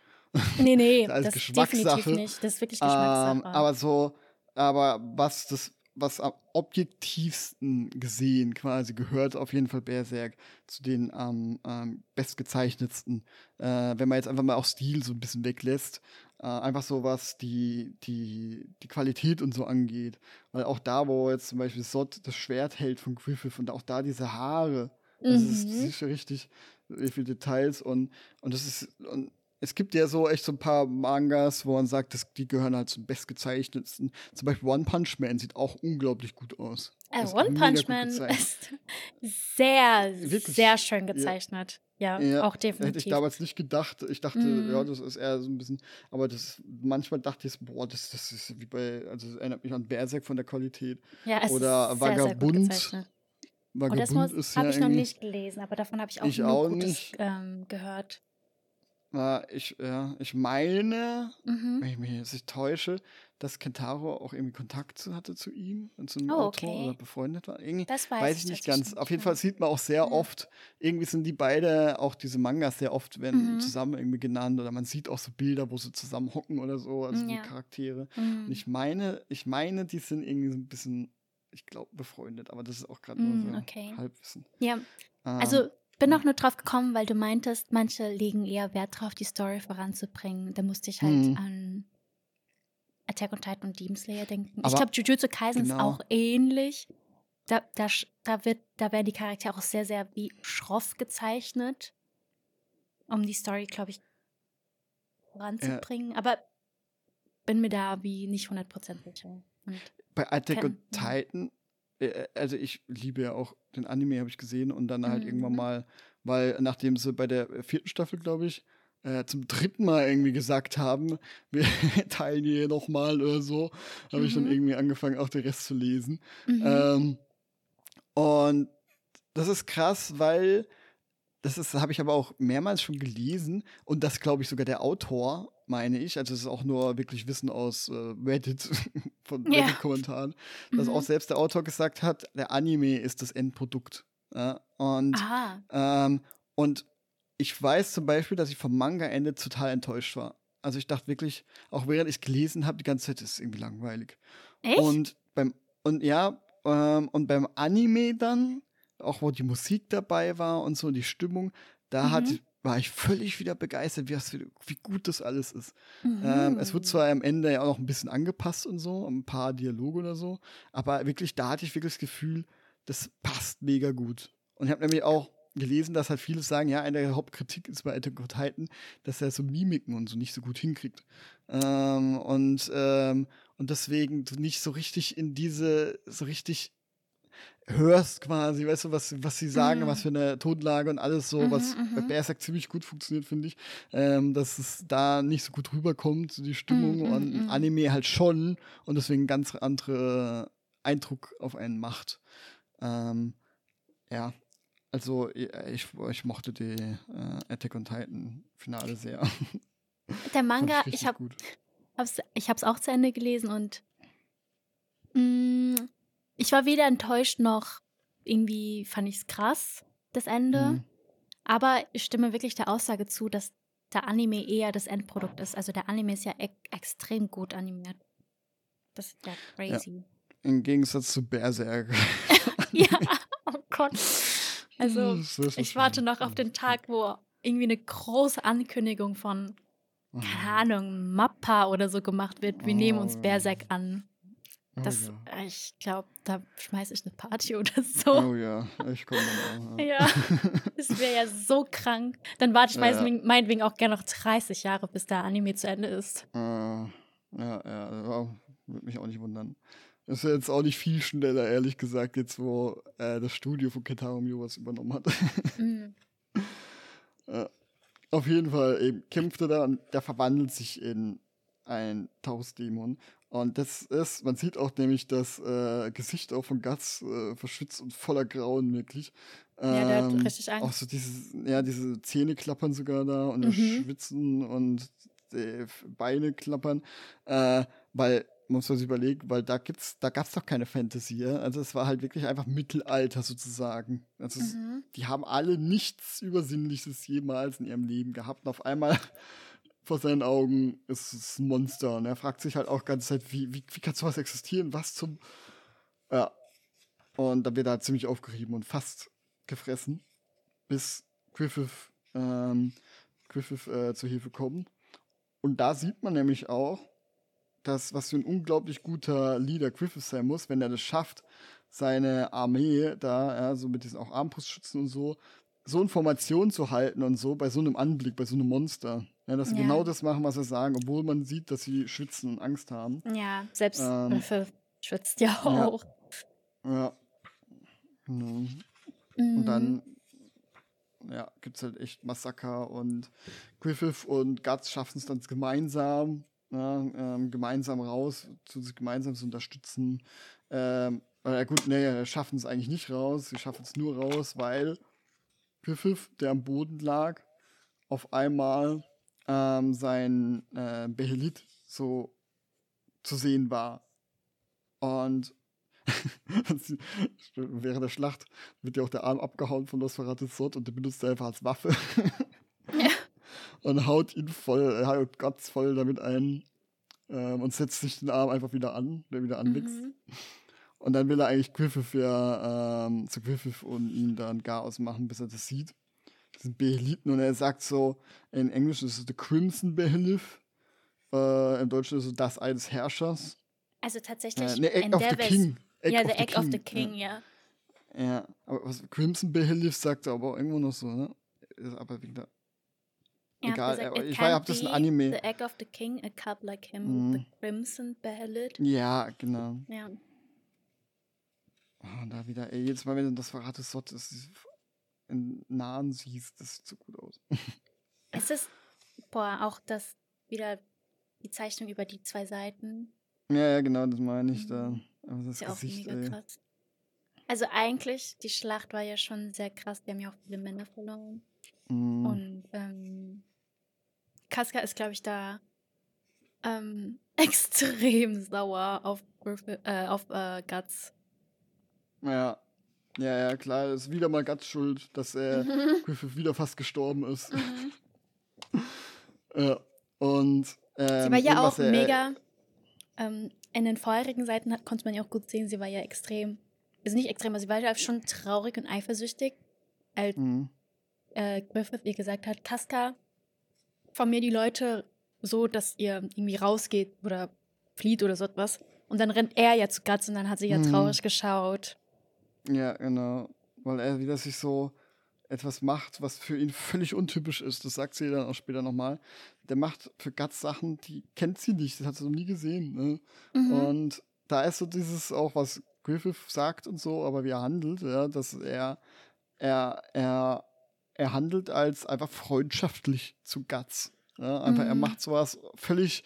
Nee, nee, das, das ist definitiv nicht. Das ist wirklich Geschmackssache. Ähm, aber so, aber was das was am objektivsten gesehen quasi gehört auf jeden Fall Berserk zu den ähm, ähm, bestgezeichnetsten. Äh, wenn man jetzt einfach mal auch Stil so ein bisschen weglässt, äh, einfach so was die, die, die Qualität und so angeht. Weil auch da, wo jetzt zum Beispiel Sot das Schwert hält von Griffith und auch da diese Haare, das, mhm. ist, das ist richtig, wie viele Details und, und das ist, und es gibt ja so echt so ein paar Mangas, wo man sagt, dass die gehören halt zum bestgezeichnetsten. Zum Beispiel One Punch Man sieht auch unglaublich gut aus. Äh, One Punch Man ist sehr, Wirklich? sehr schön gezeichnet. Ja, ja, auch definitiv. Hätte ich damals nicht gedacht. Ich dachte, mm. ja, das ist eher so ein bisschen, aber das manchmal dachte ich, boah, das, das ist wie bei, also es erinnert mich an Berserk von der Qualität. Ja, es Oder ist Vagabund. Sehr, sehr Vagabund ist ja habe ich noch nicht gelesen, aber davon habe ich auch, ich auch Gutes ähm, gehört. Na, ich, ja, ich meine, mhm. wenn ich mich jetzt nicht täusche, dass Kentaro auch irgendwie Kontakt zu, hatte zu ihm und zu einem oh, Autor okay. oder befreundet war. Irgendwie, das weiß, weiß ich nicht ganz. Auf jeden Fall sieht man auch sehr mhm. oft, irgendwie sind die beide, auch diese Mangas sehr oft werden mhm. zusammen irgendwie genannt oder man sieht auch so Bilder, wo sie zusammen hocken oder so, also ja. die Charaktere. Und mhm. ich meine, ich meine, die sind irgendwie so ein bisschen, ich glaube, befreundet, aber das ist auch gerade nur mhm, so okay. Halbwissen. Ja, ähm, also bin auch nur drauf gekommen, weil du meintest, manche legen eher Wert drauf, die Story voranzubringen. Da musste ich halt mhm. an Attack on Titan und Demon Slayer denken. Aber ich glaube, Jujutsu Kaisen genau. ist auch ähnlich. Da, da, da, wird, da werden die Charaktere auch sehr, sehr wie schroff gezeichnet, um die Story, glaube ich, voranzubringen. Ja. Aber bin mir da wie nicht 100% sicher. Und Bei Attack on Titan also ich liebe ja auch den Anime, habe ich gesehen und dann halt mhm. irgendwann mal, weil nachdem sie bei der vierten Staffel, glaube ich, äh, zum dritten Mal irgendwie gesagt haben, wir teilen hier nochmal oder so, habe mhm. ich dann mhm. irgendwie angefangen, auch den Rest zu lesen. Mhm. Ähm, und das ist krass, weil das ist, habe ich aber auch mehrmals schon gelesen und das glaube ich sogar der Autor meine ich. Also es ist auch nur wirklich Wissen aus äh, Reddit, von ja. Reddit-Kommentaren, dass mhm. auch selbst der Autor gesagt hat, der Anime ist das Endprodukt. Ja? Und, ähm, und ich weiß zum Beispiel, dass ich vom Manga-Ende total enttäuscht war. Also ich dachte wirklich, auch während ich gelesen habe, die ganze Zeit ist irgendwie langweilig. Echt? Und beim, und ja, ähm, und beim Anime dann, auch wo die Musik dabei war und so, die Stimmung, da mhm. hat war ich völlig wieder begeistert, wie, wie gut das alles ist. Mhm. Ähm, es wird zwar am Ende ja auch noch ein bisschen angepasst und so, ein paar Dialoge oder so, aber wirklich, da hatte ich wirklich das Gefühl, das passt mega gut. Und ich habe nämlich auch gelesen, dass halt viele sagen, ja, eine der Hauptkritik ist bei Attack on Titan, dass er so Mimiken und so nicht so gut hinkriegt. Ähm, und, ähm, und deswegen nicht so richtig in diese, so richtig hörst quasi, weißt du, was, was sie sagen, mhm. was für eine Tonlage und alles so, mhm, was bei mhm. Berserk ziemlich gut funktioniert, finde ich, ähm, dass es da nicht so gut rüberkommt, die Stimmung mhm, und mhm, mhm. Anime halt schon und deswegen ganz andere Eindruck auf einen macht. Ähm, ja, also ich, ich mochte die äh, Attack on Titan Finale sehr. Der Manga, ich, ich habe ich es auch zu Ende gelesen und mh, mm, ich war weder enttäuscht noch irgendwie fand ich es krass, das Ende. Mhm. Aber ich stimme wirklich der Aussage zu, dass der Anime eher das Endprodukt ist. Also der Anime ist ja e extrem gut animiert. Das ist ja crazy. Ja. Im Gegensatz zu Berserk. ja, oh Gott. Also ich warte noch auf den Tag, wo irgendwie eine große Ankündigung von, keine Ahnung, Mappa oder so gemacht wird. Wir oh. nehmen uns oh. Berserk an. Das, oh ja. ich glaube, da schmeiße ich eine Party oder so. Oh ja, ich komme dann auch. Ja, ja das wäre ja so krank. Dann warte ich ja, ja. meinetwegen auch gerne noch 30 Jahre, bis der Anime zu Ende ist. Uh, ja, ja, würde mich auch nicht wundern. Ist ja jetzt auch nicht viel schneller, ehrlich gesagt, jetzt wo äh, das Studio von Ketaro Mew was übernommen hat. Mhm. ja, auf jeden Fall eben kämpft er da und der verwandelt sich in ein Tausdämon Und das ist, man sieht auch nämlich das äh, Gesicht auch von Guts äh, verschwitzt und voller Grauen wirklich. Ähm, ja, der hat richtig Angst. Auch so dieses, ja, diese Zähne klappern sogar da und Mhm. schwitzen und die Beine klappern. Äh, weil, muss man sich überlegen, weil da gibt's, da gab's doch keine Fantasy, ja? Also es war halt wirklich einfach Mittelalter sozusagen. Also es, Mhm. die haben alle nichts Übersinnliches jemals in ihrem Leben gehabt. Und auf einmal vor seinen Augen ist es ein Monster. Und er fragt sich halt auch ganz Zeit, wie, wie, wie kann sowas existieren? Was zum. Ja. Und dann wird er halt ziemlich aufgerieben und fast gefressen, bis Griffith, ähm, Griffith äh, zur Hilfe kommt. Und da sieht man nämlich auch, dass was für ein unglaublich guter Leader Griffith sein muss, wenn er das schafft, seine Armee da, ja, so mit diesen auch Armbrustschützen und so, so Informationen zu halten und so bei so einem Anblick, bei so einem Monster. Ja, dass sie Ja. genau das machen, was sie sagen, obwohl man sieht, dass sie schwitzen und Angst haben. Ja, selbst Ähm, Griffith schwitzt ja auch. Ja. Genau. Mhm. Und dann ja, gibt es halt echt Massaker und Griffith und Guts schaffen es dann gemeinsam, ja, ähm, gemeinsam raus, zu sich gemeinsam zu unterstützen. Ähm, äh, gut, nee, schaffen es eigentlich nicht raus, sie schaffen es nur raus, weil Griffith, der am Boden lag, auf einmal ähm, sein äh, Behelit so zu sehen war. Und während der Schlacht wird ja auch der Arm abgehauen von Nosferatu Sod und der benutzt er einfach als Waffe. Ja. Und haut ihn voll, er haut ganz voll damit ein ähm, und setzt sich den Arm einfach wieder an, der wieder anwächst. Mhm. Und dann will er eigentlich Griffith ja ähm, zu Griffith und ihn dann gar ausmachen, bis er das sieht. Diesen Beheliten. Und er sagt so, in Englisch ist es The Crimson Behelith. Äh, Im Deutschen ist es das eines Herrschers. Also tatsächlich Äh, ne, Egg in of der the King. Egg ja, the Egg of the King, ja. Ja, ja. aber was Crimson Behelith sagt er aber auch irgendwo noch so, ne? Ist aber wieder. Er hat Egal, gesagt, ich weiß, ob das ein Anime- The Egg of the King, a cup like him Mhm. with the crimson behelit. Ja, genau. Ja. Oh, und da wieder, ey, jedes Mal, wenn du das verratest, so, das in Nahen siehst, das sieht so gut aus. Es ist, boah, auch das wieder die Zeichnung über die zwei Seiten. Ja, ja, genau, das meine ich da. Mhm. Aber das Ist ja auch Gesicht, mega ey. krass. Also eigentlich, die Schlacht war ja schon sehr krass. Die haben ja auch viele Männer verloren. Mhm. Und ähm, Casca ist, glaube ich, da ähm, extrem sauer auf, Griffith- äh, auf äh, Guts. Ja. Ja, ja, klar, ist wieder mal ganz schuld, dass er Griffith wieder fast gestorben ist. ja. Und ähm, Sie war ja auch mega. Ähm, in den vorherigen Seiten hat, konnte man ja auch gut sehen, sie war ja extrem. Also nicht extrem, aber sie war ja schon traurig und eifersüchtig, als Mhm. äh, Griffith ihr gesagt hat: Casca, von mir die Leute so, dass ihr irgendwie rausgeht oder flieht oder so etwas. Und dann rennt er ja zu Guts und dann hat sie ja Mhm. traurig geschaut. Ja, genau. Weil er wieder sich so etwas macht, was für ihn völlig untypisch ist. Das sagt sie dann auch später nochmal. Der macht für Guts Sachen, die kennt sie nicht. Das hat sie noch nie gesehen. Ne? Mhm. Und da ist so dieses auch, was Griffith sagt und so, aber wie er handelt, ja, dass er, er, er, er handelt als einfach freundschaftlich zu Guts. Ja, einfach, er Mhm. macht sowas völlig,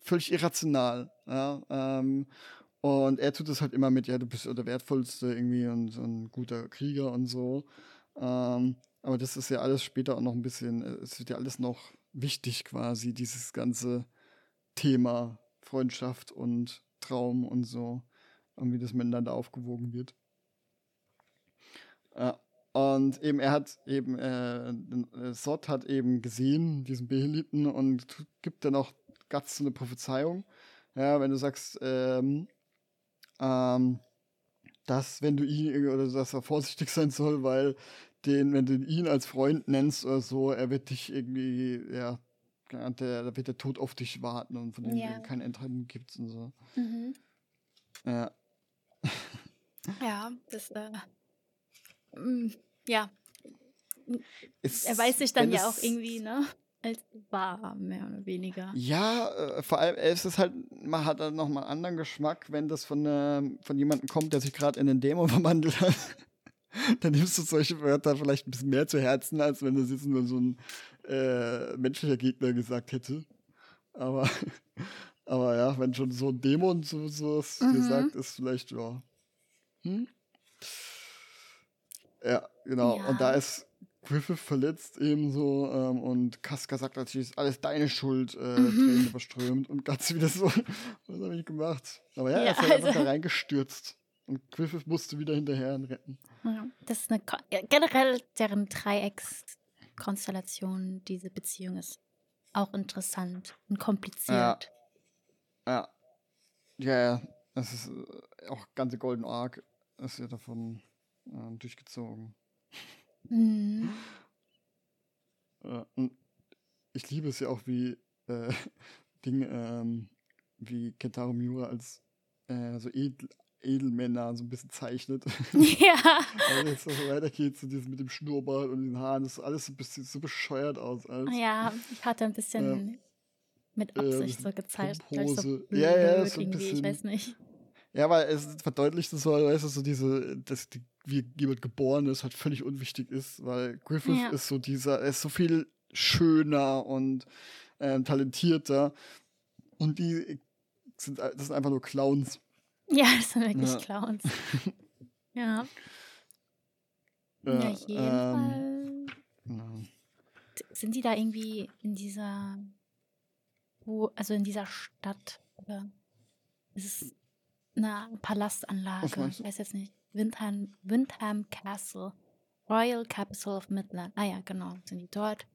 völlig irrational. Ja, ähm, und er tut es halt immer mit, ja, du bist der Wertvollste irgendwie und ein guter Krieger und so. Ähm, aber das ist ja alles später auch noch ein bisschen, äh, es wird ja alles noch wichtig quasi, dieses ganze Thema Freundschaft und Traum und so, und wie das miteinander aufgewogen wird. Ja. Und eben, er hat eben, äh, äh, Sot hat eben gesehen, diesen Beheliten, und gibt dann auch Guts so eine Prophezeiung. Ja, wenn du sagst, ähm, ähm, dass wenn du ihn oder dass er vorsichtig sein soll, weil den, wenn du ihn als Freund nennst oder so, er wird dich irgendwie, ja, der, da wird der Tod auf dich warten und von dem Ja. keine Entscheidung gibt und so. Mhm. Ja. Ja, das, äh, mm, ja, Es- er weiß sich dann ja auch irgendwie, ne, als wahr, mehr oder weniger. Ja, äh, vor allem es ist halt, man hat dann nochmal einen anderen Geschmack, wenn das von, ähm, von jemandem kommt, der sich gerade in den Dämon verwandelt hat. dann nimmst du solche Wörter vielleicht ein bisschen mehr zu Herzen, als wenn das jetzt nur so ein äh, menschlicher Gegner gesagt hätte. Aber, aber ja, ja, wenn schon so ein Dämon so, so was Mhm. dir sagt, ist vielleicht, ja. Hm? Ja, genau. Und da Ja. ist Griffith verletzt ebenso ähm, und Casca sagt natürlich, ist alles deine Schuld, äh, Mhm. Tränen überströmt und ganz wieder so, was habe ich gemacht? Aber ja, er Ja, ist halt einfach also- da reingestürzt und Griffith musste wieder hinterher ihn retten. Ja, Das ist eine ja, generell deren Dreieckskonstellation, diese Beziehung ist auch interessant und kompliziert. Ja. Ja, ja, das ist äh, auch ganze Golden Arc ist ja davon äh, durchgezogen. Mhm. Und ich liebe es ja auch, wie äh, Ding, ähm, wie Kentaro Miura als äh, so Edel, Edelmänner so ein bisschen zeichnet. ja. Weil jetzt so weitergeht, so dieses mit dem Schnurrbart und den Haaren, das sieht alles so ein bisschen so bescheuert aus. Als, Ja, ich hatte ein bisschen mit Äh, Absicht so gezeigt. so Ja, ja, so ein irgendwie, ich bisschen- weiß nicht. Ja, weil es verdeutlicht es so, weißt du, so diese, dass die, wie jemand geboren ist, halt völlig unwichtig ist, weil Griffith Ja. ist so dieser, er ist so viel schöner und ähm, talentierter und die sind, das sind einfach nur Clowns. Ja, das sind wirklich Ja. Clowns. ja. Ja, Ja, auf jeden ähm, Fall. Sind die da irgendwie in dieser, wo, also in dieser Stadt oder ist es eine Palastanlage? Ich weiß jetzt nicht. Windham, Windham Castle, Royal Capital of Midland. Ah ja, genau, sind die dort.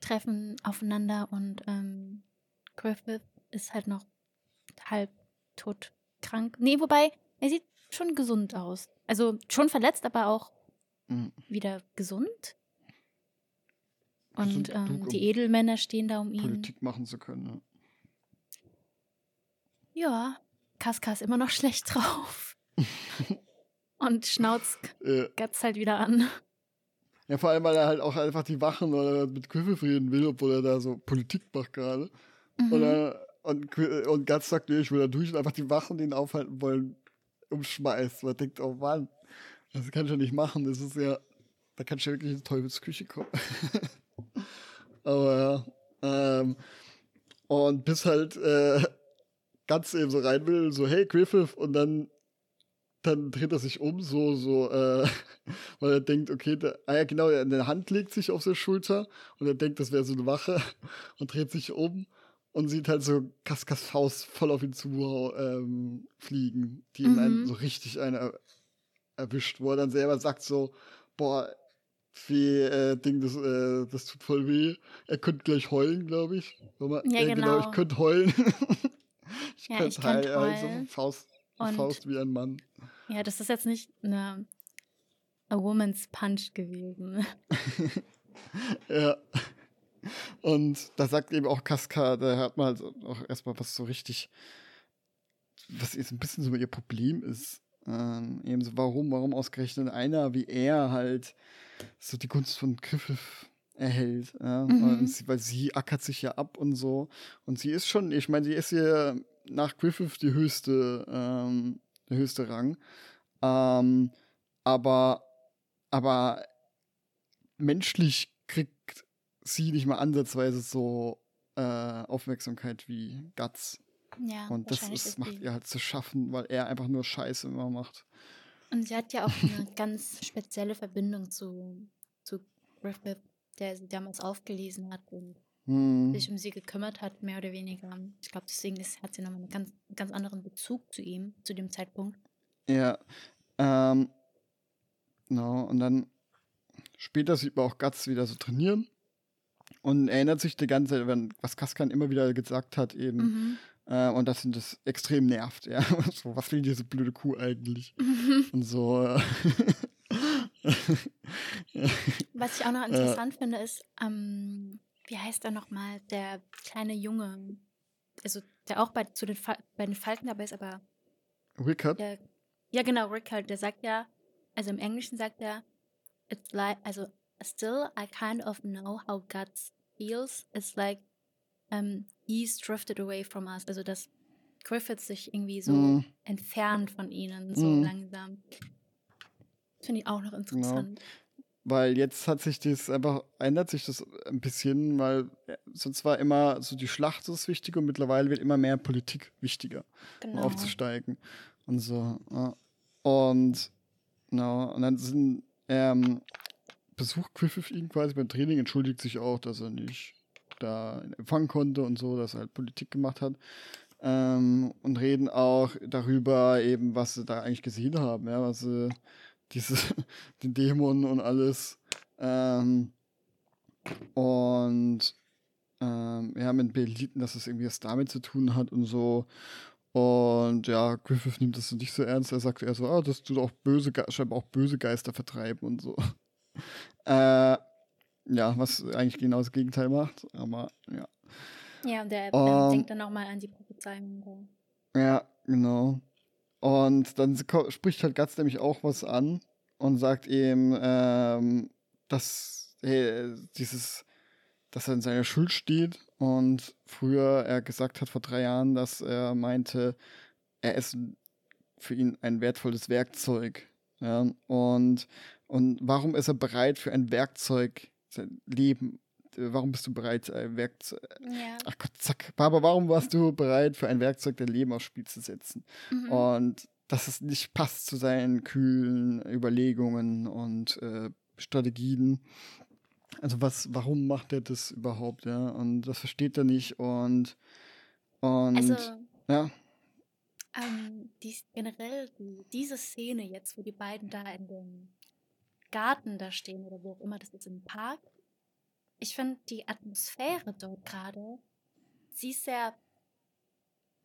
Treffen aufeinander und ähm, Griffith ist halt noch halb tot krank. Nee, wobei, er sieht schon gesund aus. Also schon verletzt, aber auch Mhm. wieder gesund. Und ähm, genug, um die Edelmänner stehen da um ihn. Politik machen zu können. Ne? Ja, Kaska ist immer noch schlecht drauf. Und schnauzt Äh, Gatz halt wieder an. ja, vor allem, weil er halt auch einfach die Wachen oder mit Griffith reden will, obwohl er da so Politik macht gerade. Und, Mhm. er, und, und Guts sagt, nee, ich will da durch und einfach die Wachen, die ihn aufhalten wollen, umschmeißt. Man denkt, oh Mann, das kann ich ja nicht machen. Das ist ja, da kann ich ja wirklich in die Teufelsküche kommen. Aber ja. Ähm, und bis halt äh, Guts eben so rein will, so, hey Griffith, und dann dann dreht er sich um, so, so, äh, weil er denkt, okay, der, ah ja, genau, eine Hand legt sich auf seine Schulter und er denkt, das wäre so eine Wache und dreht sich um und sieht halt so Kaskas Faust voll auf ihn zu ähm, fliegen, die ihm Mhm. einen so richtig eine er erwischt, wo er dann selber sagt so, boah, wie äh, Ding, das, äh, das tut voll weh. Er könnte gleich heulen, glaube ich. Wenn man- Ja, äh, genau. ich könnte heulen. ich Ja, könnte ich könnt hei- also heulen. Faust, Und- Faust wie ein Mann. Ja, das ist jetzt nicht eine A Woman's Punch gewesen. Ja. Und da sagt eben auch Casca, da hört man halt auch erstmal, was so richtig, was jetzt ein bisschen so ihr Problem ist. Ähm, eben so, warum, warum ausgerechnet einer wie er halt so die Gunst von Griffith erhält. Ja? Mhm. Sie, weil sie ackert sich ja ab und so. Und sie ist schon, ich meine, sie ist ja nach Griffith die höchste, ähm, der höchste Rang. Ähm, aber, aber menschlich kriegt sie nicht mal ansatzweise so äh, Aufmerksamkeit wie Guts. Ja, Und das ist, macht sie- ihr halt zu schaffen, weil er einfach nur Scheiße immer macht. Und sie hat ja auch eine ganz spezielle Verbindung zu, zu Griffith, der sie damals aufgelesen hat und Hm. sich um sie gekümmert hat, mehr oder weniger. Ich glaube, deswegen ist, hat sie nochmal einen ganz, ganz anderen Bezug zu ihm, zu dem Zeitpunkt. Ja. Ähm, genau, und dann später sieht man auch Guts wieder so trainieren und erinnert sich die ganze Zeit, wenn, was Kaskan immer wieder gesagt hat, eben. Mhm. Äh, und dass ihn das extrem nervt, ja. So, was will diese blöde Kuh eigentlich? Und so. Äh, Was ich auch noch Äh. interessant finde, ist, ähm, wie heißt er nochmal, der kleine Junge, also der auch bei, zu den, Fal bei den Falken dabei ist, aber Rickard? der, ja genau, Rickard, der sagt ja, also im Englischen sagt er, it's like, also still I kind of know how guts feels. It's like um, he's drifted away from us. Also dass Griffith sich irgendwie so Mhm. entfernt von ihnen, so Mhm. langsam. Finde ich auch noch interessant. Weil jetzt hat sich das einfach, ändert sich das ein bisschen, weil sonst war immer so die Schlacht das Wichtige und mittlerweile wird immer mehr Politik wichtiger, um Genau. aufzusteigen und so. Und, genau, und dann sind, ähm, besucht Griffith ihn quasi beim Training, entschuldigt sich auch, dass er nicht da empfangen konnte und so, dass er halt Politik gemacht hat. Ähm, und reden auch darüber, eben, was sie da eigentlich gesehen haben, ja, was sie, diese, den Dämon und alles. Ähm, und ähm, ja, mit Beliten, dass es irgendwie was damit zu tun hat und so. Und ja, Griffith nimmt das nicht so ernst. Er sagt eher so, ah, das tut auch böse, Ge- scheinbar auch böse Geister vertreiben und so. äh, ja, was eigentlich genau das Gegenteil macht. Aber ja. Ja, und der Ähm, ähm, denkt dann nochmal an die Prophezeiung. Ja, genau. Und dann spricht halt Guts nämlich auch was an und sagt ihm, ähm, dass hey, dieses, dass er in seiner Schuld steht und früher er gesagt hat vor drei Jahren, dass er meinte, er ist für ihn ein wertvolles Werkzeug. Ja, und, und warum ist er bereit für ein Werkzeug, sein Leben? Warum bist du bereit, ein Werkzeug, Ja. Ach Gott, zack. Barbara, warum warst du bereit, für ein Werkzeug dein Leben aufs Spiel zu setzen? Mhm. Und dass es nicht passt zu seinen kühlen Überlegungen und äh, Strategien. Also was, warum macht er das überhaupt, ja? Und das versteht er nicht und, und Also, ja, ähm, dies, generell die, diese Szene jetzt, wo die beiden da in dem Garten da stehen oder wo auch immer das ist, im Park. Ich finde die Atmosphäre dort gerade, sie ist sehr,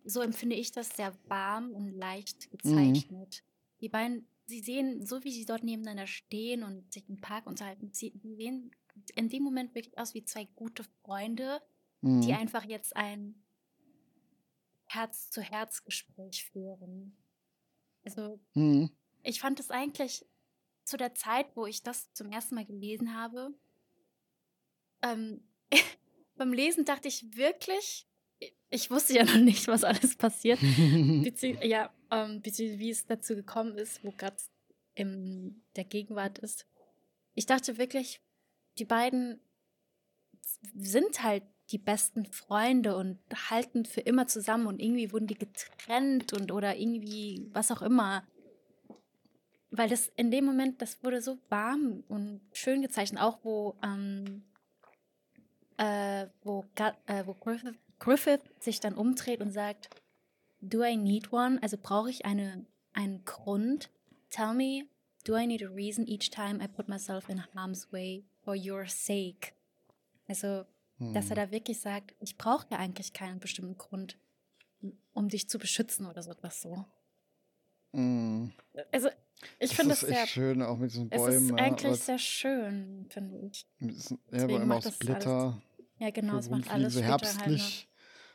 so empfinde ich das, sehr warm und leicht gezeichnet. Die beiden, sie sehen, so wie sie dort nebeneinander stehen und sich im Park unterhalten, sie, die sehen in dem Moment wirklich aus wie zwei gute Freunde, die mhm. einfach jetzt ein Herz-zu-Herz-Gespräch führen. Also, Mhm. ich fand es eigentlich zu der Zeit, wo ich das zum ersten Mal gelesen habe, ähm, beim Lesen dachte ich wirklich, ich wusste ja noch nicht, was alles passiert, bezieh ja, ähm, wie es dazu gekommen ist, wo gerade in der Gegenwart ist. Ich dachte wirklich, die beiden sind halt die besten Freunde und halten für immer zusammen und irgendwie wurden die getrennt und oder irgendwie was auch immer. Weil das in dem Moment, das wurde so warm und schön gezeichnet, auch wo, ähm, äh, wo, äh, wo Griffith, Griffith sich dann umdreht und sagt, Do I need one? Also brauche ich eine, einen Grund? Tell me, do I need a reason each time I put myself in harm's way for your sake? Also, dass er da wirklich sagt, ich brauche ja eigentlich keinen bestimmten Grund, um dich zu beschützen oder so etwas so. Mhm. Also, ich Das finde ist das echt sehr, schön, auch mit diesen es Bäumen. ist ja, eigentlich sehr schön, finde ich. es- Ja, aber immer aus Blätter. Ja, genau, es macht alles halt noch. herbstlich.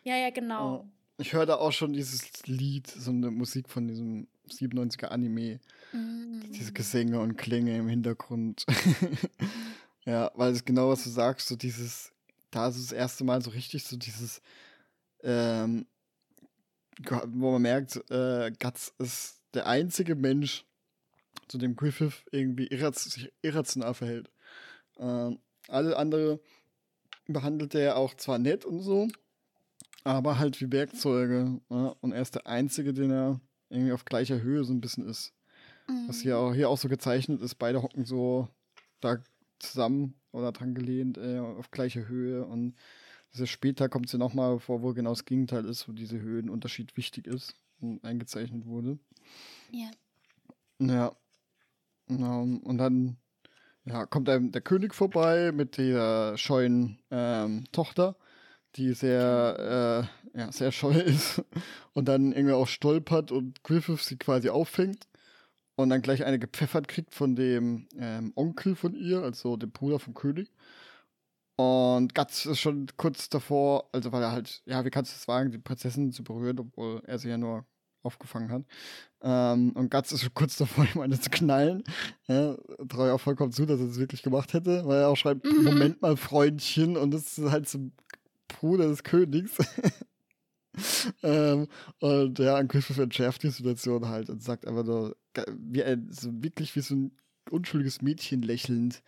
Ja, ja, genau. Ich höre da auch schon dieses Lied, so eine Musik von diesem 97er Anime. Diese Mm. Gesänge und Klänge im Hintergrund. ja, weil es genau, was du sagst, so dieses, da ist es das erste Mal so richtig so dieses, ähm, wo man merkt, äh, Guts ist der einzige Mensch, zu dem Griffith irgendwie sich irrational verhält. Ähm, alle andere behandelt er auch zwar nett und so, aber halt wie Werkzeuge. Ja? Und er ist der Einzige, den er irgendwie auf gleicher Höhe so ein bisschen ist. Was hier Mhm. auch, hier auch so gezeichnet ist, beide hocken so da zusammen oder dran gelehnt äh, auf gleicher Höhe und ist später kommt es ja nochmal vor, wo genau das Gegenteil ist, wo diese Höhenunterschied wichtig ist und eingezeichnet wurde. Ja. Ja. Ähm, und dann ja, kommt einem der König vorbei mit der scheuen ähm, Tochter, die sehr, äh, ja, sehr scheu ist und dann irgendwie auch stolpert und Griffith sie quasi auffängt und dann gleich eine gepfeffert kriegt von dem ähm, Onkel von ihr, also dem Bruder vom König. Und Guts ist schon kurz davor, also weil er halt, ja, wie kannst du es wagen, die Prinzessin zu berühren, obwohl er sie ja nur aufgefangen hat. Ähm, und Guts ist schon kurz davor, ihm eine zu knallen. Ja, traue ich auch vollkommen zu, dass er es wirklich gemacht hätte, weil er auch schreibt, Mhm. Moment mal, Freundchen, und das ist halt zum Bruder des Königs. ähm, und ja, und Griffith entschärft die Situation halt und sagt einfach nur, wie ein, so wirklich wie so ein unschuldiges Mädchen lächelnd.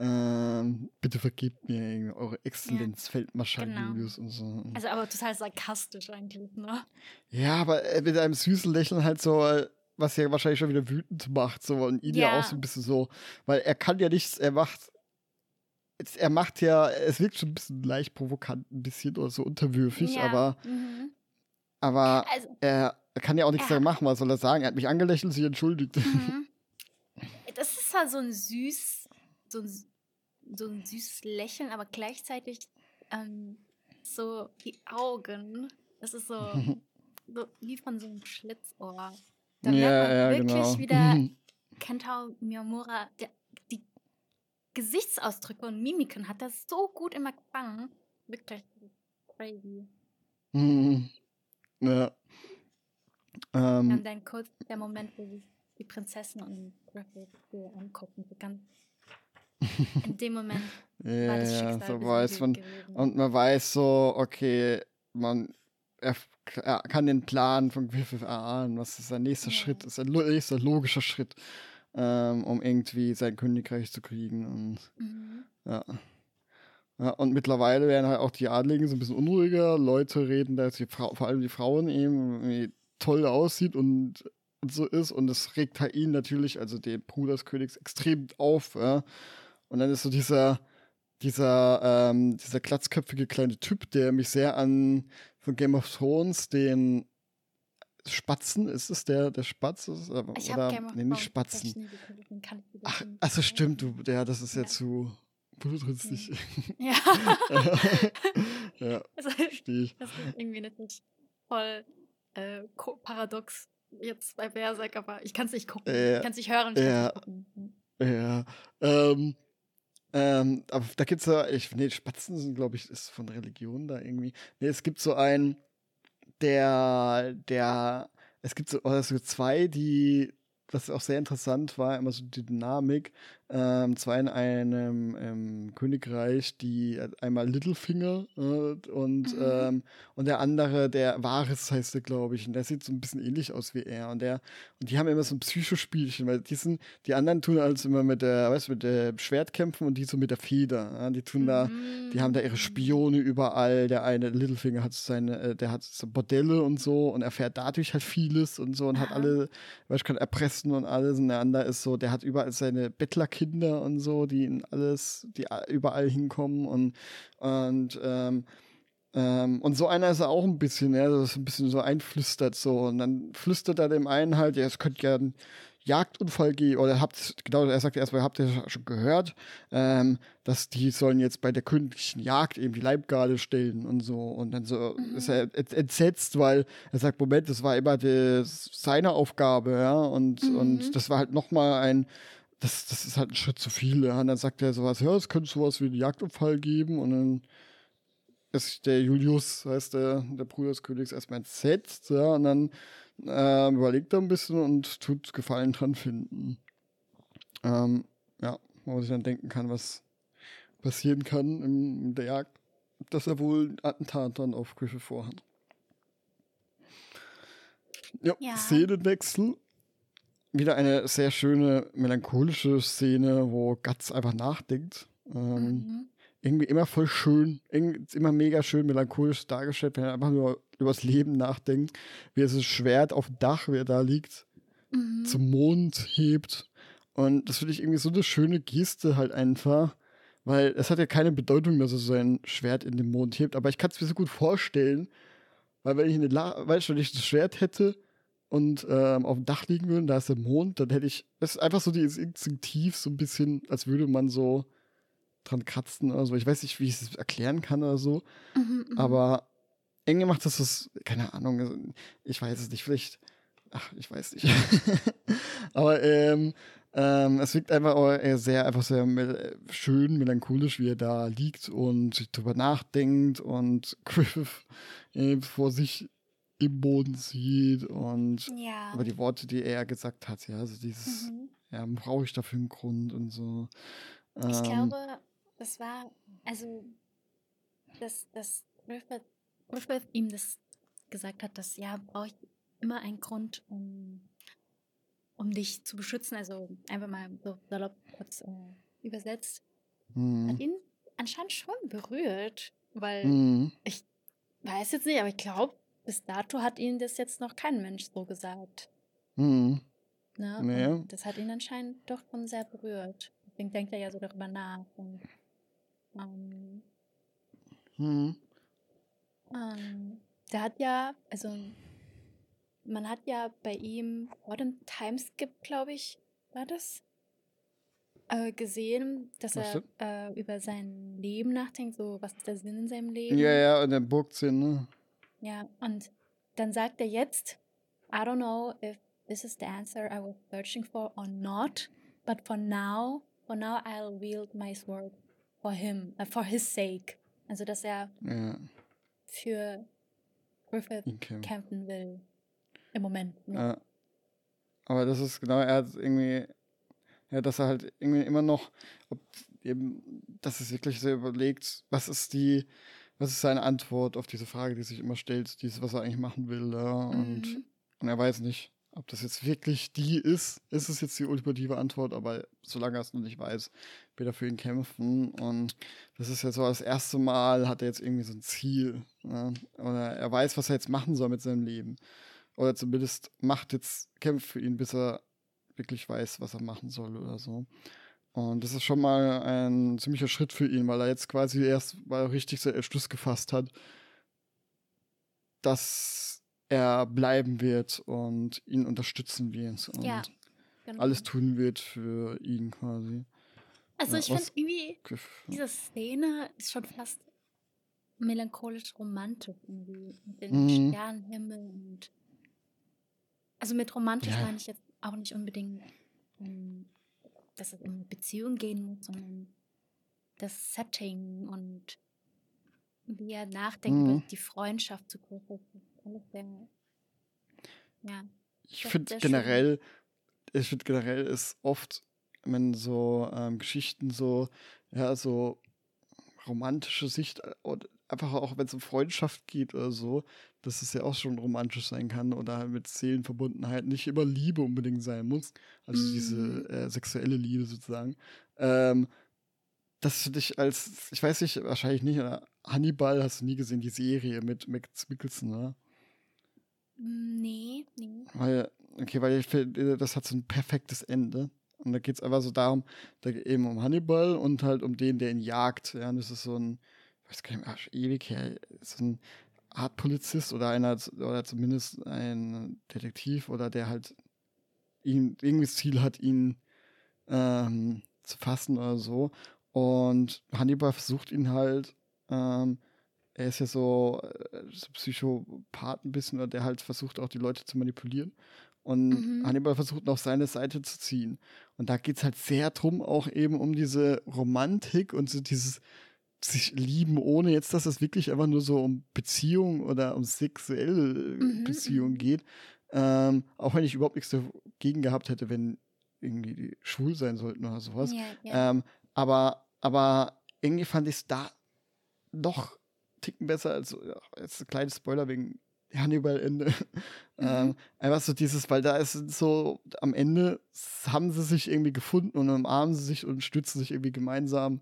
Ähm, bitte vergebt mir eure Exzellenz, ja, Feldmarschall genau. Julius und so. Also aber total sarkastisch eigentlich, ne? Ja, aber mit einem süßen Lächeln halt so, was ja wahrscheinlich schon wieder wütend macht, so und ihn ja, ja auch so ein bisschen so, weil er kann ja nichts, er macht er macht ja, es wirkt schon ein bisschen leicht provokant, ein bisschen oder so unterwürfig, ja. aber, mhm. aber also, er kann ja auch nichts ja. machen. Was soll er sagen? Er hat mich angelächelt, sich entschuldigt. Mhm. Das ist halt so ein süß, so ein, so ein süßes Lächeln, aber gleichzeitig ähm, so die Augen. Das ist so, so wie von so einem Schlitzohr. Da ja, merkt man ja, wirklich genau. wieder Kentao Miyamura, der Gesichtsausdrücke und Mimiken hat er so gut immer gefangen. Wirklich crazy. Mhm. Ja. Ähm, und dann kurz der Moment, wo sich die Prinzessin und so angucken. So ganz in dem Moment ja, war das Schicksal so weiß man, Und man weiß so, okay, man er, er kann den Plan von Griffith erahnen, was ist sein nächster ja. Schritt ist, ein nächster logischer Schritt ähm, um irgendwie sein Königreich zu kriegen. Und, mhm. ja. ja. Und mittlerweile werden halt auch die Adligen so ein bisschen unruhiger. Leute reden, dass die Frau, vor allem die Frauen eben wie toll aussieht und, und so ist. Und das regt halt ihn natürlich, also den Bruder des Königs, extrem auf. Ja. Und dann ist so dieser, dieser, ähm, dieser glatzköpfige kleine Typ, der mich sehr an von Game of Thrones den Spatzen, ist es der, der Spatz? Ist, oder, ich oder nee, nicht Spatzen. Ach, also stimmt, du, ja, das ist ja, ja zu blutrünstig. Ja. ja, also, verstehe ich. Das ist irgendwie nicht voll äh, paradox jetzt bei Berserk, aber ich kann es nicht gucken. Äh, ich kann es nicht hören, ich ja, kann es nicht gucken. Ja, ähm, ähm, aber da gibt es ja, ich, nee, Spatzen sind, glaube ich, ist von Religion da irgendwie. Nee, es gibt so ein, der, der, es gibt so, also zwei, die, was auch sehr interessant war, immer so die Dynamik, ähm, zwar in einem ähm, Königreich, die einmal Littlefinger äh, und, mhm. ähm, und der andere, der Varys heißt der, glaube ich, und der sieht so ein bisschen ähnlich aus wie er. Und der, und die haben immer so ein Psychospielchen, weil die sind, die anderen tun alles immer mit der, weißt du, mit der Schwert kämpfen und die so mit der Feder. Ja? Die tun mhm. da, die haben da ihre Spione überall. Der eine, Littlefinger hat seine, äh, der hat so Bordelle und so und erfährt dadurch halt vieles und so und hat alle, weißt du, kann erpressen und alles. Und der andere ist so, der hat überall seine Bettler Kinder und so, die in alles, die überall hinkommen und, und, ähm, ähm, und so einer ist er auch ein bisschen, ja, das ist ein bisschen so einflüstert so. Und dann flüstert er dem einen halt, ja, es könnte ja ein Jagdunfall geben, oder habt, genau, er sagt erstmal, habt ihr schon gehört, ähm, dass die sollen jetzt bei der königlichen Jagd eben die Leibgarde stellen und so. Und dann so mhm. ist er entsetzt, weil er sagt, Moment, das war immer die, seine Aufgabe, ja, und, mhm. und das war halt nochmal ein, das, das ist halt ein Schritt zu viel. Ja. Und dann sagt er sowas, ja, es könnte sowas wie einen Jagdunfall geben. Und dann ist der Julius, heißt der, der Bruder des Königs, erstmal entsetzt. Ja. Und dann äh, überlegt er ein bisschen und tut Gefallen dran finden. Ähm, ja, wo man sich dann denken kann, was passieren kann in der Jagd, dass er wohl ein Attentat dann auf Griffith vorhat. Ja, ja. Szenenwechsel wieder eine sehr schöne melancholische Szene, wo Guts einfach nachdenkt. Ähm, mhm. Irgendwie immer voll schön, immer mega schön melancholisch dargestellt, wenn er einfach nur über das Leben nachdenkt, wie er das Schwert auf dem Dach, wie er da liegt, mhm. zum Mond hebt. Und das finde ich irgendwie so eine schöne Geste halt einfach, weil es hat ja keine Bedeutung, dass er sein Schwert in den Mond hebt, aber ich kann es mir so gut vorstellen, weil wenn ich eine La weißt wenn ich das Schwert hätte, und ähm, auf dem Dach liegen würden, da ist der Mond, dann hätte ich, das ist einfach so dieses instinktiv, so ein bisschen, als würde man so dran kratzen oder so. Ich weiß nicht, wie ich es erklären kann oder so. Mhm, mhm. aber irgendwie macht das das, keine Ahnung, also, ich weiß es nicht, vielleicht, ach, ich weiß nicht. aber ähm, ähm, es wirkt einfach sehr, einfach sehr schön melancholisch, wie er da liegt und sich drüber nachdenkt und Griffith äh, vor sich im Boden sieht und ja. aber die Worte, die er gesagt hat, ja, also dieses, mhm. ja, brauche ich dafür einen Grund und so. Ähm, ich glaube, das war, also, dass, dass Griffith, Griffith ihm das gesagt hat, dass ja, brauche ich immer einen Grund, um, um dich zu beschützen, also einfach mal so salopp kurz äh, übersetzt, mhm. hat ihn anscheinend schon berührt, weil mhm. ich weiß jetzt nicht, aber ich glaube, bis dato hat ihnen das jetzt noch kein Mensch so gesagt. Mhm. Ne? Nee. Das hat ihn anscheinend doch schon sehr berührt. Deswegen denkt er ja so darüber nach. Und, ähm, mhm. ähm, der hat ja, also man hat ja bei ihm vor dem Timeskip, glaube ich, war das, äh, gesehen, dass er äh, über sein Leben nachdenkt, so was ist der Sinn in seinem Leben. Ja, ja, und der Burgsinn, ne? Ja, und dann sagt er jetzt, I don't know if this is the answer I was searching for or not, but for now, for now I'll wield my sword for him, uh, for his sake. Also, dass er ja. für Griffith okay. kämpfen will. Im Moment. Ne? Ja. Aber das ist genau, er hat irgendwie ja, dass er halt irgendwie immer noch, ob eben, dass es wirklich so überlegt, was ist die, was ist seine Antwort auf diese Frage, die sich immer stellt, dieses, was er eigentlich machen will, ja, und, mhm. und er weiß nicht, ob das jetzt wirklich die ist, ist es jetzt die ultimative Antwort, aber solange er es noch nicht weiß, wird er für ihn kämpfen. Und das ist ja so das erste Mal, hat er jetzt irgendwie so ein Ziel. Ja? Oder er weiß, was er jetzt machen soll mit seinem Leben. Oder zumindest macht jetzt, kämpft für ihn, bis er wirklich weiß, was er machen soll oder so. Und das ist schon mal ein ziemlicher Schritt für ihn, weil er jetzt quasi erst mal richtig so Entschluss gefasst hat, dass er bleiben wird und ihn unterstützen wird und ja, genau. alles tun wird für ihn quasi. Also ja, ich finde irgendwie, diese Szene ist schon fast melancholisch romantisch irgendwie. Mit dem mhm. Sternenhimmel und also mit romantisch ja. meine ich jetzt auch nicht unbedingt, dass es um eine Beziehung gehen muss, sondern das Setting und wie er nachdenkt mhm. die Freundschaft zu Griffith. Ja. Ich finde generell, schön. ich finde generell ist oft, wenn so ähm, Geschichten so, ja, so romantische Sicht äh, oder einfach auch, wenn es um Freundschaft geht oder so, dass es ja auch schon romantisch sein kann oder mit Seelenverbundenheit nicht immer Liebe unbedingt sein muss. Also mm. diese mhm. äh, sexuelle Liebe sozusagen. Ähm, das finde ich als, ich weiß nicht, wahrscheinlich nicht, oder Hannibal hast du nie gesehen, die Serie mit Max Mikkelsen, oder? Nee, nee. Weil, okay, weil ich finde, das hat so ein perfektes Ende. Und da geht es einfach so darum, da geht eben um Hannibal und halt um den, der ihn jagt. Ja, und das ist so ein, ich weiß gar nicht mehr, ewig her, so ein Art Polizist oder einer oder zumindest ein Detektiv oder der halt ihn irgendwie das Ziel hat, ihn ähm, zu fassen oder so. Und Hannibal versucht ihn halt, ähm, er ist ja so, äh, so Psychopath ein bisschen, oder der halt versucht auch die Leute zu manipulieren. Und mhm. Hannibal versucht noch seine Seite zu ziehen. Und da geht es halt sehr drum, auch eben um diese Romantik und so dieses sich lieben, ohne jetzt, dass es wirklich einfach nur so um Beziehung oder um sexuelle mhm. Beziehung mhm. geht. Ähm, auch wenn ich überhaupt nichts dagegen gehabt hätte, wenn irgendwie die schwul sein sollten oder sowas. Ja, ja. Ähm, aber, aber irgendwie fand ich es da doch ticken besser als jetzt ein kleines Spoiler wegen Hannibal-Ende. Mhm. Ähm, einfach so dieses, weil da ist so, am Ende haben sie sich irgendwie gefunden und umarmen sie sich und stützen sich irgendwie gemeinsam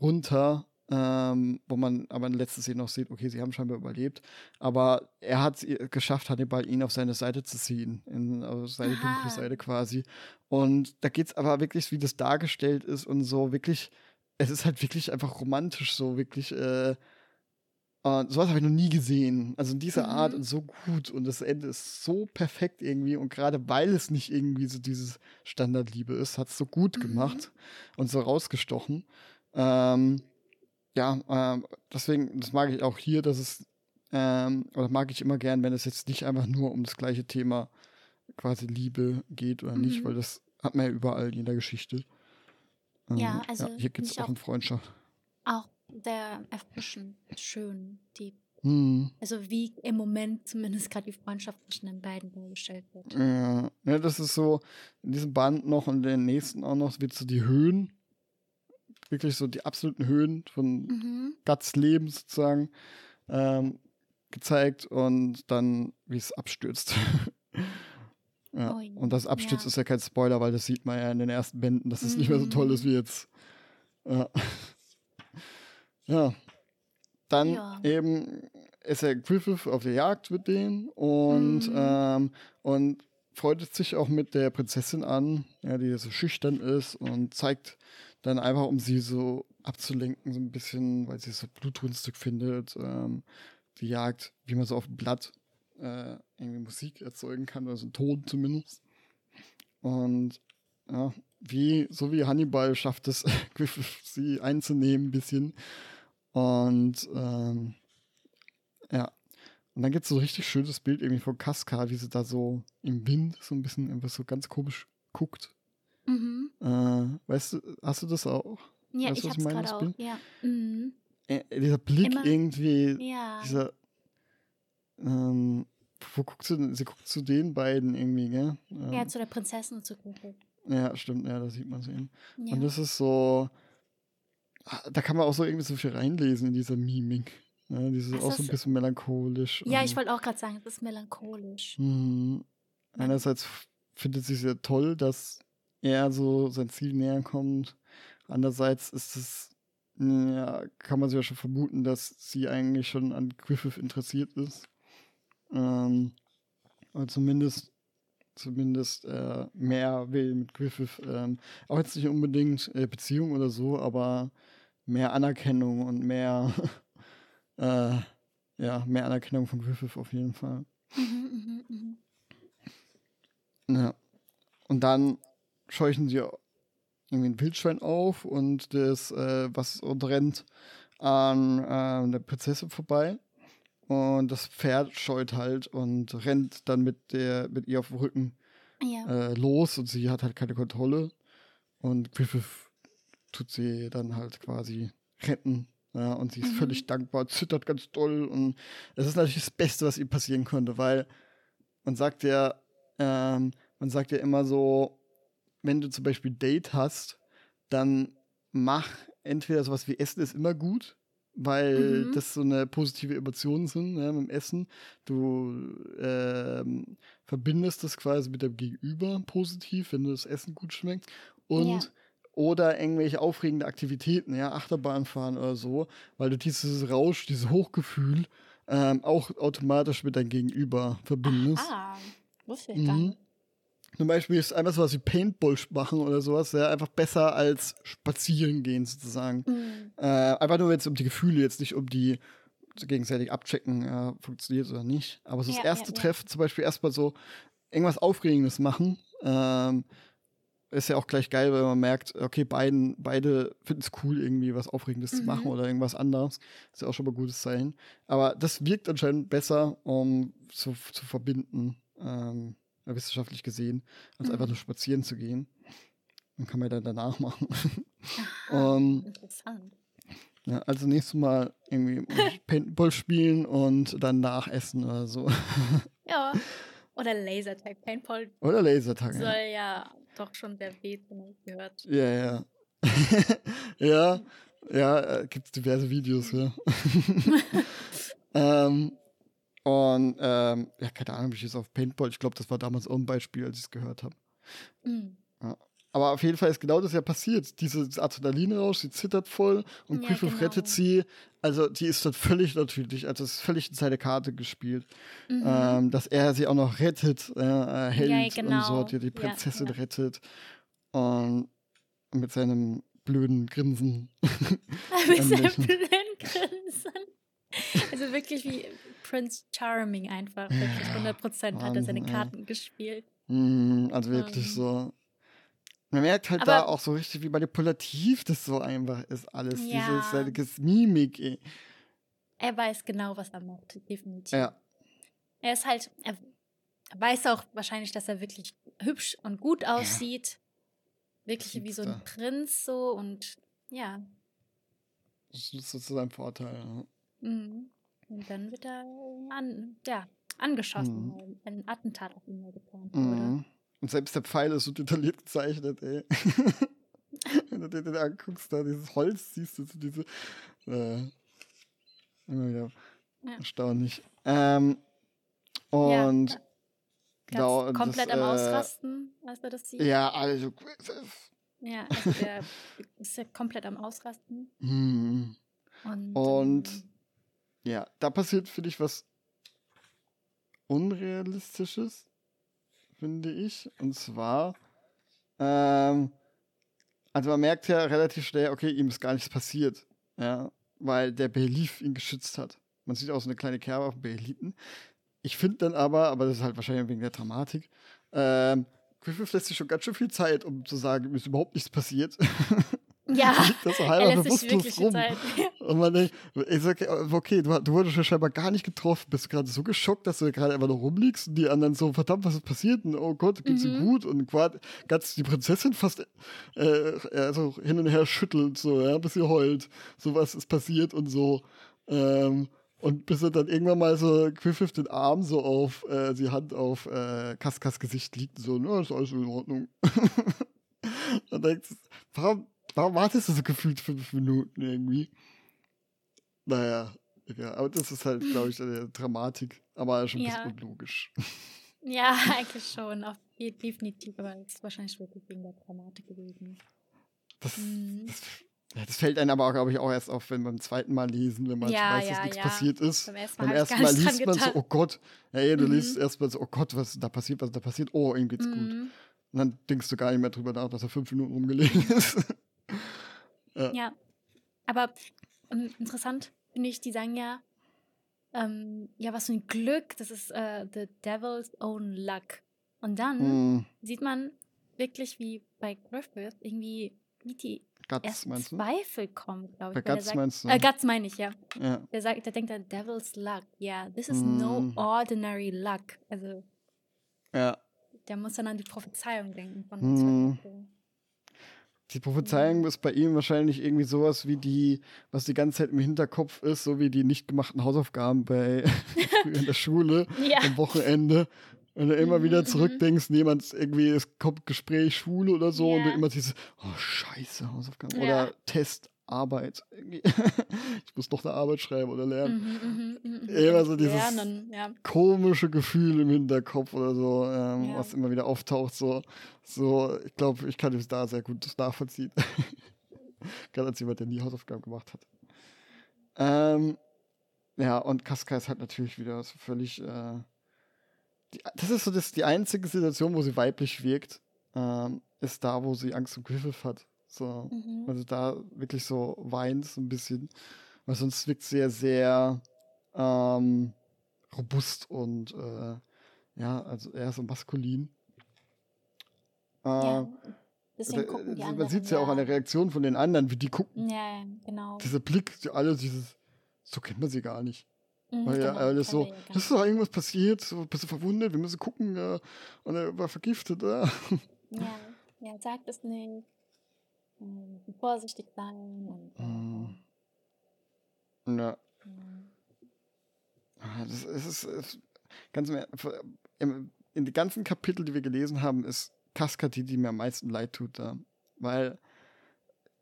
runter, ähm, wo man aber in der letzten Szene noch sieht, okay, sie haben scheinbar überlebt. Aber er hat es geschafft, Hannibal ihn auf seine Seite zu ziehen, in, auf seine Aha. dunkle Seite quasi. Und da geht es aber wirklich, wie das dargestellt ist und so wirklich, es ist halt wirklich einfach romantisch, so wirklich, äh, und sowas habe ich noch nie gesehen. Also in dieser mhm. Art und so gut. Und das Ende ist so perfekt irgendwie. Und gerade weil es nicht irgendwie so dieses Standardliebe ist, hat es so gut mhm. gemacht und so rausgestochen. Ähm, ja, ähm, deswegen, das mag ich auch hier, dass es, ähm, oder mag ich immer gern, wenn es jetzt nicht einfach nur um das gleiche Thema quasi Liebe geht oder mhm. nicht, weil das hat man ja überall in der Geschichte. Ähm, ja, also ja, hier geht es auch um Freundschaft. Auch sehr erfrischend, schön, die hm. Also wie im Moment zumindest gerade die Freundschaft zwischen den beiden dargestellt wird. Ja. ja, das ist so in diesem Band noch und den nächsten auch noch, wird so die Höhen wirklich so die absoluten Höhen von mhm. Guts Leben sozusagen ähm, gezeigt und dann, wie es abstürzt. Ja. Oh, und das Abstürzen ja. ist ja kein Spoiler, weil das sieht man ja in den ersten Bänden, dass es mhm. nicht mehr so toll ist wie jetzt. Ja. ja. Dann ja. eben ist er Griffith auf der Jagd mit denen und, mhm. ähm, und freut sich auch mit der Prinzessin an, ja, die so schüchtern ist und zeigt dann einfach, um sie so abzulenken, so ein bisschen, weil sie so Blutrünstig findet, ähm, die Jagd, wie man so auf dem Blatt äh, irgendwie Musik erzeugen kann, oder so einen Ton zumindest. Und ja, wie, so wie Hannibal schafft es, sie einzunehmen ein bisschen. Und ähm, ja. Und dann gibt es so ein richtig schönes Bild irgendwie von Casca, wie sie da so im Wind so ein bisschen einfach so ganz komisch guckt. Mhm. Äh, weißt du, hast du das auch? Ja, weißt, ich hab's gerade auch, ja. Mhm. Äh, dieser Blick Immer. irgendwie, ja. dieser, ähm, wo guckst du, sie guckt zu den beiden irgendwie, gell? Ähm, ja, zu der Prinzessin und zu Kuckuck. Ja, stimmt, ja, da sieht man sie eben. Ja. Und das ist so, ah, da kann man auch so irgendwie so viel reinlesen in dieser Mimik. Ne, dieses auch so ein bisschen melancholisch. Ja, ich wollte auch gerade sagen, es ist melancholisch. Mhm. Einerseits findet sie sehr toll, dass er so sein Ziel näher kommt. Andererseits ist es, ja, kann man sich ja schon vermuten, dass sie eigentlich schon an Griffith interessiert ist. Ähm, oder zumindest, zumindest äh, mehr will mit Griffith. Ähm, auch jetzt nicht unbedingt äh, Beziehung oder so, aber mehr Anerkennung und mehr äh, ja, mehr Anerkennung von Griffith auf jeden Fall. Mhm, mh, mh. Ja. Und dann scheuchen sie irgendwie ein Wildschwein auf und das, äh, was rennt an äh, der Prinzessin vorbei. Und das Pferd scheut halt und rennt dann mit der, mit ihr auf dem Rücken ja. äh, los und sie hat halt keine Kontrolle. Und Griffith tut sie dann halt quasi retten ja, und sie ist mhm. völlig dankbar, zittert ganz doll. Und es ist natürlich das Beste, was ihr passieren konnte, weil man sagt ja, ähm, man sagt ja immer so, wenn du zum Beispiel Date hast, dann mach entweder sowas wie Essen ist immer gut, weil mhm. das so eine positive Emotion sind ja, mit dem Essen. Du ähm, verbindest das quasi mit dem Gegenüber positiv, wenn das Essen gut schmeckt. Und ja oder irgendwelche aufregende Aktivitäten, ja, Achterbahn fahren oder so, weil du dieses Rausch, dieses Hochgefühl ähm, auch automatisch mit deinem Gegenüber verbindest. Ah, wusste ich gar nicht. Zum Beispiel ist einfach sowas wie Paintball machen oder sowas, ja, einfach besser als spazieren gehen sozusagen. Mhm. Äh, einfach nur jetzt um die Gefühle, jetzt nicht um die gegenseitig abchecken, ja, funktioniert oder nicht. Aber so das ja, erste ja, Treffen zum Beispiel erstmal so irgendwas Aufregendes machen, ähm, ist ja auch gleich geil, weil man merkt, okay, beiden, beide finden es cool, irgendwie was Aufregendes mhm. zu machen mhm. oder irgendwas anderes. Ist ja auch schon mal ein gutes Zeichen. Aber das wirkt anscheinend besser, um zu, zu verbinden, ähm, wissenschaftlich gesehen, als mhm. einfach nur spazieren zu gehen. Dann kann man dann danach machen. Aha, um, interessant. Ja, also nächstes Mal irgendwie Paintball spielen und dann nachessen oder so. Ja. Oder Lasertag. Paintball. Oder Lasertag. Soll ja, ja doch schon sehr wehtun, gehört. Ja, ja. ja, ja, äh, gibt es diverse Videos, ja. ähm, und ähm, ja, keine Ahnung, wie ich jetzt auf Paintball, ich glaube, das war damals auch ein Beispiel, als ich es gehört habe. Mhm. Ja. Aber auf jeden Fall ist genau das ja passiert. Diese Adrenalin raus, sie zittert voll und ja, Griffith genau. rettet sie. Also die ist dann völlig natürlich, also es ist völlig in seine Karte gespielt. Mhm. Ähm, dass er sie auch noch rettet, äh, hält ja, genau. und so, die, die Prinzessin ja, rettet. Und mit seinem blöden Grinsen. mit seinem blöden Grinsen. Also wirklich wie Prince Charming einfach. Wirklich 100% hat er seine Karten gespielt. Mhm, also wirklich um. so man merkt halt aber da auch so richtig, wie manipulativ das so einfach ist, alles. Ja. Diese, diese Mimik. Ey. Er weiß genau, was er macht, definitiv. Ja. Er ist halt, er weiß auch wahrscheinlich, dass er wirklich hübsch und gut aussieht. Ja. Wirklich wie so ein Prinz so und ja. Das ist so zu seinem Vorteil. Ja. Mhm. Und dann wird er an, ja, angeschossen, mhm. weil ein Attentat auf ihn geplant wurde. Mhm. Und selbst der Pfeil ist so detailliert gezeichnet, ey. Wenn du dir den anguckst, da dieses Holz siehst du so diese. Äh, ja. erstaunlich. Ähm, und. Ja. Genau, und komplett das, am äh, Ausrasten, als er das sieht. Ja, also. Ja, also der ist ja komplett am Ausrasten. Hm. Und, Und ähm, ja, da passiert, finde ich, was Unrealistisches, finde ich. Und zwar, ähm, also man merkt ja relativ schnell, okay, ihm ist gar nichts passiert. Ja, weil der Belief ihn geschützt hat. Man sieht auch so eine kleine Kerbe auf dem Beeliten. Ich finde dann aber, aber das ist halt wahrscheinlich wegen der Dramatik, ähm, Griffith lässt sich schon ganz schön viel Zeit, um zu sagen, ihm ist überhaupt nichts passiert. ja, das er halber lässt sich wirklich bewusstlos rum. Und man denkt, ich sag, okay, du, du wurdest ja scheinbar gar nicht getroffen. Bist du gerade so geschockt, dass du gerade einfach noch rumliegst und die anderen so, verdammt, was ist passiert? Und oh Gott, geht's ihm Mhm. gut? Und quasi ganz die Prinzessin fast äh, also hin und her schüttelt, so, ja, bis sie heult. So was ist passiert und so. Ähm, und bis er dann irgendwann mal so Griffith den Arm so auf, äh, die Hand auf äh, Kaskas Gesicht liegt, so, na, ist alles in Ordnung. und denkst, warum, warum wartest du so gefühlt fünf Minuten irgendwie? Naja, egal. Aber das ist halt, glaube ich, eine Dramatik. Aber schon ein Ja. bisschen unlogisch. Ja, eigentlich schon. Auf, definitiv, aber es ist wahrscheinlich wirklich wegen der Dramatik gewesen. Das, Mhm. das, ja, das fällt einem aber, glaube ich, auch erst auf, wenn beim zweiten Mal lesen, wenn man Ja, weiß, dass ja, nichts ja. passiert ist. Beim ersten Beim Mal ich ersten Mal liest man so, oh Gott. Ja, ja, du Mhm. liest erstmal so, oh Gott, was da passiert, was da passiert? Oh, ihm geht's gut. Mhm. Und dann denkst du gar nicht mehr drüber nach, dass er fünf Minuten rumgelegen ist. Ja, aber ähm, interessant finde ich, die sagen ja, ähm, ja, was für ein Glück, das ist äh, the devil's own luck. Und dann hm, sieht man wirklich, wie bei Griffith irgendwie wie die Guts, du? Zweifel kommen, glaube ich. Bei Guts sagt, meinst du? äh, Guts meine ich, ja. ja. Der sagt, der denkt an devil's luck. Ja, this is no Mm. ordinary luck. Also ja. der muss dann an die Prophezeiung denken von Mm. Die Prophezeiung ist bei ihm wahrscheinlich irgendwie sowas wie die, was die ganze Zeit im Hinterkopf ist, so wie die nicht gemachten Hausaufgaben bei in der Schule Ja. am Wochenende. Und du immer Mhm, wieder mhm. zurückdenkst, jemand irgendwie, es kommt Gespräch, Schule oder so, und du Ja. immer dieses, oh scheiße, Hausaufgaben. Ja. Oder Test, Arbeit. Ich muss noch eine Arbeit schreiben oder lernen. Mhm, mhm, mhm, mhm. So dieses- Lernen, ja. Komische Gefühl im Hinterkopf oder so, ähm, Ja. was immer wieder auftaucht. So, so ich glaube, ich kann es da sehr gut nachvollziehen. Gerade als jemand, der nie Hausaufgaben gemacht hat. Ähm, ja, und Casca ist halt natürlich wieder so völlig. Äh, die, das ist so das, die einzige Situation, wo sie weiblich wirkt, ähm, ist da, wo sie Angst um Griffith hat. So, Mhm. also da wirklich so weint so ein bisschen. Weil sonst wirkt sie ja sehr ähm, robust und äh, ja, also eher so maskulin. Äh, Ja, deswegen äh, gucken die man anderen. sieht es ja auch an der Reaktion von den anderen, wie die gucken. Ja, ja, genau. Dieser Blick, die alle dieses, so kennt man sie gar nicht. Mhm, Weil ja genau, alles so, ja ist doch irgendwas passiert, so bist du verwundet, wir müssen gucken, ja. Und er war vergiftet, ja. Ja, ja, sagt es nicht. Vorsichtig sein. Und, Mhm. Ja. Ah, Das ist, ist ganz im, in den ganzen Kapitel, die wir gelesen haben, ist Casca die, die mir am meisten leid tut da. Weil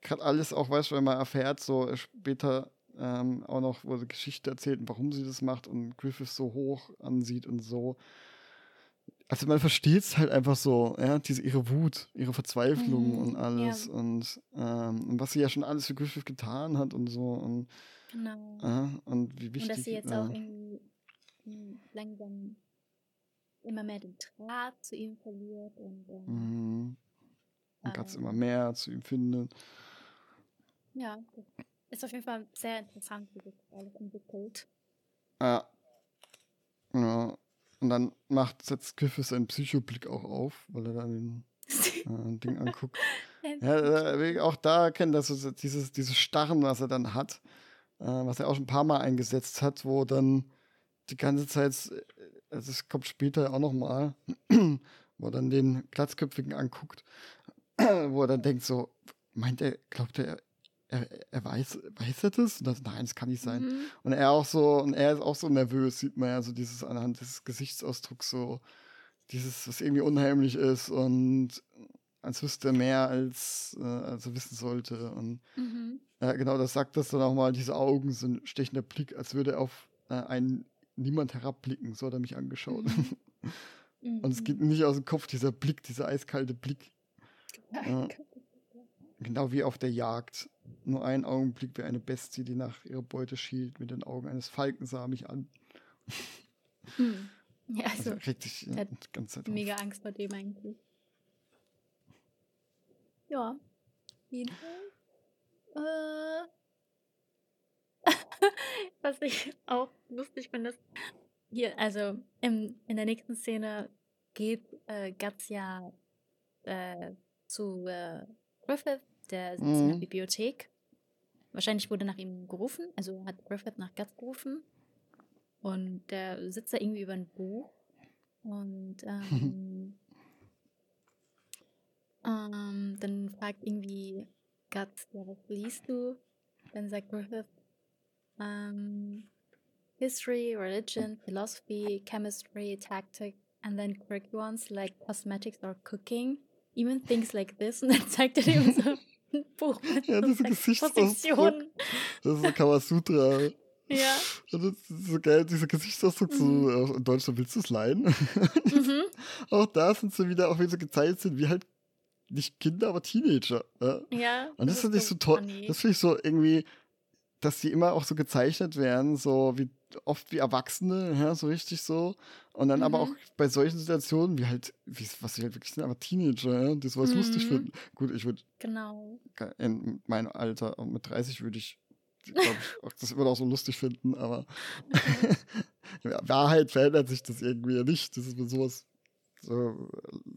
gerade alles auch, weißt du, wenn man erfährt, so später ähm, auch noch, wo sie Geschichte erzählt und warum sie das macht und Griffith so hoch ansieht und so. Also man versteht es halt einfach so, ja, diese ihre Wut, ihre Verzweiflung Mhm, und ja. alles und, ähm, und was sie ja schon alles für Griffith getan hat und so und, Genau. ja, und wie wichtig. und dass sie jetzt ja. auch irgendwie mh, langsam immer mehr den Draht zu ihm verliert und ähm, Mhm. Und Ähm. immer mehr zu ihm findet. ja, ist auf jeden Fall sehr interessant, wie sich das alles entwickelt. Ja. ja. Und dann macht, setzt Griffith seinen Psychoblick auch auf, weil er dann den äh, Ding anguckt. Ja, auch da erkennen, dass so dieses, dieses Starren, was er dann hat, äh, was er auch schon ein paar Mal eingesetzt hat, wo dann die ganze Zeit, äh, also es kommt später auch nochmal, wo er dann den Glatzköpfigen anguckt, wo er dann denkt so, meint er, glaubt er, er, er weiß, weiß er das? Und das, nein, das kann nicht sein. Mhm. Und er auch so, und er ist auch so nervös, sieht man ja so dieses anhand des Gesichtsausdrucks so, dieses, was irgendwie unheimlich ist und als wüsste er mehr, als, äh, als er wissen sollte. Und Mhm. ja, genau, das sagt das dann auch mal, diese Augen sind stechender Blick, als würde er auf äh, einen niemand herabblicken, so hat er mich angeschaut. Mhm. Und es geht mhm. nicht aus dem Kopf, dieser Blick, dieser eiskalte Blick. Ja. Genau wie auf der Jagd. Nur ein Augenblick wie eine Bestie, die nach ihrer Beute schielt, mit den Augen eines Falken sah mich an. Hm. Ja, also, also sich ja, Zeit Mega auf. Angst vor dem eigentlich. Ja. Jeden Fall. Äh. Was ich auch lustig finde, ist, hier, also im, in der nächsten Szene geht äh, Guts ja äh, zu äh, Griffith, der sitzt mhm. in der mhm. Bibliothek. Wahrscheinlich wurde nach ihm gerufen, also hat Griffith nach Guts gerufen. Und der sitzt da irgendwie über ein Buch. Und ähm, ähm, dann fragt irgendwie Guts, ja, was liest du? Dann sagt Griffith, ähm, history, religion, philosophy, chemistry, tactics, and then curriculums like cosmetics or cooking. Even things like this. Und dann zeigt er dir so Buch mit ja, diese Gesichtsausdruck. Das ist so Kamasutra. Ja. Und das ist so geil, dieser Gesichtsausdruck, mhm. so, in Deutschland willst du es leihen? Mhm. auch da sind sie wieder, auch wenn sie gezeichnet sind, wie halt nicht Kinder, aber Teenager. Ja. ja und das, das finde ich so toll. Das finde ich so irgendwie, dass die immer auch so gezeichnet werden, so wie oft wie Erwachsene, ja, so richtig so. Und dann mhm. aber auch bei solchen Situationen, wie halt, wie, was sie halt wirklich sind, aber Teenager, ja, die sowas mhm. lustig finden. Gut, ich würde. Genau. In meinem Alter, mit 30 würde ich, glaube ich, auch das immer noch so lustig finden, aber in Wahrheit verändert sich das irgendwie ja nicht. Das ist mir sowas, so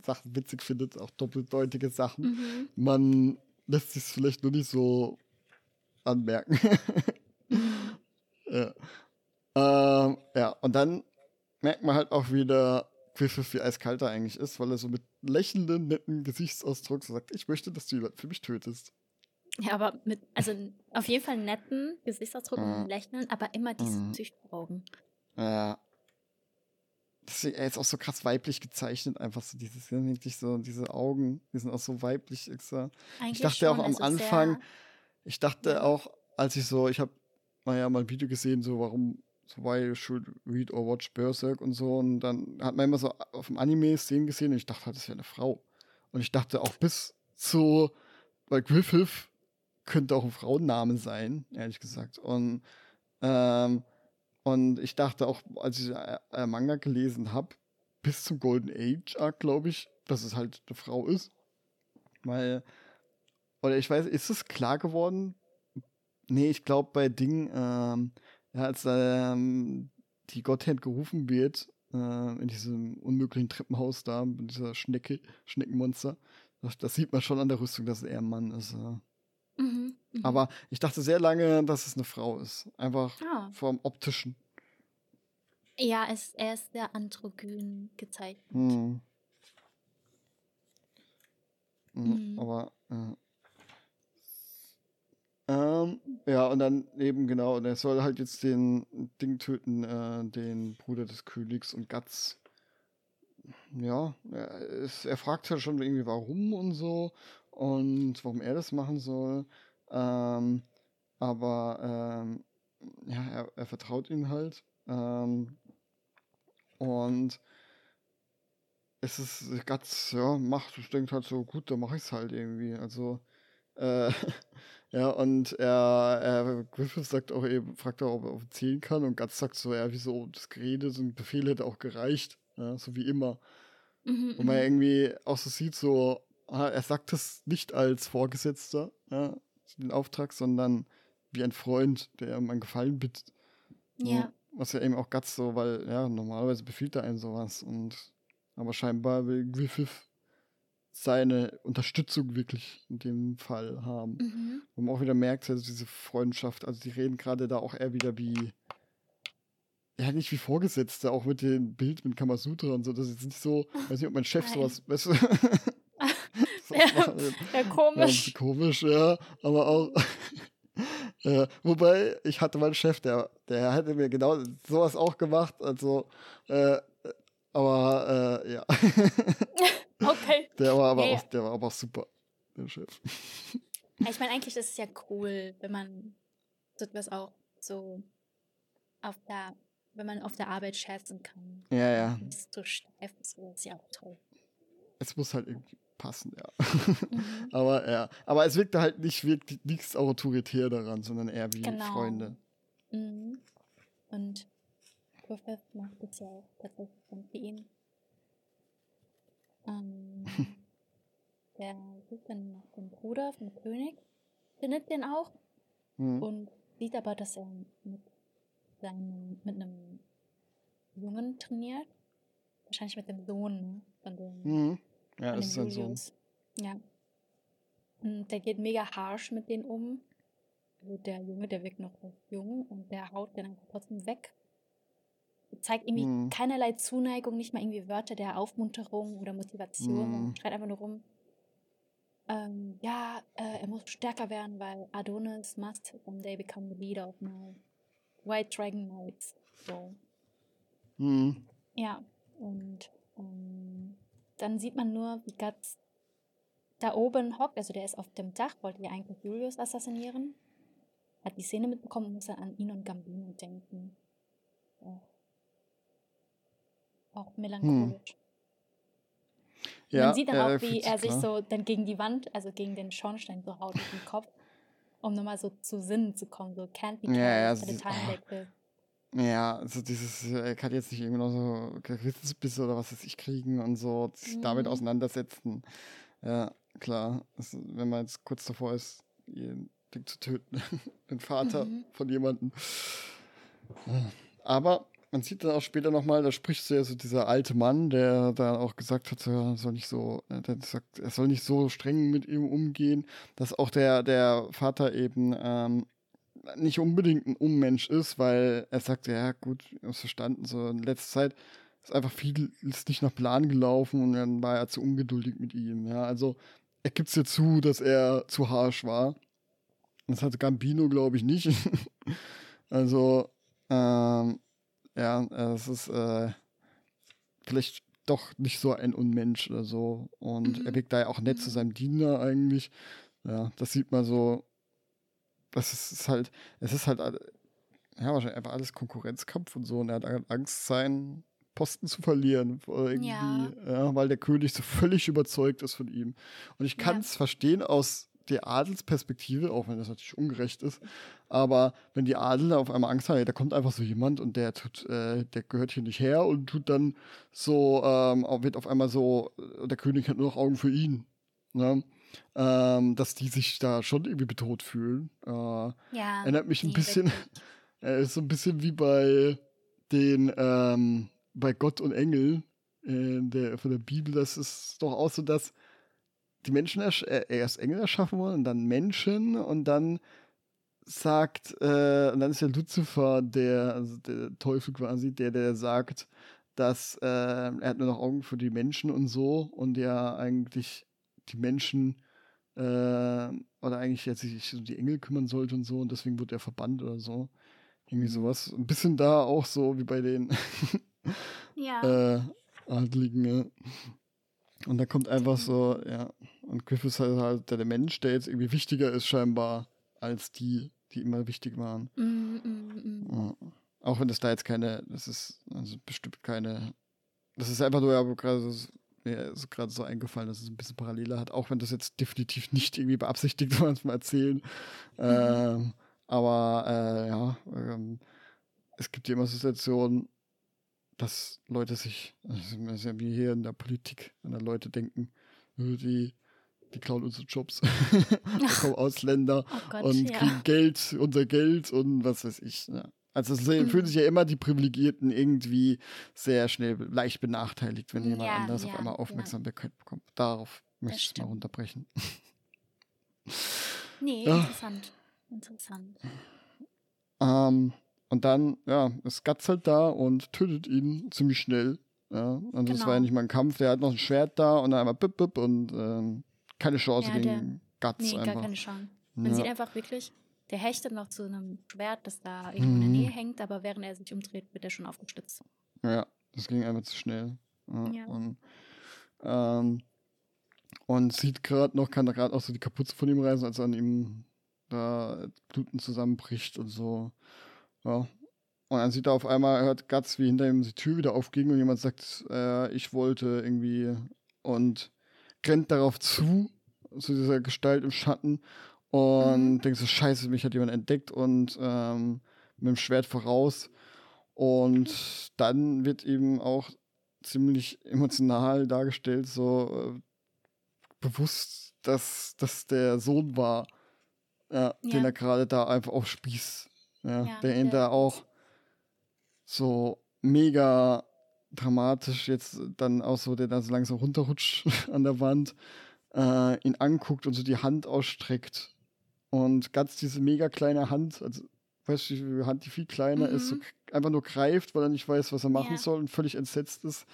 Sachen witzig findet, auch doppeldeutige Sachen. Mhm. Man lässt sich vielleicht nur nicht so anmerken. Mhm. ja. Ähm, ja, und dann merkt man halt auch wieder, Griffith wie eiskalt er eigentlich ist, weil er so mit lächelnden, netten Gesichtsausdruck sagt, ich möchte, dass du jemanden für mich tötest. Ja, aber mit, also auf jeden Fall netten Gesichtsausdruck mhm. und Lächeln, aber immer diese mhm. Züchtaugen. Ja. Das ist, er ist auch so krass weiblich gezeichnet, einfach so dieses, wirklich so, diese Augen, die sind auch so weiblich extra. Eigentlich ich dachte schon, auch am also Anfang, ich dachte ja. auch, als ich so, ich habe mal ja mal ein Video gesehen, so warum so why you should read or watch Berserk und so. Und dann hat man immer so auf dem Anime Szenen gesehen und ich dachte halt, das wäre eine Frau. Und ich dachte auch bis zu, weil Griffith könnte auch ein Frauenname sein, ehrlich gesagt. Und, ähm, und ich dachte auch, als ich äh, Manga gelesen habe, bis zum Golden Age Arc, glaube ich, dass es halt eine Frau ist. Weil, oder ich weiß, ist es klar geworden? Nee, ich glaube bei Ding, ähm, ja, als ähm, die Gottheit gerufen wird, äh, in diesem unmöglichen Treppenhaus da, mit dieser Schnecke, Schneckenmonster, das, das, sieht man schon an der Rüstung, dass er ein Mann ist. Äh. Mhm, mh. Aber ich dachte sehr lange, dass es eine Frau ist. Einfach ah. vom optischen. Ja, es, er ist sehr androgyn gezeichnet. Mhm. Mhm. Aber äh, ähm, ja, und dann eben genau, und er soll halt jetzt den Ding töten, äh, den Bruder des Königs und Guts. Ja, er, ist, er fragt ja schon irgendwie warum und so und warum er das machen soll. Ähm, aber ähm, ja, er, er, vertraut ihm halt. Ähm, und es ist Guts, ja, macht, ich denke halt so, gut, dann mache ich es halt irgendwie. Also, äh, Ja, und er, er Griffith sagt auch eben, fragt auch, ob er erzählen kann und Guts sagt so, ja, wieso das Gerede, so ein Befehl hätte auch gereicht, ja, so wie immer. Mhm, und man mhm. irgendwie auch so sieht, so, er sagt das nicht als Vorgesetzter, ja, den Auftrag, sondern wie ein Freund, der ihm einen Gefallen bittet. Ja. Was ja eben auch Guts so, weil, ja, normalerweise befiehlt er einem sowas und aber scheinbar will Griffith seine Unterstützung wirklich in dem Fall haben. Mhm. Wo man auch wieder merkt, also diese Freundschaft, also die reden gerade da auch eher wieder wie, ja, nicht wie Vorgesetzte, auch mit dem Bild mit Kamasutra und so. Das ist nicht so, weiß nicht, ob mein Chef Nein. sowas, weißt du. ja, ja, komisch. Ja, komisch, ja, aber auch. ja, wobei, ich hatte meinen Chef, der, der hätte mir genau sowas auch gemacht, also, äh, aber, äh, ja. Okay. Der war aber, hey. auch, der war aber super, der Chef. Ich meine, eigentlich ist es ja cool, wenn man so etwas auch so auf der wenn man auf der Arbeit scherzen kann. Ja, ja. Nicht so steif ist, das ist ja auch toll. Es muss halt irgendwie passen, ja. Mhm. aber ja, aber es wirkt halt nicht wirklich nichts autoritär daran, sondern eher wie genau. Freunde. Mhm. Und Griffith macht es ja auch tatsächlich für ihn. Ähm, der sucht dann nach dem Bruder vom König, findet den auch mhm. und sieht aber, dass er mit seinem, mit einem Jungen trainiert. Wahrscheinlich mit dem Sohn ne, von dem, mhm. ja, von dem ist Julius. Sohn. Ja. Und der geht mega harsh mit denen um. Also der Junge, der wirkt noch jung und der haut den einfach trotzdem weg. Zeigt irgendwie mhm. keinerlei Zuneigung, nicht mal irgendwie Wörter der Aufmunterung oder Motivation. Mhm. Schreit einfach nur rum. Ähm, ja, äh, er muss stärker werden, weil Adonis must someday become the leader of my White Dragon Knights. So. Mhm. Ja, und ähm, dann sieht man nur, wie Guts da oben hockt. Also der ist auf dem Dach, wollte ja eigentlich Julius assassinieren. Hat die Szene mitbekommen und muss dann an ihn und Gambino denken. Ja. Auch melancholisch. Hm. Ja, man sieht dann auch, wie er sich so dann gegen die Wand, also gegen den Schornstein so haut mit dem Kopf um nochmal so zu Sinnen zu kommen, so can't be ja, ja, also Time Ja, also dieses, er kann jetzt nicht irgendwie noch so Gewissensbisse oder was weiß ich kriegen und so, sich mhm. damit auseinandersetzen. Ja, klar. Also, wenn man jetzt kurz davor ist, ihn zu töten, den Vater mhm. von jemandem. Aber man sieht dann auch später nochmal, da spricht so, so dieser alte Mann, der da auch gesagt hat, er soll nicht so, der sagt, er soll nicht so streng mit ihm umgehen, dass auch der, der Vater eben ähm, nicht unbedingt ein Unmensch ist, weil er sagt, ja gut, ich hab's verstanden, so in letzter Zeit ist einfach viel ist nicht nach Plan gelaufen und dann war er zu ungeduldig mit ihm. Ja, also er gibt es ja zu, dass er zu harsch war. Das hatte Gambino, glaube ich, nicht. also, ähm, ja, äh, es ist äh, vielleicht doch nicht so ein Unmensch oder so. Und mhm. er wirkt da ja auch nett zu mhm. seinem Diener eigentlich. Ja, das sieht man so. Das ist halt, es ist halt, ja, wahrscheinlich einfach alles Konkurrenzkampf und so. Und er hat Angst, seinen Posten zu verlieren. Irgendwie, ja. ja weil der König so völlig überzeugt ist von ihm. Und ich kann es ja. verstehen aus der Adelsperspektive, auch wenn das natürlich ungerecht ist, aber wenn die Adler auf einmal Angst haben, da kommt einfach so jemand und der tut, äh, der gehört hier nicht her und tut dann so, ähm, wird auf einmal so, äh, der König hat nur noch Augen für ihn. Ne? Ähm, dass die sich da schon irgendwie bedroht fühlen. Äh, ja, erinnert mich ein bisschen, er ist so ein bisschen wie bei den, ähm, bei Gott und Engel äh, der, von der Bibel, das ist doch auch so, dass die Menschen erst, äh, erst Engel erschaffen wurden und dann Menschen und dann sagt, äh, und dann ist ja Lucifer der, also der Teufel quasi, der, der sagt, dass äh, er hat nur noch Augen für die Menschen und so und ja eigentlich die Menschen äh, oder eigentlich jetzt sich um die Engel kümmern sollte und so und deswegen wird er verbannt oder so. Irgendwie sowas. Ein bisschen da auch so wie bei den ja. äh, Adligen, ja. Und da kommt einfach so, ja. Und Griff ist halt, halt der Mensch, der jetzt irgendwie wichtiger ist, scheinbar, als die, die immer wichtig waren. Mm, mm, mm. Ja. Auch wenn das da jetzt keine, das ist also bestimmt keine, das ist einfach nur, ja, gerade so, mir ist gerade so eingefallen, dass es ein bisschen Parallele hat, auch wenn das jetzt definitiv nicht irgendwie beabsichtigt war, mal erzählen. Ähm, aber äh, ja, ähm, es gibt ja immer Situationen, dass Leute sich, also das ist ja wie hier in der Politik, wenn da Leute denken, die, die klauen unsere Jobs, da kommen Ausländer oh Gott, und ja. kriegen Geld, unser Geld und was weiß ich. Ja. Also es mhm. fühlen sich ja immer die Privilegierten irgendwie sehr schnell leicht benachteiligt, wenn jemand ja, anders auf einmal Aufmerksamkeit bekommt. Darauf möchte ich es mal runterbrechen. Nee, interessant. Interessant. Ähm, und dann, ja, ist Guts halt da und tötet ihn ziemlich schnell. Ja, und genau. das war ja genau. nicht mal ein Kampf, der hat noch ein Schwert da und dann einmal bip, bip und ähm, keine Chance ja, gegen der, Guts. Nee, einfach. gar keine Chance. Man ja. sieht einfach wirklich, der hechtet noch zu einem Schwert, das da irgendwo mhm. in der Nähe hängt, aber während er sich umdreht, wird er schon aufgestützt. Ja, das ging einfach zu schnell. Ja, ja. Und, ähm, und sieht gerade noch, kann gerade auch so die Kapuze von ihm reißen, als er an ihm da Bluten zusammenbricht und so. Ja. Und dann sieht er auf einmal, hört Guts, wie hinter ihm die Tür wieder aufging und jemand sagt, äh, ich wollte irgendwie und rennt darauf zu, zu dieser Gestalt im Schatten und mhm. denkt so, scheiße, mich hat jemand entdeckt und ähm, mit dem Schwert voraus. Und dann wird eben auch ziemlich emotional dargestellt, so äh, bewusst, dass das der Sohn war, ja, ja. den er gerade da einfach aufspießt. Ja, ja, der ihn da auch so mega dramatisch jetzt dann auch so, der da so langsam runterrutscht an der Wand, äh, ihn anguckt und so die Hand ausstreckt. Und ganz diese mega kleine Hand, also weißt du, wie Hand, die viel kleiner mhm. ist, so mhm. einfach nur greift, weil er nicht weiß, was er machen ja. soll und völlig entsetzt ist.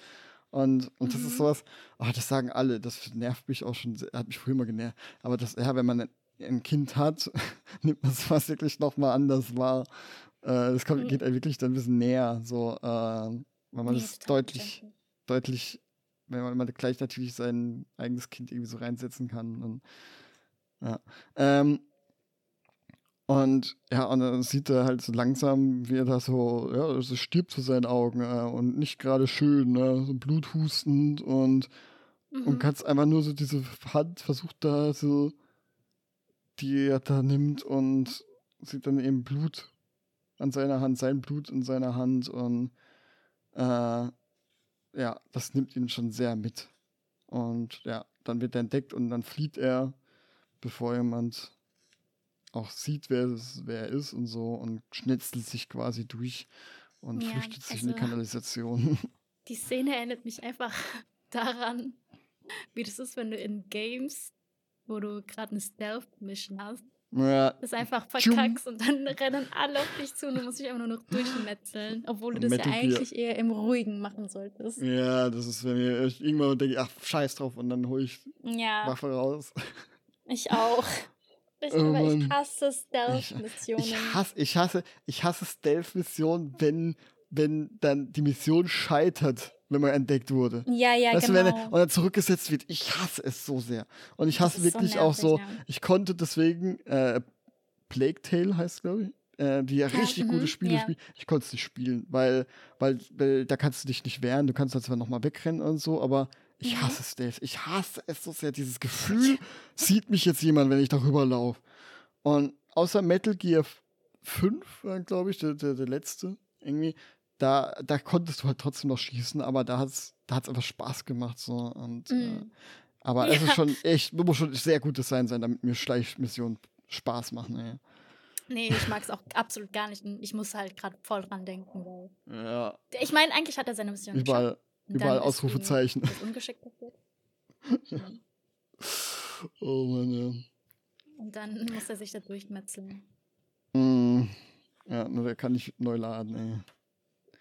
Und, und mhm. das ist mhm. sowas, oh, das sagen alle, das nervt mich auch schon, hat mich früher immer genervt. Aber das, ja, wenn man ein Kind hat, nimmt man sowas wirklich nochmal anders wahr. Äh, das kommt, mhm. geht einem wirklich dann ein bisschen näher, so, äh, weil man nee, das deutlich, deutlich, wenn man immer gleich natürlich sein eigenes Kind irgendwie so reinsetzen kann. Und, ja. Ähm, und ja, und dann sieht er halt so langsam, wie er da so, ja, so stirbt zu seinen Augen äh, und nicht gerade schön, ne? so bluthustend und, mhm. und ganz einfach nur so diese Hand versucht da so, die er da nimmt und sieht dann eben Blut an seiner Hand, sein Blut in seiner Hand und äh, ja, das nimmt ihn schon sehr mit. Und ja, dann wird er entdeckt und dann flieht er, bevor jemand auch sieht, wer, es, wer er ist und so und schnetzelt sich quasi durch und ja, flüchtet sich also, in die also Kanalisation. Die Szene erinnert mich einfach daran, wie das ist, wenn du in Games, wo du gerade eine Stealth-Mission hast, ja. das einfach verkackst und dann rennen alle auf dich zu und du musst dich einfach nur noch durchmetzeln, obwohl du das Metal ja eigentlich eher im Ruhigen machen solltest. Ja, das ist, wenn ich irgendwann denke, ach, scheiß drauf und dann hole ich ja. Waffe raus. Ich auch. Ich, oh ich hasse Stealth-Missionen. Ich, ich, hasse, ich hasse, ich hasse Stealth-Missionen, wenn, wenn dann die Mission scheitert, wenn man entdeckt wurde. Ja, ja, weißt genau. Du, er, und dann zurückgesetzt wird. Ich hasse es so sehr. Und ich hasse wirklich so nervig, auch so, ja. ich konnte deswegen, äh, Plague Tale heißt glaube ich, äh, die ja, richtig gute mhm, Spiele ja. spielen. Ich konnte es nicht spielen, weil, weil, weil da kannst du dich nicht wehren, du kannst zwar nochmal wegrennen und so, aber ich mhm. hasse Stealth. Ich hasse es so sehr. Dieses Gefühl, sieht mich jetzt jemand, wenn ich darüber laufe. Und außer Metal Gear 5, glaube ich, der, der, der letzte, irgendwie, da, da konntest du halt trotzdem noch schießen, aber da hat es da hat's einfach Spaß gemacht. So. Und, mm. äh, mhm. aber ja. es ist schon echt, muss schon sehr gut Design sein, damit mir Schleichmissionen Spaß machen. Ey. Nee, ich mag es auch absolut gar nicht. Ich muss halt gerade voll dran denken. Weil ja. Ich meine, eigentlich hat er seine Mission Überall, Überall Ausrufezeichen. ungeschickt passiert. oh Mann, ja. Und dann muss er sich da durchmetzeln. Mm. Ja, nur der kann nicht neu laden, ey.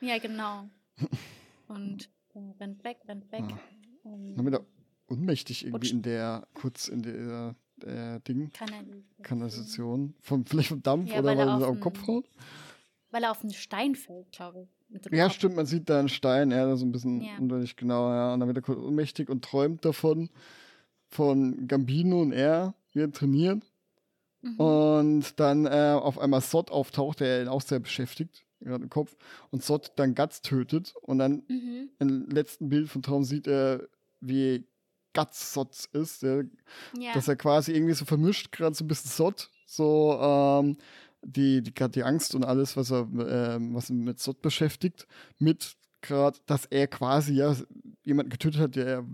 Ja, genau. Und rennt weg, rennt weg. Ja. Um, dann wird er ohnmächtig irgendwie in der, kurz in der, der Ding. Kanalisation. Vom, vielleicht vom Dampf ja, oder weil er auf den Kopf haut. Weil er auf einen Stein fällt, glaube ich. Ja, Kopf. stimmt, man sieht da einen Stein, er ja, so ein bisschen ja. undeutlich genau, ja. Und dann wird er kurz ohnmächtig und träumt davon, von Gambino und er, wie er trainiert. Mhm. Und dann äh, auf einmal Sot auftaucht, der ihn auch sehr beschäftigt, gerade im Kopf, und Sot dann Guts tötet. Und dann mhm. im letzten Bild von Traum sieht er, wie Guts Sot ist, der, ja. dass er quasi irgendwie so vermischt, gerade so ein bisschen Sot, so ähm, die, die, die Angst und alles, was er, äh, was ihn mit Sot beschäftigt, mit gerade, dass er quasi ja jemanden getötet hat, der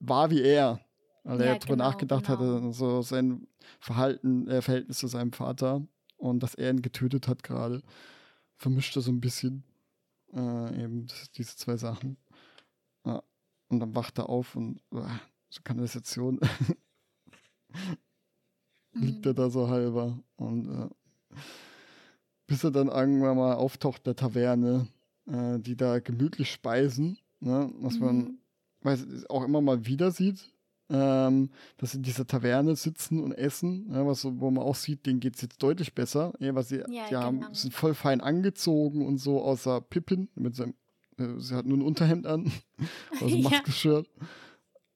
war wie er. Weil ja, er darüber genau, nachgedacht genau. hatte, so sein Verhalten, äh, Verhältnis zu seinem Vater und dass er ihn getötet hat gerade. Vermischt er so ein bisschen äh, eben diese zwei Sachen. Ja. Und dann wacht er auf und uh, so Kanalisation liegt mhm. er da so halber. Und äh, bis er dann irgendwann mal auftaucht in der Taverne, äh, die da gemütlich speisen, ne? was mhm. man weiß, auch immer mal wieder sieht, ähm, dass sie in dieser Taverne sitzen und essen, ja, was, wo man auch sieht, denen geht es jetzt deutlich besser, ja, weil sie ja, die haben, genau. sind voll fein angezogen und so, außer Pippin, mit seinem, äh, sie hat nur ein Unterhemd an, also Maske-Shirt.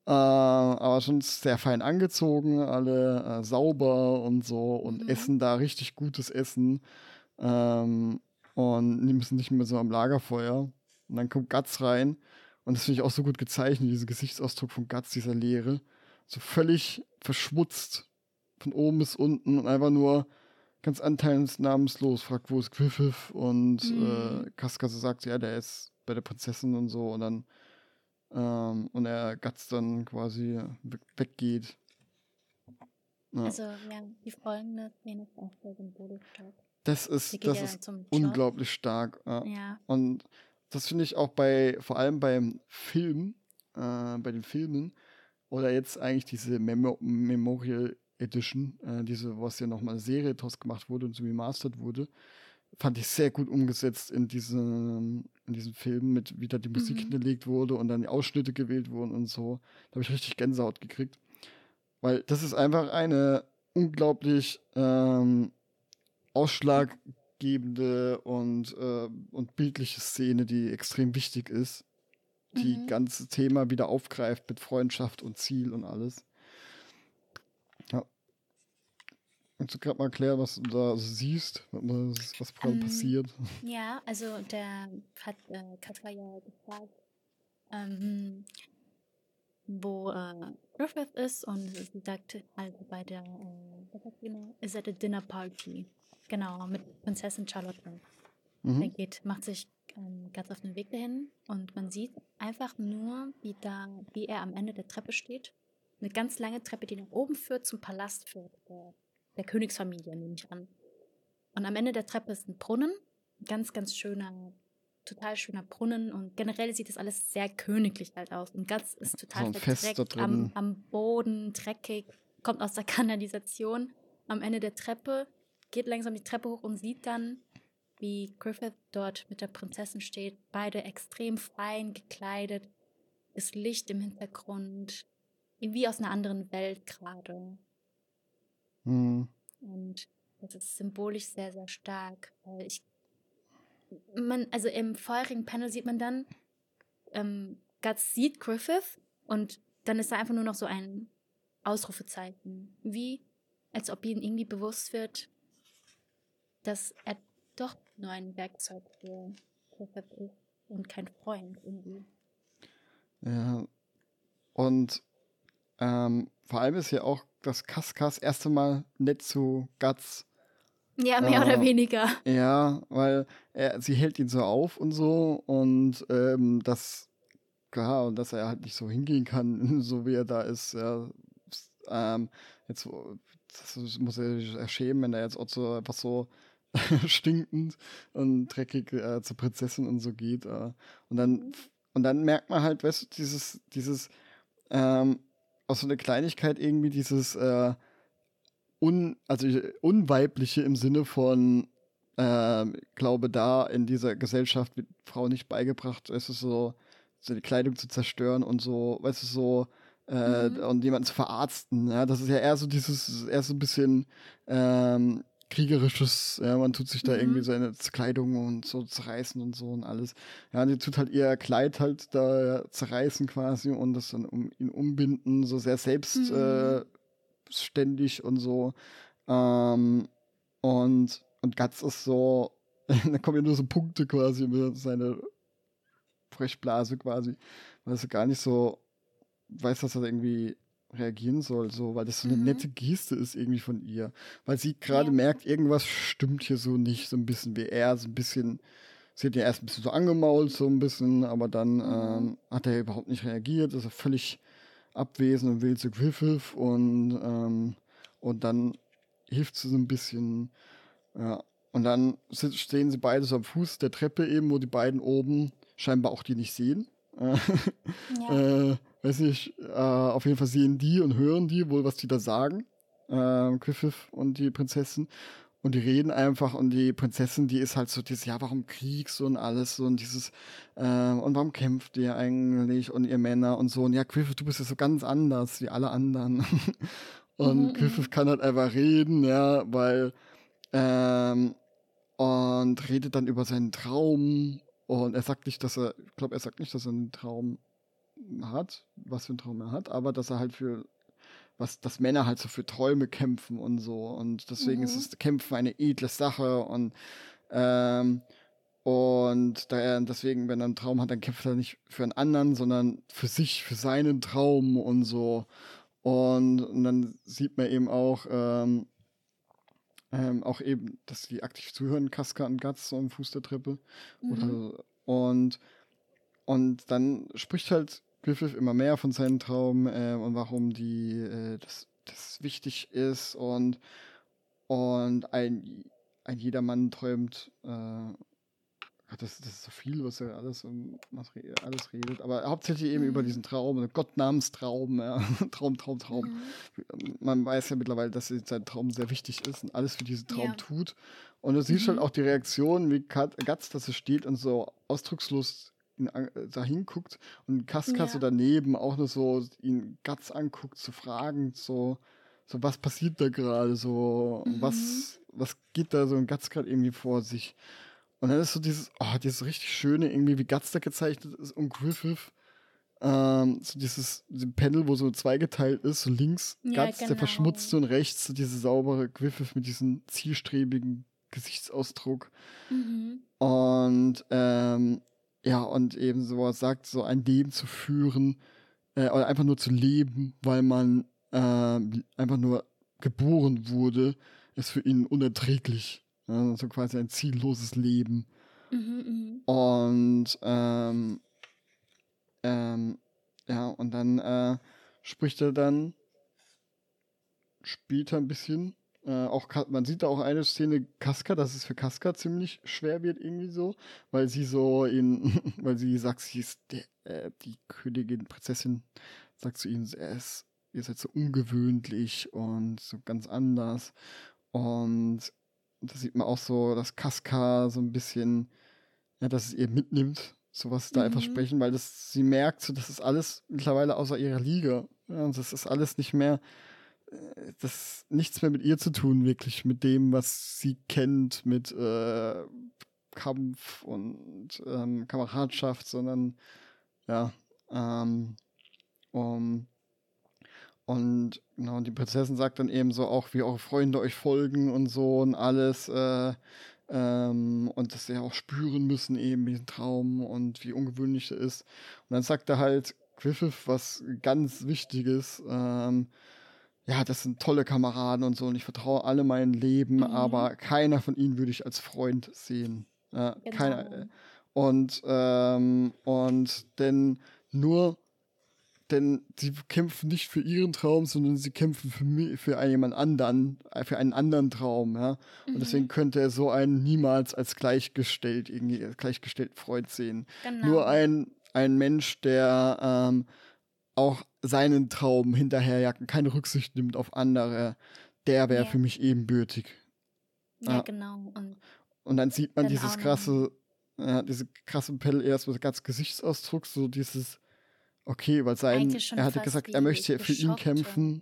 Äh, aber schon sehr fein angezogen, alle äh, sauber und so und mhm. essen da richtig gutes Essen. Ähm, und die müssen nicht mehr so am Lagerfeuer. Und dann kommt Guts rein und das finde ich auch so gut gezeichnet, dieser Gesichtsausdruck von Guts, dieser Leere. So völlig verschmutzt von oben bis unten und einfach nur ganz anteilsnamenslos fragt, wo ist Griffith und mhm. äh, Casca so sagt, ja, der ist bei der Prinzessin und so und dann ähm, und er Guts dann quasi weggeht. Ja. Also, ja, die folgende Szene ist auch sehr symbolisch stark. Das ist, das ist unglaublich stark. Ja. ja. Und das finde ich auch bei, vor allem beim Film, äh, bei den Filmen, oder jetzt eigentlich diese Memo Memorial Edition, äh, diese, was ja nochmal Serie draus gemacht wurde und so remastered wurde, fand ich sehr gut umgesetzt in diesem, in diesem Film, mit wie da die Musik mhm. hinterlegt wurde und dann die Ausschnitte gewählt wurden und so. Da habe ich richtig Gänsehaut gekriegt. Weil das ist einfach eine unglaublich ähm, ausschlaggebende und, äh, und bildliche Szene, die extrem wichtig ist. Die mhm. ganze Thema wieder aufgreift mit Freundschaft und Ziel und alles. Ja. Kannst du gerade mal erklären, was du da siehst, was, was gerade ähm, passiert? Ja, also der hat äh, Katja ja gefragt, ähm, wo äh, Griffith ist und sie sagt halt bei der äh, ist at a dinner party. Genau, mit Prinzessin Charlotte. Mhm. Er geht, macht sich ähm, ganz auf den Weg dahin und man sieht einfach nur, wie da, wie er am Ende der Treppe steht. Eine ganz lange Treppe, die nach oben führt zum Palast führt, der, der Königsfamilie, nehme ich an. Und am Ende der Treppe ist ein Brunnen, ganz, ganz schöner total schöner Brunnen und generell sieht das alles sehr königlich halt aus. Und ganz ist total so am, am Boden, dreckig, kommt aus der Kanalisation am Ende der Treppe, geht langsam die Treppe hoch und sieht dann, wie Griffith dort mit der Prinzessin steht, beide extrem fein gekleidet, das Licht im Hintergrund, wie aus einer anderen Welt gerade. Mhm. Und das ist symbolisch sehr, sehr stark, ich man, also im vorherigen Panel sieht man dann, ähm, Guts sieht Griffith und dann ist da einfach nur noch so ein Ausrufezeichen. Wie, als ob ihm irgendwie bewusst wird, dass er doch nur ein Werkzeug für Griffith ist und kein Freund irgendwie. Ja. Und ähm, vor allem ist ja auch, dass Kaskas erste Mal nett zu Guts ja, mehr äh, oder weniger. Ja, weil er, sie hält ihn so auf und so und ähm, das, klar, und dass er halt nicht so hingehen kann, so wie er da ist. Ja, ähm, jetzt das muss er sich erschämen, wenn er jetzt auch so einfach so stinkend und dreckig äh, zur Prinzessin und so geht. Äh. Und dann mhm. und dann merkt man halt, weißt du, dieses, dieses, ähm, aus so einer Kleinigkeit irgendwie dieses, äh, un, also unweibliche im Sinne von, äh, glaube da in dieser Gesellschaft wird Frau nicht beigebracht, es ist so, so die Kleidung zu zerstören und so, weißt du, so, äh, mhm. und jemanden zu verarzten. Ja, das ist ja eher so dieses, eher so ein bisschen ähm, kriegerisches, ja, man tut sich da mhm. irgendwie seine Kleidung und so zerreißen und so und alles. Ja, die tut halt ihr Kleid halt da zerreißen quasi und das dann um ihn umbinden, so sehr selbst mhm. äh, und so. Ähm, und, und Guts ist so, da kommen ja nur so Punkte quasi über seine Frechblase quasi, weil er gar nicht so weiß, dass er irgendwie reagieren soll, so, weil das so eine mhm. nette Geste ist irgendwie von ihr. Weil sie gerade ja. merkt, irgendwas stimmt hier so nicht, so ein bisschen wie er, so ein bisschen, sie hat ja erst ein bisschen so angemault, so ein bisschen, aber dann mhm. ähm, hat er überhaupt nicht reagiert, ist er völlig abwesend und will zu Griffith und, ähm, und dann hilft sie so ein bisschen. Ja. Und dann stehen sie beide so am Fuß der Treppe eben, wo die beiden oben scheinbar auch die nicht sehen. Ja. äh, weiß nicht, äh, auf jeden Fall sehen die und hören die wohl, was die da sagen. Äh, Griffith und die Prinzessin. Und die reden einfach und die Prinzessin, die ist halt so dieses, ja, warum kriegst du und alles so und dieses, äh, und warum kämpft ihr eigentlich und ihr Männer und so. Und ja, Griffith, du bist ja so ganz anders wie alle anderen. und mhm, Griffith mhm. kann halt einfach reden, ja, weil, ähm, und redet dann über seinen Traum und er sagt nicht, dass er, ich glaube, er sagt nicht, dass er einen Traum hat, was für einen Traum er hat, aber dass er halt für was, dass Männer halt so für Träume kämpfen und so. Und deswegen mhm. ist das Kämpfen eine edle Sache und ähm, und da er deswegen, wenn er einen Traum hat, dann kämpft er nicht für einen anderen, sondern für sich, für seinen Traum und so. Und, und dann sieht man eben auch, ähm, ähm, auch eben, dass die aktiv zuhören, Kaska und Guts so am Fuß der Treppe. Mhm. Oder, und, und dann spricht halt Griffith immer mehr von seinem Traum äh, und warum die, äh, das, das wichtig ist und, und ein, ein jedermann träumt äh, das, das ist so viel, was er alles, was alles redet. Aber hauptsächlich eben mhm. über diesen Traum, Gottnamenstraum, ja. Traum, Traum, Traum. Mhm. Man weiß ja mittlerweile, dass sein Traum sehr wichtig ist und alles für diesen Traum ja. tut. Und du siehst halt mhm. halt auch die Reaktion, wie Gatz, dass er steht und so ausdruckslos da hinguckt und Kaska ja. so daneben auch nur so ihn Gatz anguckt, zu so fragen, so, so was passiert da gerade, so mhm. was, was geht da so in Gatz gerade irgendwie vor sich. Und dann ist so dieses, oh, dieses richtig schöne, irgendwie wie Guts da gezeichnet ist und Griffith. Ähm, so dieses Panel, wo so zweigeteilt ist, so links ja, Guts, genau. der verschmutzte und rechts so diese saubere Griffith mit diesem zielstrebigen Gesichtsausdruck. Mhm. Und ähm, ja, und eben sowas sagt, so ein Leben zu führen äh, oder einfach nur zu leben, weil man äh, einfach nur geboren wurde, ist für ihn unerträglich. Ja, so quasi ein zielloses Leben. Mhm, mh. Und ähm, ähm, ja, und dann äh, spricht er dann später ein bisschen. Äh, auch man sieht da auch eine Szene Kaska, dass es für Kaska ziemlich schwer wird irgendwie so, weil sie so in, weil sie sagt, sie ist der, äh, die Königin, Prinzessin, sagt zu ihnen, er ist, ihr seid so ungewöhnlich und so ganz anders. Und da sieht man auch so, dass Kaska so ein bisschen, ja, dass es ihr mitnimmt, sowas da mhm. einfach sprechen, weil das, sie merkt, so, das ist alles mittlerweile außer ihrer Liga. Ja, und das ist alles nicht mehr, äh, das nichts mehr mit ihr zu tun, wirklich, mit dem, was sie kennt, mit äh, Kampf und ähm, Kameradschaft, sondern ja, ähm, um, und genau, die Prinzessin sagt dann eben so auch, wie eure Freunde euch folgen und so und alles. Äh, ähm, und dass sie auch spüren müssen, eben diesen Traum und wie ungewöhnlich er ist. Und dann sagt er halt Griffith was ganz Wichtiges. Ähm, ja, das sind tolle Kameraden und so und ich vertraue alle mein Leben, mhm. aber keiner von ihnen würde ich als Freund sehen. Ja, genau. keiner. Und, ähm, und denn nur denn sie kämpfen nicht für ihren Traum, sondern sie kämpfen für, mich, für jemand anderen, äh, für einen anderen Traum, ja. Und mhm. deswegen könnte er so einen niemals als gleichgestellt, irgendwie als gleichgestellten Freund sehen. Genau. Nur ein, ein Mensch, der ähm, auch seinen Traum hinterherjagt, keine Rücksicht nimmt auf andere, der wäre ja. für mich ebenbürtig. Ja, ja. genau. Und, und, dann sieht man dieses krasse, ja, diese krasse Pelle erst mit ganz Gesichtsausdruck, so dieses Okay, weil sein, er hatte gesagt, er möchte für ihn kämpfen.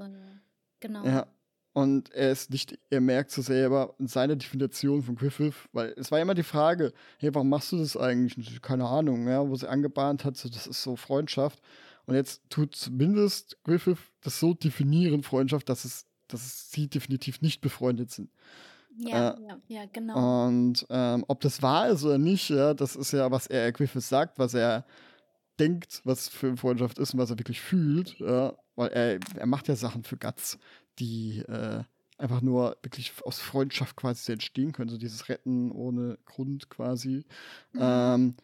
genau. Ja. Und er ist nicht, er merkt so selber in seiner Definition von Griffith, weil es war immer die Frage, hey, warum machst du das eigentlich? Keine Ahnung, ja, wo sie angebahnt hat, so, das ist so Freundschaft. Und jetzt tut zumindest Griffith das so definieren, Freundschaft, dass es, dass sie definitiv nicht befreundet sind. Ja, äh, ja, ja, genau. Und ähm, ob das wahr ist oder nicht, ja, das ist ja, was er Griffith sagt, was er denkt, was für eine Freundschaft ist und was er wirklich fühlt. Ja, weil er, er macht ja Sachen für Guts, die äh, einfach nur wirklich aus Freundschaft quasi entstehen können. So dieses Retten ohne Grund quasi. Mhm. Ähm,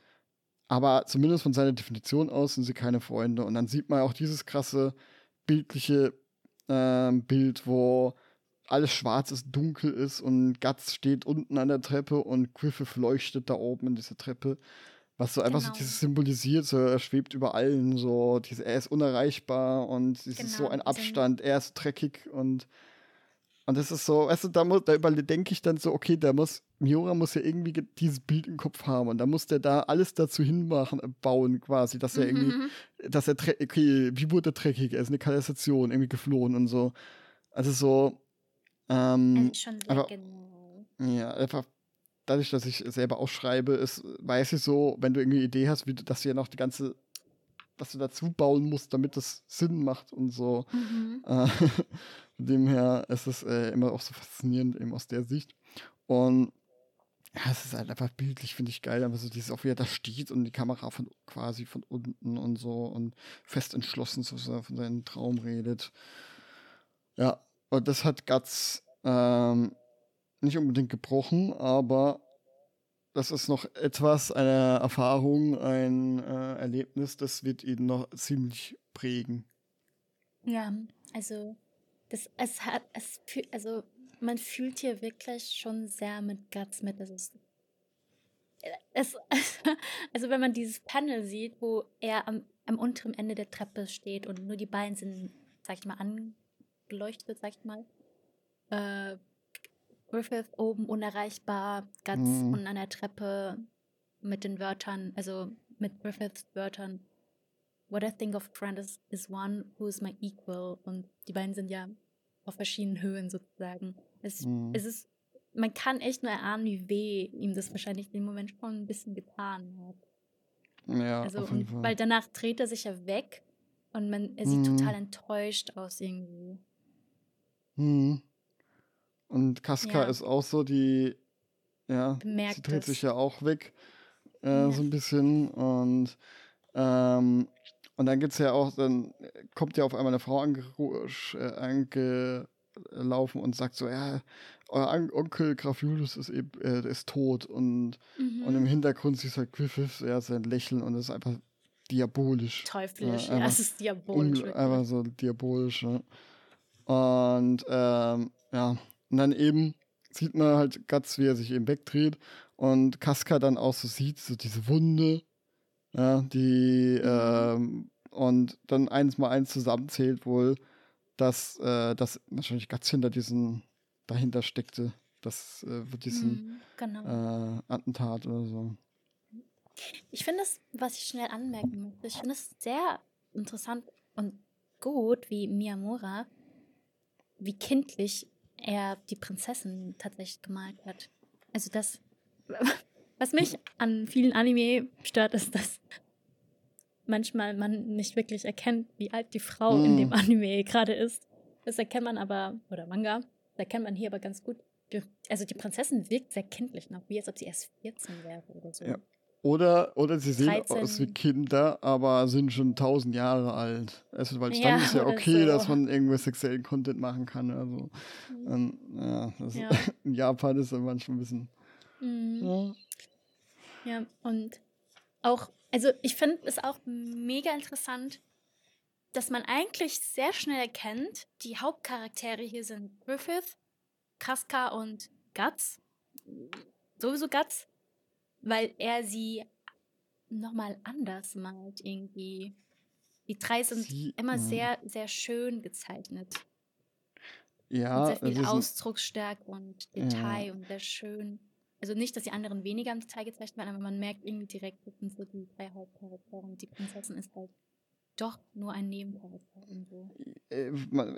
aber zumindest von seiner Definition aus sind sie keine Freunde. Und dann sieht man auch dieses krasse bildliche ähm, Bild, wo alles schwarz ist, dunkel ist und Guts steht unten an der Treppe und Griffith leuchtet da oben in dieser Treppe. Was so einfach genau. so dieses symbolisiert, so er schwebt über allen, so diese, er ist unerreichbar und es genau. ist so ein Abstand, er ist dreckig und und das ist so, weißt du, da, muss, da denke ich dann so, okay, da muss, Miura muss ja irgendwie dieses Bild im Kopf haben und da muss der da alles dazu hinmachen, äh, bauen quasi, dass er irgendwie, mhm. dass er, okay, wie wurde er dreckig? Er ist eine Kanalisation, irgendwie geflohen und so. Also so, ähm, also schon sehr aber, genau. Ja, einfach dadurch, dass ich selber auch schreibe, ist, weiß ich so, wenn du irgendwie eine Idee hast, wie du, dass du ja noch die ganze, was du dazu bauen musst, damit das Sinn macht und so. Mhm. Äh, von dem her ist es äh, immer auch so faszinierend, eben aus der Sicht. Und ja, es ist halt einfach bildlich, finde ich geil, aber so dieses auch wie er da steht und die Kamera von quasi von unten und so und fest entschlossen, so dass er von seinem Traum redet. Ja, und das hat Guts ähm, nicht unbedingt gebrochen, aber das ist noch etwas, eine Erfahrung, ein äh, Erlebnis, das wird ihn noch ziemlich prägen. Ja, also das, es hat, es, also man fühlt hier wirklich schon sehr mit Guts mit. Das ist, es, also wenn man dieses Panel sieht, wo er am, am unteren Ende der Treppe steht und nur die Beine sind, sag ich mal, angeleuchtet, sag ich mal. Äh, Griffith oben unerreichbar, Guts mhm. unten an der Treppe mit den Wörtern, also mit Griffiths Wörtern. What I think of friend is, is one who is my equal. Und die beiden sind ja auf verschiedenen Höhen sozusagen. Es, mhm. es ist, man kann echt nur erahnen, wie weh ihm das wahrscheinlich in dem Moment schon ein bisschen getan hat. Ja, also, auf jeden Fall. Weil danach dreht er sich ja weg und man, er sieht mhm. total enttäuscht aus irgendwie. Mhm. Und Kaska ja. ist auch so, die, ja, Bemerkt sie dreht es. sich ja auch weg, äh, ja. so ein bisschen. Und, ähm, und dann gibt's ja auch, dann kommt ja auf einmal eine Frau ange, äh, ange und sagt so, ja, euer Onkel Graf Julius ist eben, äh, ist tot und, mhm. und im Hintergrund siehst du halt Griffith, ja, sein Lächeln und es ist einfach diabolisch. Teuflisch, ja, ja es ist diabolisch. Einfach so diabolisch, ne? Und ähm, ja, und dann eben sieht man halt Guts, wie er sich eben wegdreht und Casca dann auch so sieht, so diese Wunde, ja, die mhm. ähm, und dann eins mal eins zusammenzählt wohl, dass, äh, dass wahrscheinlich ganz hinter diesen, dahinter steckte, das äh, diesen mm, genau. äh, Attentat oder so. Ich finde es, was ich schnell anmerken möchte, ich finde es sehr interessant und gut, wie Miyamura, wie kindlich er die Prinzessin tatsächlich gemalt hat. Also das, was mich an vielen Anime stört, ist, dass manchmal man nicht wirklich erkennt, wie alt die Frau mm. in dem Anime gerade ist. Das erkennt man aber, oder Manga, das erkennt man hier aber ganz gut. Also die Prinzessin wirkt sehr kindlich noch, wie als ob sie erst 14 wäre oder so. Ja. Oder, oder sie sehen 13. aus wie Kinder, aber sind schon tausend Jahre alt. Also, weil ja, dann ist ja okay, so. dass man irgendwo sexuellen Content machen kann. Also, und, ja, ja. in Japan ist das manchmal ein bisschen. Mhm. Ja. ja, und auch also ich finde es auch mega interessant, dass man eigentlich sehr schnell erkennt, die Hauptcharaktere hier sind Griffith, Casca und Guts. Sowieso Guts, weil er sie nochmal anders malt irgendwie. Die drei sind sie, immer sehr, sehr schön gezeichnet. Ja. Mit sehr viel Ausdrucksstärke und Detail ja. und sehr schön. Also nicht, dass die anderen weniger im Detail gezeichnet werden, aber man merkt irgendwie direkt, das sind so die drei Hauptcharaktere und die Prinzessin ist halt doch nur ein Nebencharakter irgendwo. Äh,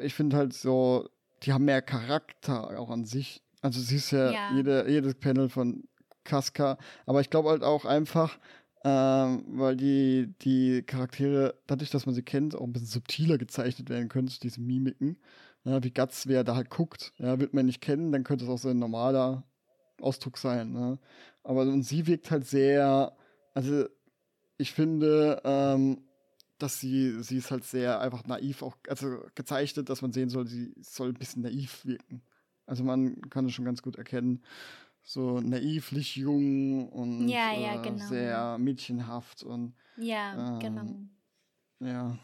ich finde halt so, die haben mehr Charakter auch an sich. Also siehst ja, ja. Jede, jedes Panel von Casca, aber ich glaube halt auch einfach, ähm, weil die, die Charaktere, dadurch, dass man sie kennt, auch ein bisschen subtiler gezeichnet werden können, diese Mimiken. Ja, wie Guts, wer da halt guckt. Ja, wird man nicht kennen, dann könnte es auch so ein normaler Ausdruck sein. Ne? Aber und sie wirkt halt sehr, also ich finde, ähm, dass sie, sie ist halt sehr einfach naiv auch, also gezeichnet, dass man sehen soll, sie soll ein bisschen naiv wirken. Also man kann es schon ganz gut erkennen. So naivlich jung und ja, ja, äh, genau. sehr mädchenhaft und ja, ähm, genau. Ja,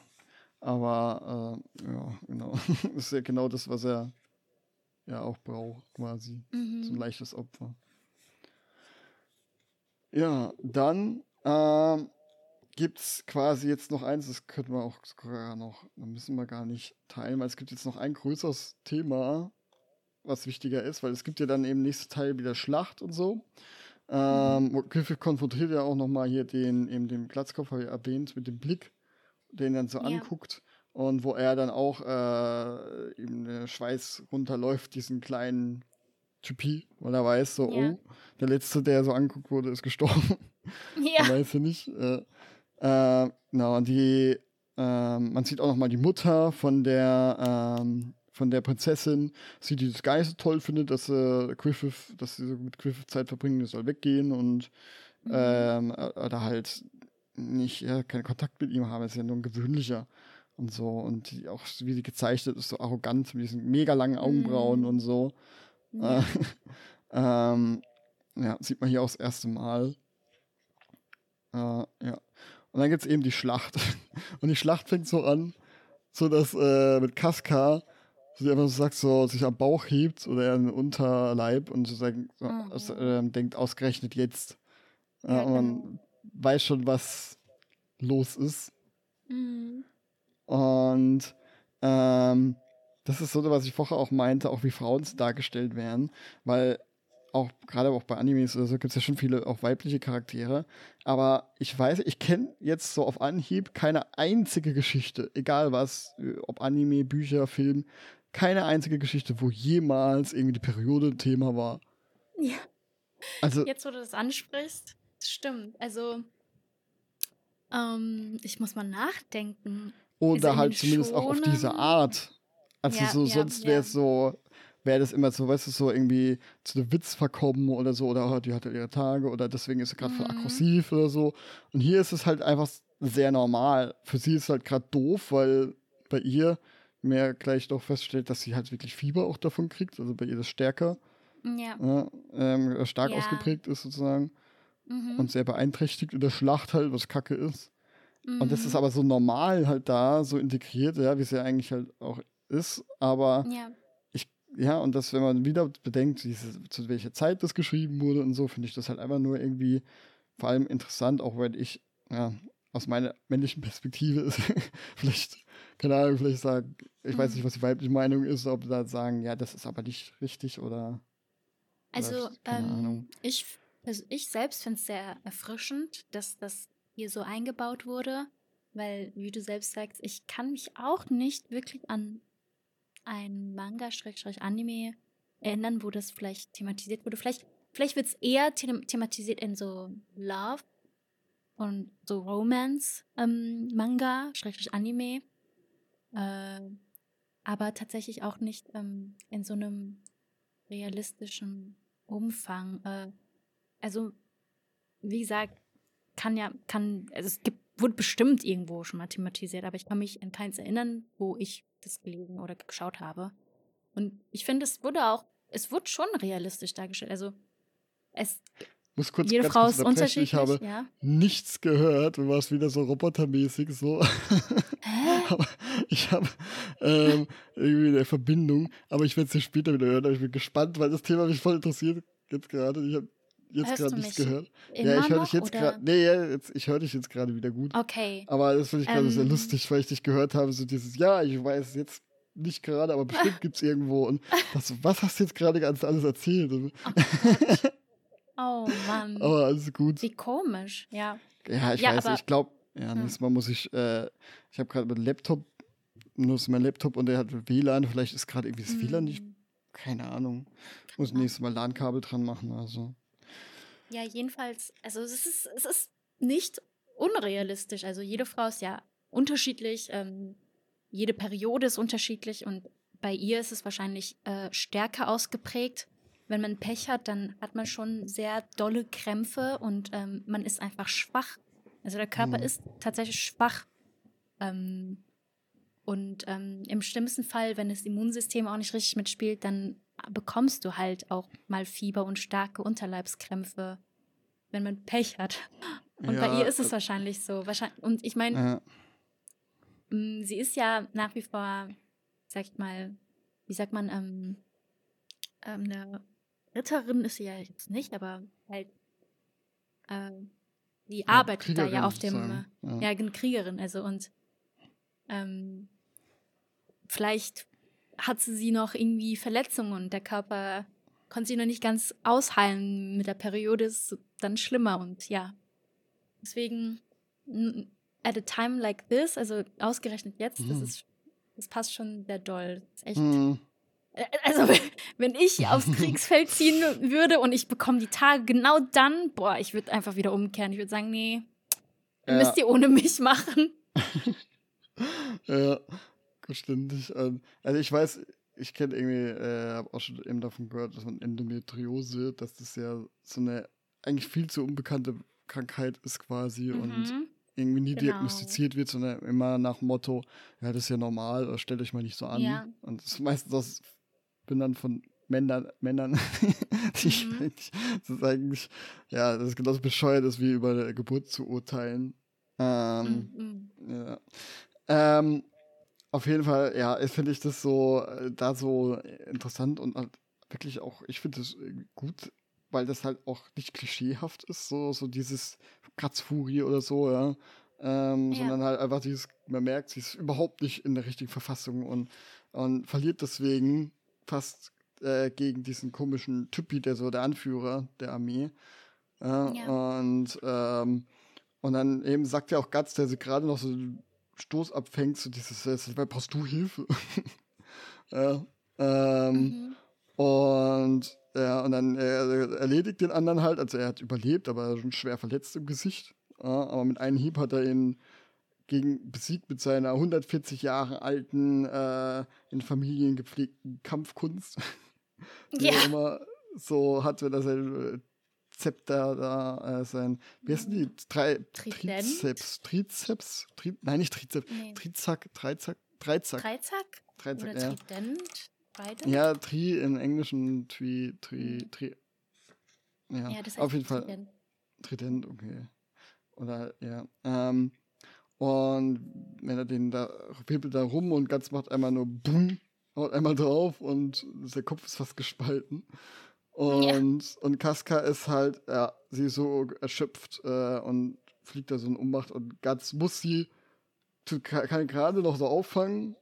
aber äh, ja, genau. das ist ja genau das, was er ja auch braucht, quasi. Mhm. So ein leichtes Opfer. Ja, dann ähm, gibt es quasi jetzt noch eins, das könnten wir auch sogar noch, da müssen wir gar nicht teilen, weil es gibt jetzt noch ein größeres Thema, was wichtiger ist, weil es gibt ja dann eben nächste Teil wieder Schlacht und so. Ähm. Griffith konfrontiert ja auch nochmal hier den, eben den Glatzkopf, habe ich erwähnt, mit dem Blick, den er dann so ja. anguckt und wo er dann auch äh, ihm der Schweiß runterläuft, diesen kleinen Typi, weil er weiß, so, ja. oh, der Letzte, der so angeguckt wurde, ist gestorben. Ja. weiß er nicht. Äh, äh, genau, und die, äh, man sieht auch noch mal die Mutter von der, ähm, von der Prinzessin sie die das so toll findet, dass äh, Griffith, dass sie so mit Griffith Zeit verbringen, das soll weggehen und mhm. ähm, oder halt nicht, ja, keinen Kontakt mit ihm haben, ist ja nur ein gewöhnlicher und so und die, auch wie sie gezeichnet ist, so arrogant mit diesen mega langen Augenbrauen mhm. und so. Ja. Äh, ähm, ja, sieht man hier auch das erste Mal. Äh, ja. Und dann gibt es eben die Schlacht. Und die Schlacht fängt so an, so dass äh, mit Kaska sie einfach so sagt, so sich am Bauch hebt oder den Unterleib und so, sagen, so mhm. aus, äh, denkt ausgerechnet jetzt. Ja, ja, und man genau. weiß schon, was los ist. Mhm. Und ähm, das ist so, was ich vorher auch meinte, auch wie Frauen dargestellt werden, weil auch gerade auch bei Animes oder so gibt es ja schon viele auch weibliche Charaktere. Aber ich weiß, ich kenne jetzt so auf Anhieb keine einzige Geschichte, egal was, ob Anime, Bücher, Film, keine einzige Geschichte, wo jemals irgendwie die Periode ein Thema war. Ja. Also, jetzt, wo du das ansprichst, das stimmt. Also, ähm, ich muss mal nachdenken. Oder halt zumindest auch auf diese Art. Also ja, so, ja, sonst wäre es ja. so, wäre das immer so, weißt du, so irgendwie zu einem Witz verkommen oder so, oder oh, die hatte ihre Tage oder deswegen ist sie gerade mhm. voll aggressiv oder so. Und hier ist es halt einfach sehr normal. Für sie ist es halt gerade doof, weil bei ihr mehr gleich doch feststellt, dass sie halt wirklich Fieber auch davon kriegt, also bei ihr das stärker, ja. ja ähm, stark ja. ausgeprägt ist sozusagen mhm. und sehr beeinträchtigt in der Schlacht halt, was Kacke ist. Mhm. Und das ist mhm. aber so normal halt da, so integriert, ja, wie es ja eigentlich halt auch ist, aber ja ja, und das, wenn man wieder bedenkt, diese, zu welcher Zeit das geschrieben wurde und so, finde ich das halt einfach nur irgendwie vor allem interessant, auch wenn ich, ja, aus meiner männlichen Perspektive ist, vielleicht, keine Ahnung, vielleicht sagen, ich weiß nicht, was die weibliche Meinung ist, ob da sagen, ja, das ist aber nicht richtig oder. Also, ähm, ich, also ich selbst finde es sehr erfrischend, dass das hier so eingebaut wurde, weil, wie du selbst sagst, ich kann mich auch nicht wirklich an ein Manga-Anime erinnern, wo das vielleicht thematisiert wurde. Vielleicht, vielleicht wird es eher thematisiert in so Love und so Romance-Manga, ähm, Anime. Äh, aber tatsächlich auch nicht ähm, in so einem realistischen Umfang. Äh, also, wie gesagt, kann ja, kann, also es gibt, wurde bestimmt irgendwo schon mal thematisiert, aber ich kann mich an keins erinnern, wo ich das gelesen oder geschaut habe. Und ich finde, es wurde auch, es wurde schon realistisch dargestellt. Also es muss kurz jede Frau ist unterschiedlich. Ich habe ja? nichts gehört. Du warst wieder so robotermäßig so. Hä? aber ich habe ähm, irgendwie eine Verbindung. Aber ich werde es dir später wieder hören. Aber ich bin gespannt, weil das Thema mich voll interessiert jetzt gerade. Ich habe jetzt gerade nichts gehört. Ja, ich höre dich jetzt gerade. Nee, ja, jetzt, ich höre dich jetzt gerade wieder gut. Okay. Aber das finde ich gerade ähm, sehr lustig, weil ich dich gehört habe, so dieses, ja, ich weiß jetzt nicht gerade, aber bestimmt gibt es irgendwo. Und das, was hast du jetzt gerade ganz alles erzählt? Oh, oh Mann. Aber alles gut. Wie komisch, ja. Ja, ich ja, weiß, ich glaube, ja, nächstes Mal muss ich, äh, ich habe gerade meinen Laptop, nur ist mein Laptop und der hat WLAN, vielleicht ist gerade irgendwie das WLAN nicht, hm. keine Ahnung. Muss nächstes Mal LAN-Kabel dran machen, also. Ja, jedenfalls, also es ist, es ist nicht unrealistisch. Also jede Frau ist ja unterschiedlich, ähm, jede Periode ist unterschiedlich und bei ihr ist es wahrscheinlich äh, stärker ausgeprägt. Wenn man Pech hat, dann hat man schon sehr dolle Krämpfe und ähm, man ist einfach schwach. Also der Körper mhm. ist tatsächlich schwach. Ähm, und ähm, im schlimmsten Fall, wenn das Immunsystem auch nicht richtig mitspielt, dann bekommst du halt auch mal Fieber und starke Unterleibskrämpfe, wenn man Pech hat. Und ja, bei ihr ist es wahrscheinlich so. Und ich meine, ja. Mm, sie ist ja nach wie vor, sag ich mal, wie sagt man, ähm, ähm, eine Ritterin ist sie ja jetzt nicht, aber halt äh, die ja, arbeitet da ja auf dem, äh, ja. ja, eine Kriegerin, also und ähm, vielleicht hatte sie noch irgendwie Verletzungen und der Körper konnte sie noch nicht ganz ausheilen. Mit der Periode ist es dann schlimmer und ja. Deswegen, at a time like this, also ausgerechnet jetzt, mhm. das ist, das passt schon sehr doll. Das ist echt. Mhm. Also, wenn ich aufs Kriegsfeld ziehen würde und ich bekomme die Tage genau dann, boah, ich würde einfach wieder umkehren. Ich würde sagen, nee, ja. müsst ihr ohne mich machen. ja, verständlich. Also ich weiß, ich kenne irgendwie, äh, habe auch schon eben davon gehört, dass man Endometriose, dass das ja so eine eigentlich viel zu unbekannte Krankheit ist quasi mhm. und irgendwie nie genau. diagnostiziert wird, sondern immer nach dem Motto, ja, das ist ja normal, stellt euch mal nicht so an. Ja. Und das ist meistens aus, bin dann von Männern, Männern, die mhm. das ist eigentlich, ja, das ist genauso bescheuert ist, wie über Geburt zu urteilen. Ähm, mhm. ja. ähm, auf jeden Fall, ja, finde ich das so, äh, da so interessant und halt wirklich auch, ich finde es gut, weil das halt auch nicht klischeehaft ist, so, so dieses Kratzfurie oder so, ja. Ähm, ja. Sondern halt einfach dieses, man merkt, sie ist überhaupt nicht in der richtigen Verfassung und, und verliert deswegen fast äh, gegen diesen komischen Typi, der so der Anführer der Armee. Äh, ja. Und, ähm, und dann eben sagt ja auch Gatz, der sie gerade noch so Stoß abfängt, so dieses, weil brauchst du Hilfe? ja, ähm, mhm. Und ja, und dann er erledigt den anderen halt, also er hat überlebt, aber schon schwer verletzt im Gesicht. Ja, aber mit einem Hieb hat er ihn gegen besiegt mit seiner 140 Jahre alten, äh, in Familien gepflegten Kampfkunst. die ja. er immer so hat, wenn er sein äh, Zepter da, äh, sein, wie heißen die? Drei, Trizeps, Trizeps, Tri, nein, nicht Trizeps, nee. Trizack, Dreizack, Dreizack. Dreizack? Dreizack, Oder ja. Trident? Beide? Ja, Tri im Englischen, Tri, Tri, hm. Tri. Ja, ja das heißt auf jeden Fall. Trident. Trident, okay. Oder, ja. Ähm, und wenn er den da, wirbelt da rum und ganz macht einmal nur Bumm haut einmal drauf und der Kopf ist fast gespalten. Und, ja. und Casca ist halt, ja, sie ist so erschöpft äh, und fliegt da so in Ummacht und Guts muss sie, kann gerade noch so auffangen.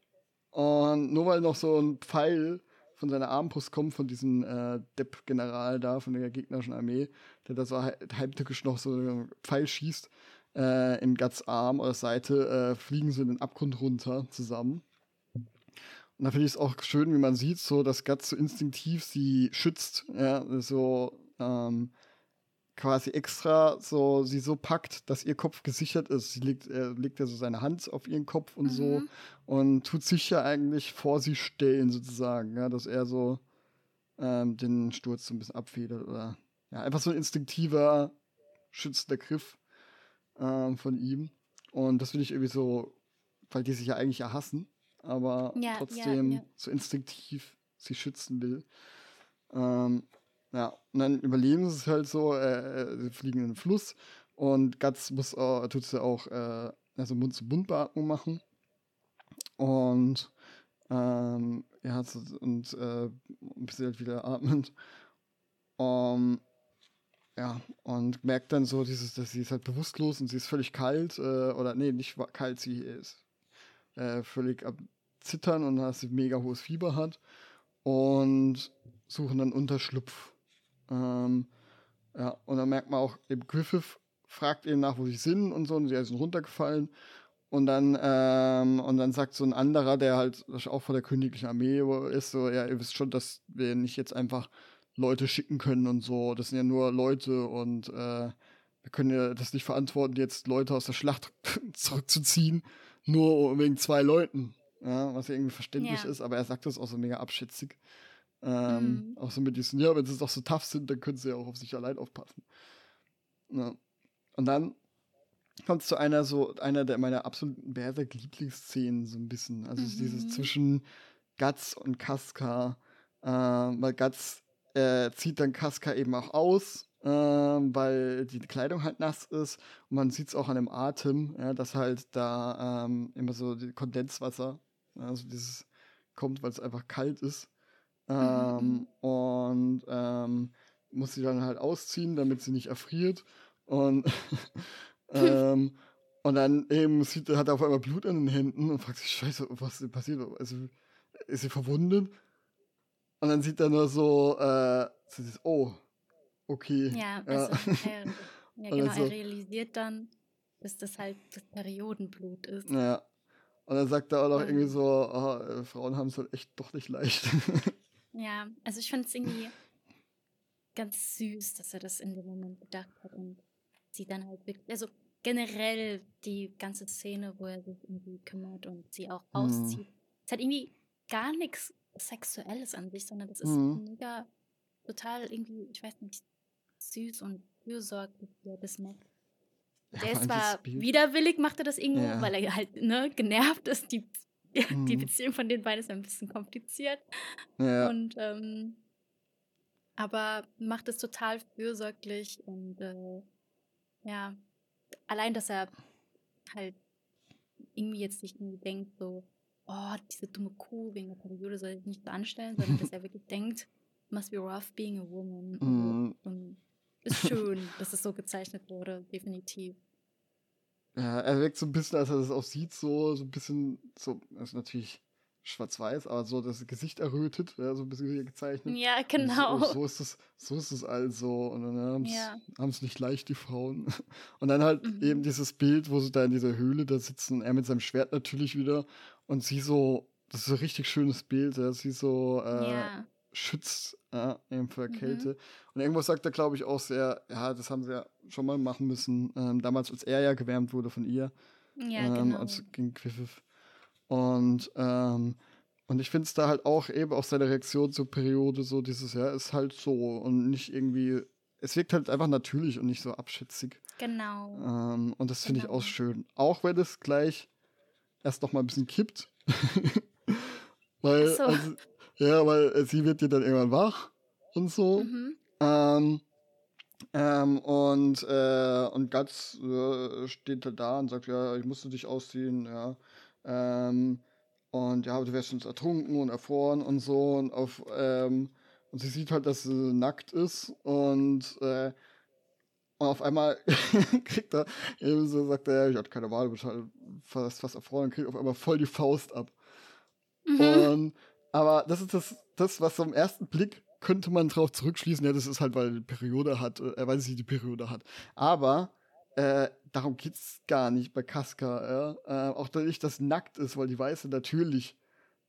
Und nur weil noch so ein Pfeil von seiner Armbrust kommt, von diesem äh, Depp-General da, von der gegnerischen Armee, der da so heimtückisch noch so einen Pfeil schießt, äh, in Guts Arm oder Seite, äh, fliegen sie in den Abgrund runter zusammen. Und da finde ich es auch schön, wie man sieht, so dass Guts so instinktiv sie schützt, ja, so ähm, quasi extra so sie so packt, dass ihr Kopf gesichert ist. Sie legt, er legt ja so seine Hand auf ihren Kopf und mhm. so und tut sich ja eigentlich vor sie stellen sozusagen, ja, dass er so ähm, den Sturz so ein bisschen abfedert oder ja, einfach so ein instinktiver schützender Griff ähm, von ihm. Und das finde ich irgendwie so, weil die sich ja eigentlich ja hassen aber ja, trotzdem ja, ja. so instinktiv sie schützen will. Ähm, ja, und dann überleben sie es halt so, äh, äh sie fliegen in den Fluss und Guts muss auch, tut sie auch äh, also Mund-zu-Mund-Beatmung machen. Und ähm, ja, und äh, bis sie halt wieder atmet. Um, ja, und merkt dann so, dieses, dass sie ist halt bewusstlos und sie ist völlig kalt, äh, oder nee, nicht kalt, sie ist äh, völlig am Zittern und sie mega hohes Fieber hat und suchen dann Unterschlupf. Ähm, ja, und dann merkt man auch, eben Griffith fragt eben nach, wo sie sind und so, und sie sind runtergefallen. Und dann, ähm, und dann sagt so ein anderer, der halt auch von der königlichen Armee ist, so, ja, ihr wisst schon, dass wir nicht jetzt einfach Leute schicken können und so. Das sind ja nur Leute und äh, wir können ja das nicht verantworten, jetzt Leute aus der Schlacht zurückzuziehen nur wegen zwei Leuten. Ja, was ja irgendwie verständlich ja. ist, aber er sagt das auch so mega abschätzig. Ähm, mhm. Auch so mit diesen, ja, wenn sie doch so tough sind, dann können sie ja auch auf sich allein aufpassen. Ja. Und dann kommt es zu einer so, einer der meiner absoluten Berserk-Lieblingsszenen, so ein bisschen. Also mhm. dieses zwischen Guts und Casca. Äh, weil Guts äh, zieht dann Casca eben auch aus ähm, weil die Kleidung halt nass ist und man sieht es auch an dem Atem, ja, dass halt da ähm, immer so Kondenswasser, also dieses kommt, weil es einfach kalt ist. Ähm, mhm. Und ähm, muss sie dann halt ausziehen, damit sie nicht erfriert. Und, ähm, und dann eben sieht, hat er auf einmal Blut an den Händen und fragt sich, scheiße, was ist passiert? Also, ist sie verwundet? Und dann sieht er nur so, äh, so dieses, oh, okay. Ja, also, ja. ja genau, also, er realisiert dann, dass das halt das Periodenblut ist. Ja. Und dann sagt er auch noch irgendwie so, oh, Frauen haben es halt echt doch nicht leicht. ja, also ich fand es irgendwie ganz süß, dass er das in dem Moment gedacht hat und sie dann halt wirklich, also generell die ganze Szene, wo er sich irgendwie kümmert und sie auch hm. auszieht. Hm. Es hat irgendwie gar nichts Sexuelles an sich, sondern das ist mhm. mega total irgendwie, ich weiß nicht, süß und fürsorglich, das Mac. Der ist zwar widerwillig, macht er das irgendwo, ja. weil er halt ne, genervt ist. Die, mhm. die Beziehung von den beiden ist ein bisschen kompliziert. Ja. Und ähm, aber macht es total fürsorglich und äh, ja, allein, dass er halt irgendwie jetzt nicht irgendwie denkt, so, oh, diese dumme Kuh wegen der Periode soll ich nicht so anstellen, sondern dass er wirklich denkt, must be rough being a woman. Mm. Und ist schön, dass es so gezeichnet wurde, definitiv. Ja, er wirkt so ein bisschen, als er das auch sieht, so, so ein bisschen, so, ist natürlich schwarz-weiß, aber so das Gesicht errötet, ja, so ein bisschen gezeichnet. Ja, genau. So, so, ist es, so ist es also. Und dann haben es ja. nicht leicht, die Frauen. Und dann halt mhm. eben dieses Bild, wo sie da in dieser Höhle da sitzen, er mit seinem Schwert natürlich wieder und sie so, das ist so ein richtig schönes Bild, ja, sie so äh, ja. Schützt ja, eben vor mhm. Kälte. Und irgendwo sagt er, glaube ich, auch sehr, ja, das haben sie ja schon mal machen müssen, ähm, damals, als er ja gewärmt wurde von ihr. Ja, ähm, genau. Als gegen Quiffif. Und, ähm, und ich finde es da halt auch eben auch seine Reaktion zur Periode so dieses, ja, ist halt so und nicht irgendwie, es wirkt halt einfach natürlich und nicht so abschätzig. Genau. Ähm, und das finde genau. ich auch schön. Auch wenn es gleich erst noch mal ein bisschen kippt. weil, so. also, ja, weil sie wird ja dann irgendwann wach und so. Mhm. Ähm, ähm, und, äh, und Guts äh, steht halt da und sagt, ja, ich musste dich ausziehen, ja. Ähm, und ja, du wärst schon ertrunken und erfroren und so. Und, auf, ähm, und sie sieht halt, dass sie nackt ist und, äh, und auf einmal kriegt er, eben so sagt er, ich hatte keine Wahl, ich halt fast, fast erfroren, und kriegt auf einmal voll die Faust ab. Mhm. Und, aber das ist das, das, was im ersten Blick könnte man drauf zurückschließen, ja, das ist halt, weil er die Periode hat, äh, weil sie die Periode hat. Aber äh, darum geht's gar nicht bei Casca. Ja? Äh, auch dadurch, dass nackt ist, weil die weiß natürlich,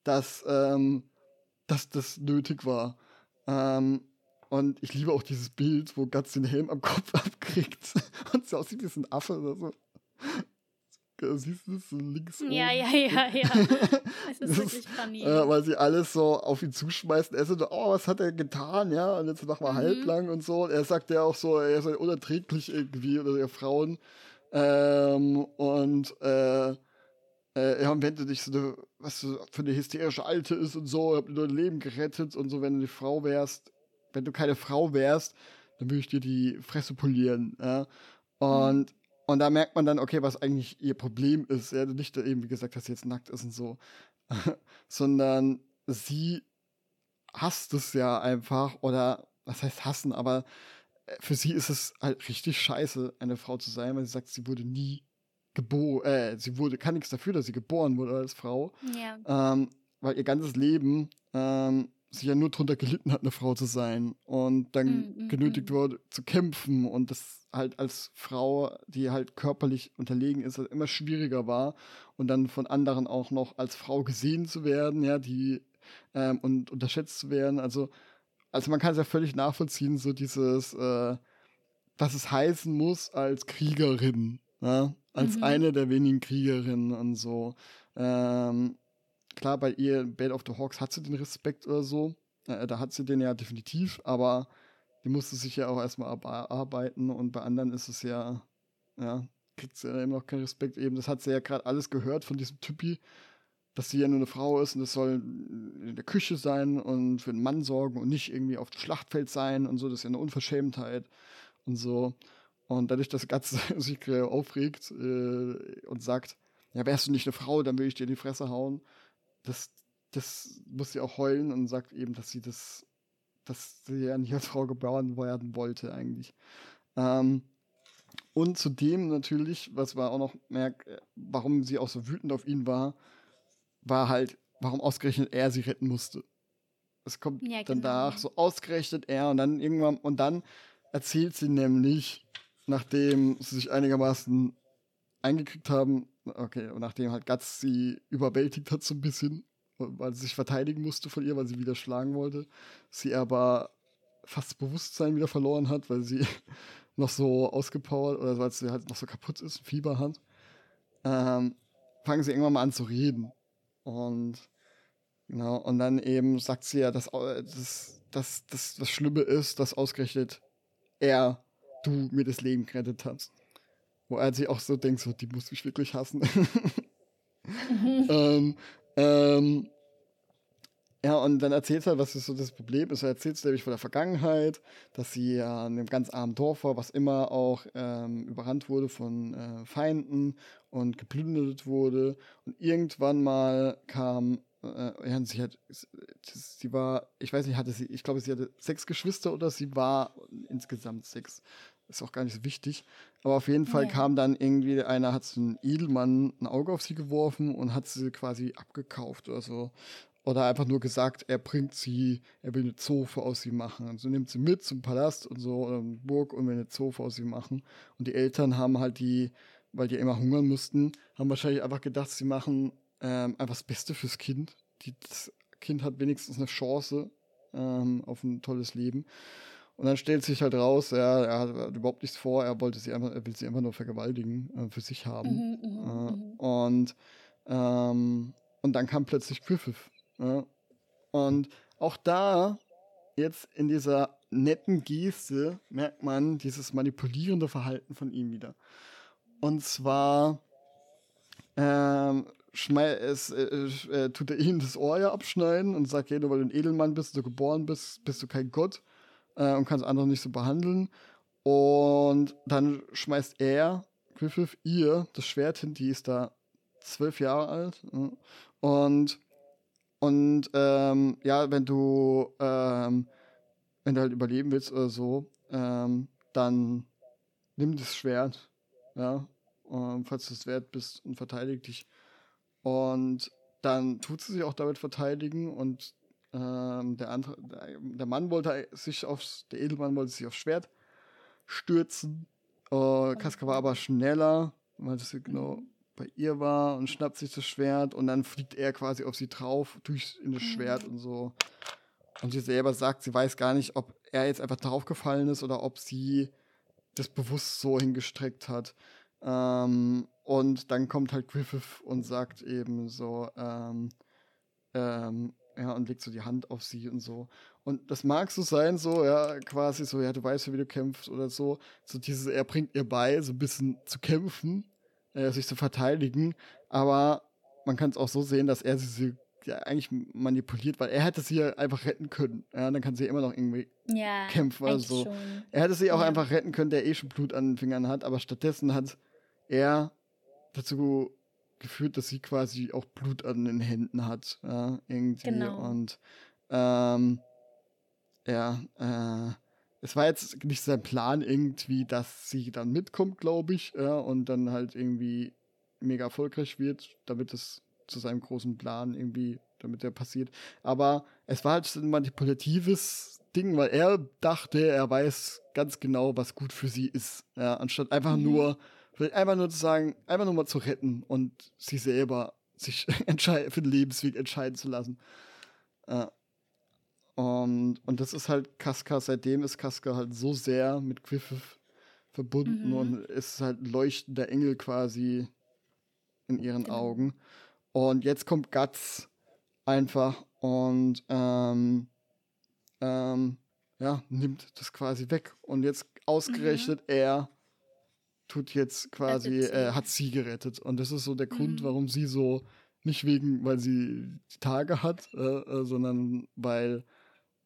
dass, ähm, dass das nötig war. Ähm, und ich liebe auch dieses Bild, wo Guts den Helm am Kopf abkriegt und sie aussieht wie ein Affe oder so. Siehst du das links oben? Ja, ja, ja, ja. Es ist wirklich funny. Äh, weil sie alles so auf ihn zuschmeißen. Er so, oh, was hat er getan, ja? Und jetzt machen wir mhm. halblang und so. Und er sagt ja auch so, er ist unerträglich irgendwie, oder ihr Frauen. Ähm, und äh, äh, ja, und wenn du dich so eine, was für eine hysterische Alte ist und so, hab dir dein Leben gerettet und so, wenn du eine Frau wärst, wenn du keine Frau wärst, dann würde ich dir die Fresse polieren, ja. Und mhm. Und da merkt man dann, okay, was eigentlich ihr Problem ist. Ja, nicht eben, wie gesagt, dass sie jetzt nackt ist und so, sondern sie hasst es ja einfach oder was heißt hassen, aber äh, für sie ist es halt richtig scheiße, eine Frau zu sein, weil sie sagt, sie wurde nie geboren, äh, sie wurde, kann nichts dafür, dass sie geboren wurde als Frau. Ja. Ähm, weil ihr ganzes Leben ähm, sie ja nur drunter gelitten hat, eine Frau zu sein und dann mm, mm, genötigt mm. wurde zu kämpfen und das halt als Frau, die halt körperlich unterlegen ist, immer schwieriger war und dann von anderen auch noch als Frau gesehen zu werden, ja, die ähm, und unterschätzt zu werden. Also, also man kann es ja völlig nachvollziehen, so dieses, äh, was es heißen muss als Kriegerin, ja? als mhm. eine der wenigen Kriegerinnen und so. Ähm, klar, bei ihr, Bale of the Hawks, hat sie den Respekt oder so. Äh, da hat sie den ja definitiv, aber die musste sich ja auch erstmal arbeiten und bei anderen ist es ja, ja, kriegt sie ja eben noch keinen Respekt. Eben, das hat sie ja gerade alles gehört von diesem Typi, dass sie ja nur eine Frau ist und das soll in der Küche sein und für einen Mann sorgen und nicht irgendwie auf dem Schlachtfeld sein und so. Das ist ja eine Unverschämtheit und so. Und dadurch, dass Gatz sich aufregt äh, und sagt, ja, wärst du nicht eine Frau, dann will ich dir in die Fresse hauen das, das muss sie auch heulen und sagt eben, dass sie das, dass sie ja nicht als Frau geboren werden wollte eigentlich. Ähm, und zudem natürlich, was man auch noch merkt, äh, warum sie auch so wütend auf ihn war, war halt, warum ausgerechnet er sie retten musste. Es kommt ja, genau. danach so ausgerechnet er und dann irgendwann und dann erzählt sie nämlich, nachdem sie sich einigermaßen eingekriegt haben, Okay, und nachdem halt Guts sie überwältigt hat so ein bisschen, weil sie sich verteidigen musste von ihr, weil sie wieder schlagen wollte, sie aber fast Bewusstsein wieder verloren hat, weil sie noch so ausgepowert oder weil sie halt noch so kaputt ist, Fieber hat, ähm, fangen sie irgendwann mal an zu reden. Und Genau, und dann eben sagt sie ja, dass, dass, dass, dass das Schlimme ist, dass ausgerechnet er, du mir das Leben gerettet hast. Wo er sich auch so denkt, so, die muss ich wirklich hassen. mhm. ähm, ähm, ja, und dann erzählt er, was ist so das Problem ist. Er erzählt es nämlich von der Vergangenheit, dass sie ja in einem ganz armen Dorf war, was immer auch ähm, überrannt wurde von äh, Feinden und geplündert wurde. Und irgendwann mal kam, äh, ja, sie hat, sie war, ich weiß nicht, hatte sie, ich glaube, sie hatte sechs Geschwister oder sie war insgesamt sechs. Ist auch gar nicht so wichtig. Aber auf jeden Fall ja. kam dann irgendwie einer, hat so einen Edelmann ein Auge auf sie geworfen und hat sie quasi abgekauft oder so. Oder einfach nur gesagt, er bringt sie, er will eine Zofe aus sie machen. Und so nimmt sie mit zum Palast und so, oder eine Burg und will eine Zofe aus sie machen. Und die Eltern haben halt die, weil die immer hungern mussten, haben wahrscheinlich einfach gedacht, sie machen ähm, einfach das Beste fürs Kind. Die, das Kind hat wenigstens eine Chance ähm, auf ein tolles Leben. Und dann stellt sich halt raus, ja, er hat überhaupt nichts vor, er wollte sie einfach, er will sie einfach nur vergewaltigen, äh, für sich haben. Mhm, mhm äh, mhm. und, ähm, und dann kam plötzlich Griffith ja. Und auch da, jetzt in dieser netten Geste, merkt man dieses manipulierende Verhalten von ihm wieder. Und zwar ähm, es, äh, äh, tut er ihm das Ohr ja abschneiden und sagt, hey, nur weil du ein Edelmann bist, du geboren bist, bist du kein Gott äh, und kannst andere nicht so behandeln. Und dann schmeißt er, Griffith, ihr das Schwert hin, die ist da zwölf Jahre alt. Und und ähm, ja, wenn du, ähm, wenn du halt überleben willst oder so, ähm, dann nimm das Schwert, ja, ähm, falls du es wert bist und verteidig dich. Und dann tut sie sich auch damit verteidigen und ähm, der andere, der, Mann wollte sich aufs, der Edelmann wollte sich aufs Schwert stürzen. Äh, Kaska war aber schneller, weil das genau bei ihr war und schnappt sich das Schwert und dann fliegt er quasi auf sie drauf, durch in das Schwert und so. Und sie selber sagt, sie weiß gar nicht, ob er jetzt einfach draufgefallen ist oder ob sie das bewusst so hingestreckt hat. Ähm, und dann kommt halt Griffith und sagt eben so, ähm, ähm, ja, und legt so die Hand auf sie und so. Und das mag so sein, so, ja, quasi so, ja, du weißt, wie du kämpfst oder so. So dieses, er bringt ihr bei, so ein bisschen zu kämpfen äh, sich zu verteidigen. Aber man kann es auch so sehen, dass er sie ja, eigentlich manipuliert, weil er hätte sie ja einfach retten können. Ja, dann kann sie immer noch irgendwie ja, kämpfen oder so. Schon. Er hätte sie auch ja. einfach retten können, der eh schon Blut an den Fingern hat, aber stattdessen hat er dazu geführt, dass sie quasi auch Blut an den Händen hat. Ja, irgendwie. Genau. Und ähm, ja, äh, es war jetzt nicht sein Plan irgendwie, dass sie dann mitkommt, glaube ich, ja, und dann halt irgendwie mega erfolgreich wird, damit es zu seinem großen Plan irgendwie, damit er passiert. Aber es war halt ein manipulatives Ding, weil er dachte, er weiß ganz genau, was gut für sie ist, ja, anstatt einfach mhm. nur, vielleicht einfach nur zu sagen, einfach nur mal zu retten und sie selber sich für den Lebensweg entscheiden zu lassen. Ja. Und, und das ist halt Casca, seitdem ist Casca halt so sehr mit Griffith verbunden mhm. und ist halt ein leuchtender Engel quasi in ihren genau. Augen. Und jetzt kommt Guts einfach und ähm, ähm, ja, nimmt das quasi weg. Und jetzt ausgerechnet mhm. er tut jetzt quasi, äh, hat sie gerettet. Und das ist so der Grund, mhm. warum sie so, nicht wegen, weil sie die Tage hat, äh, äh, sondern weil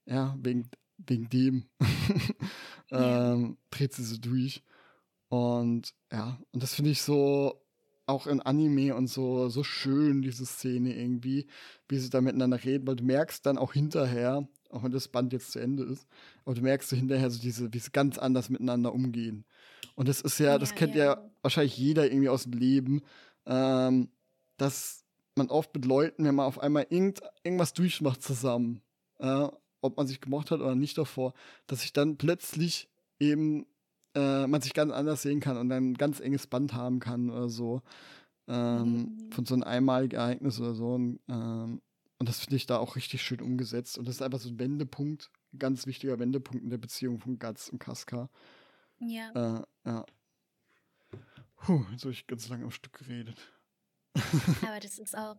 ja, wegen, wegen dem ähm, dreht sie so durch. Und ja, und das finde ich so auch in Anime und so, so schön, diese Szene irgendwie, wie sie da miteinander reden, weil du merkst dann auch hinterher, auch wenn das Band jetzt zu Ende ist, aber du merkst so hinterher so diese, wie sie ganz anders miteinander umgehen. Und das ist ja, ja das kennt ja. ja. wahrscheinlich jeder irgendwie aus dem Leben, ähm, dass man oft mit Leuten, wenn man auf einmal irgend, irgendwas durchmacht zusammen, äh, ob man sich gemocht hat oder nicht davor, dass sich dann plötzlich eben äh, man sich ganz anders sehen kann und ein ganz enges Band haben kann oder so. Ähm, mhm. Von so einem einmaligen Ereignis oder so. Und, ähm, und das finde ich da auch richtig schön umgesetzt. Und das ist einfach so ein Wendepunkt, ein ganz wichtiger Wendepunkt in der Beziehung von Guts und Casca. Ja. Äh, ja. Puh, jetzt habe ich ganz lange am Stück geredet. Aber das ist auch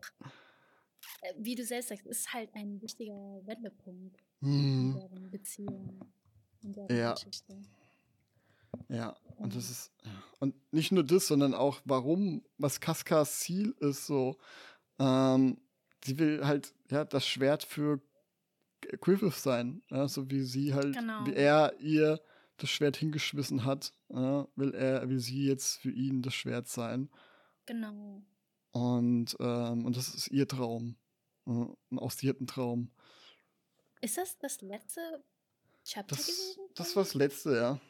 äh, wie du selbst sagst, ist halt ein wichtiger Wendepunkt mhm. in deren Beziehung, in deren ja. Geschichte. Ja, und das ist, und nicht nur das, sondern auch, warum, was Kaskas Ziel ist, so, ähm, sie will halt, ja, das Schwert für Griffith sein, ja, so wie sie halt, genau. wie er ihr das Schwert hingeschmissen hat, will er, will sie jetzt für ihn das Schwert sein. Genau. Und, ähm, und das ist ihr Traum. Ein ausdierten Traum. Ist das das letzte Chapter das, gewesen? Das war das letzte, ja.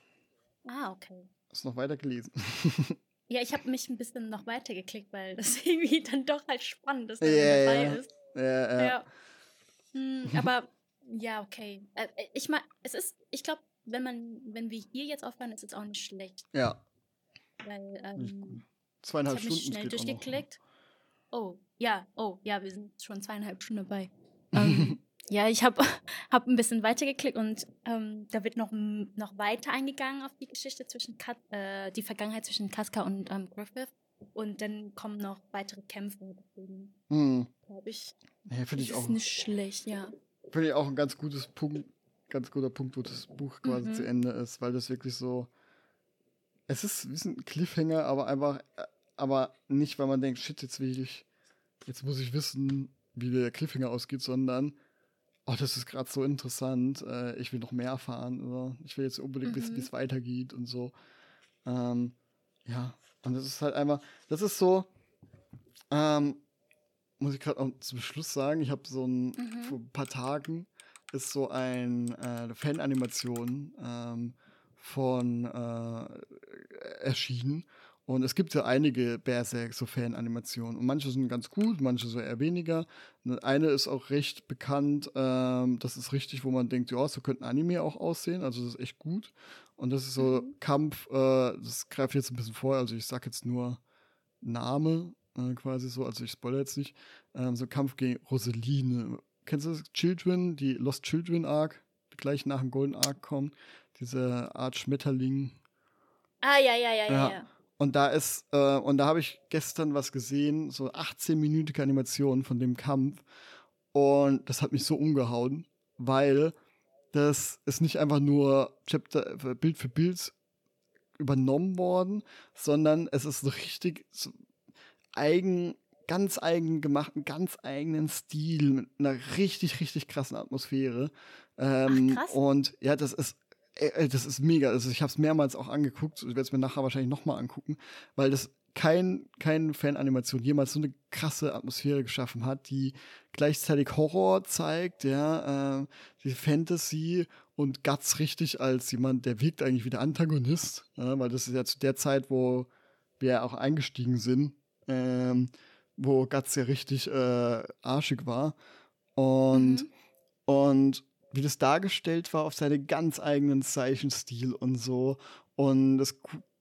Ah, okay. Hast noch weiter gelesen? ja, ich habe mich ein bisschen noch weiter geklickt, weil das irgendwie dann doch halt spannend ist, dass yeah, dabei ja. ist. Ja, ja. ja. Hm, aber ja, okay. Äh, ich meine, es ist, ich glaube, wenn man, wenn wir hier jetzt aufhören, ist es auch nicht schlecht. Ja. Weil, ähm, zweieinhalb ich Stunden. schnell durchgeklickt. Oh, ja, oh, ja, wir sind schon zweieinhalb Stunden dabei. ähm, ja, ich habe hab ein bisschen weitergeklickt und ähm, da wird noch, noch weiter eingegangen auf die Geschichte zwischen Kat, äh, die Vergangenheit zwischen Casca und ähm, Griffith. Und dann kommen noch weitere Kämpfe. Deswegen hm. glaube ich, ja, finde ich auch. nicht schlecht, ja. Finde ich auch ein ganz gutes Punkt, ganz guter Punkt, wo das Buch quasi mhm. zu Ende ist, weil das wirklich so. Es ist ein Cliffhanger, aber einfach, aber nicht, weil man denkt, shit, jetzt will ich, jetzt muss ich wissen, wie der Cliffhanger ausgeht, sondern, oh, das ist gerade so interessant, äh, ich will noch mehr erfahren, oder? ich will jetzt unbedingt mhm. wissen, wie es weitergeht und so. Ähm, ja, und das ist halt einfach, das ist so, ähm, muss ich gerade zum Schluss sagen, ich habe so ein, mhm. vor ein paar Tagen ist so ein äh, Fananimation ähm, von äh, erschienen. Und es gibt ja einige Berserk, so Fan-Animationen. Und manche sind ganz gut, manche so eher weniger. Eine ist auch recht bekannt. Ähm, das ist richtig, wo man denkt, ja, so könnte ein Anime auch aussehen. Also das ist echt gut. Und das ist so mhm. Kampf, äh, das greift jetzt ein bisschen vor. Also ich sag jetzt nur Name, äh, quasi so. Also ich spoilere jetzt nicht. Ähm, so Kampf gegen Roseline kennst du das Children, die Lost Children Arc, die gleich nach dem Golden Arc kommen, diese Art Schmetterling. Ah, ja, ja, ja, ja. ja. Und da ist, äh, und da habe ich gestern was gesehen, so 18-minütige Animation von dem Kampf. Und das hat mich so umgehauen, weil das ist nicht einfach nur Chapter, äh, Bild für Bild übernommen worden, sondern es ist so richtig so eigen ganz eigen gemachten, ganz eigenen Stil mit einer richtig, richtig krassen Atmosphäre. Ähm, Ach, krass. Und ja, das ist äh, das ist mega. Also ich habe es mehrmals auch angeguckt. Ich werde es mir nachher wahrscheinlich nochmal angucken, weil das kein, kein Fananimation jemals so eine krasse Atmosphäre geschaffen hat, die gleichzeitig Horror zeigt, ja, äh, die Fantasy und Guts richtig als jemand, der wirkt eigentlich wie der Antagonist, ja, weil das ist ja zu der Zeit, wo wir auch eingestiegen sind. Ähm, wo Guts ja richtig äh, arschig war. Und, mhm. und wie das dargestellt war auf seinen ganz eigenen Zeichenstil und so. Und das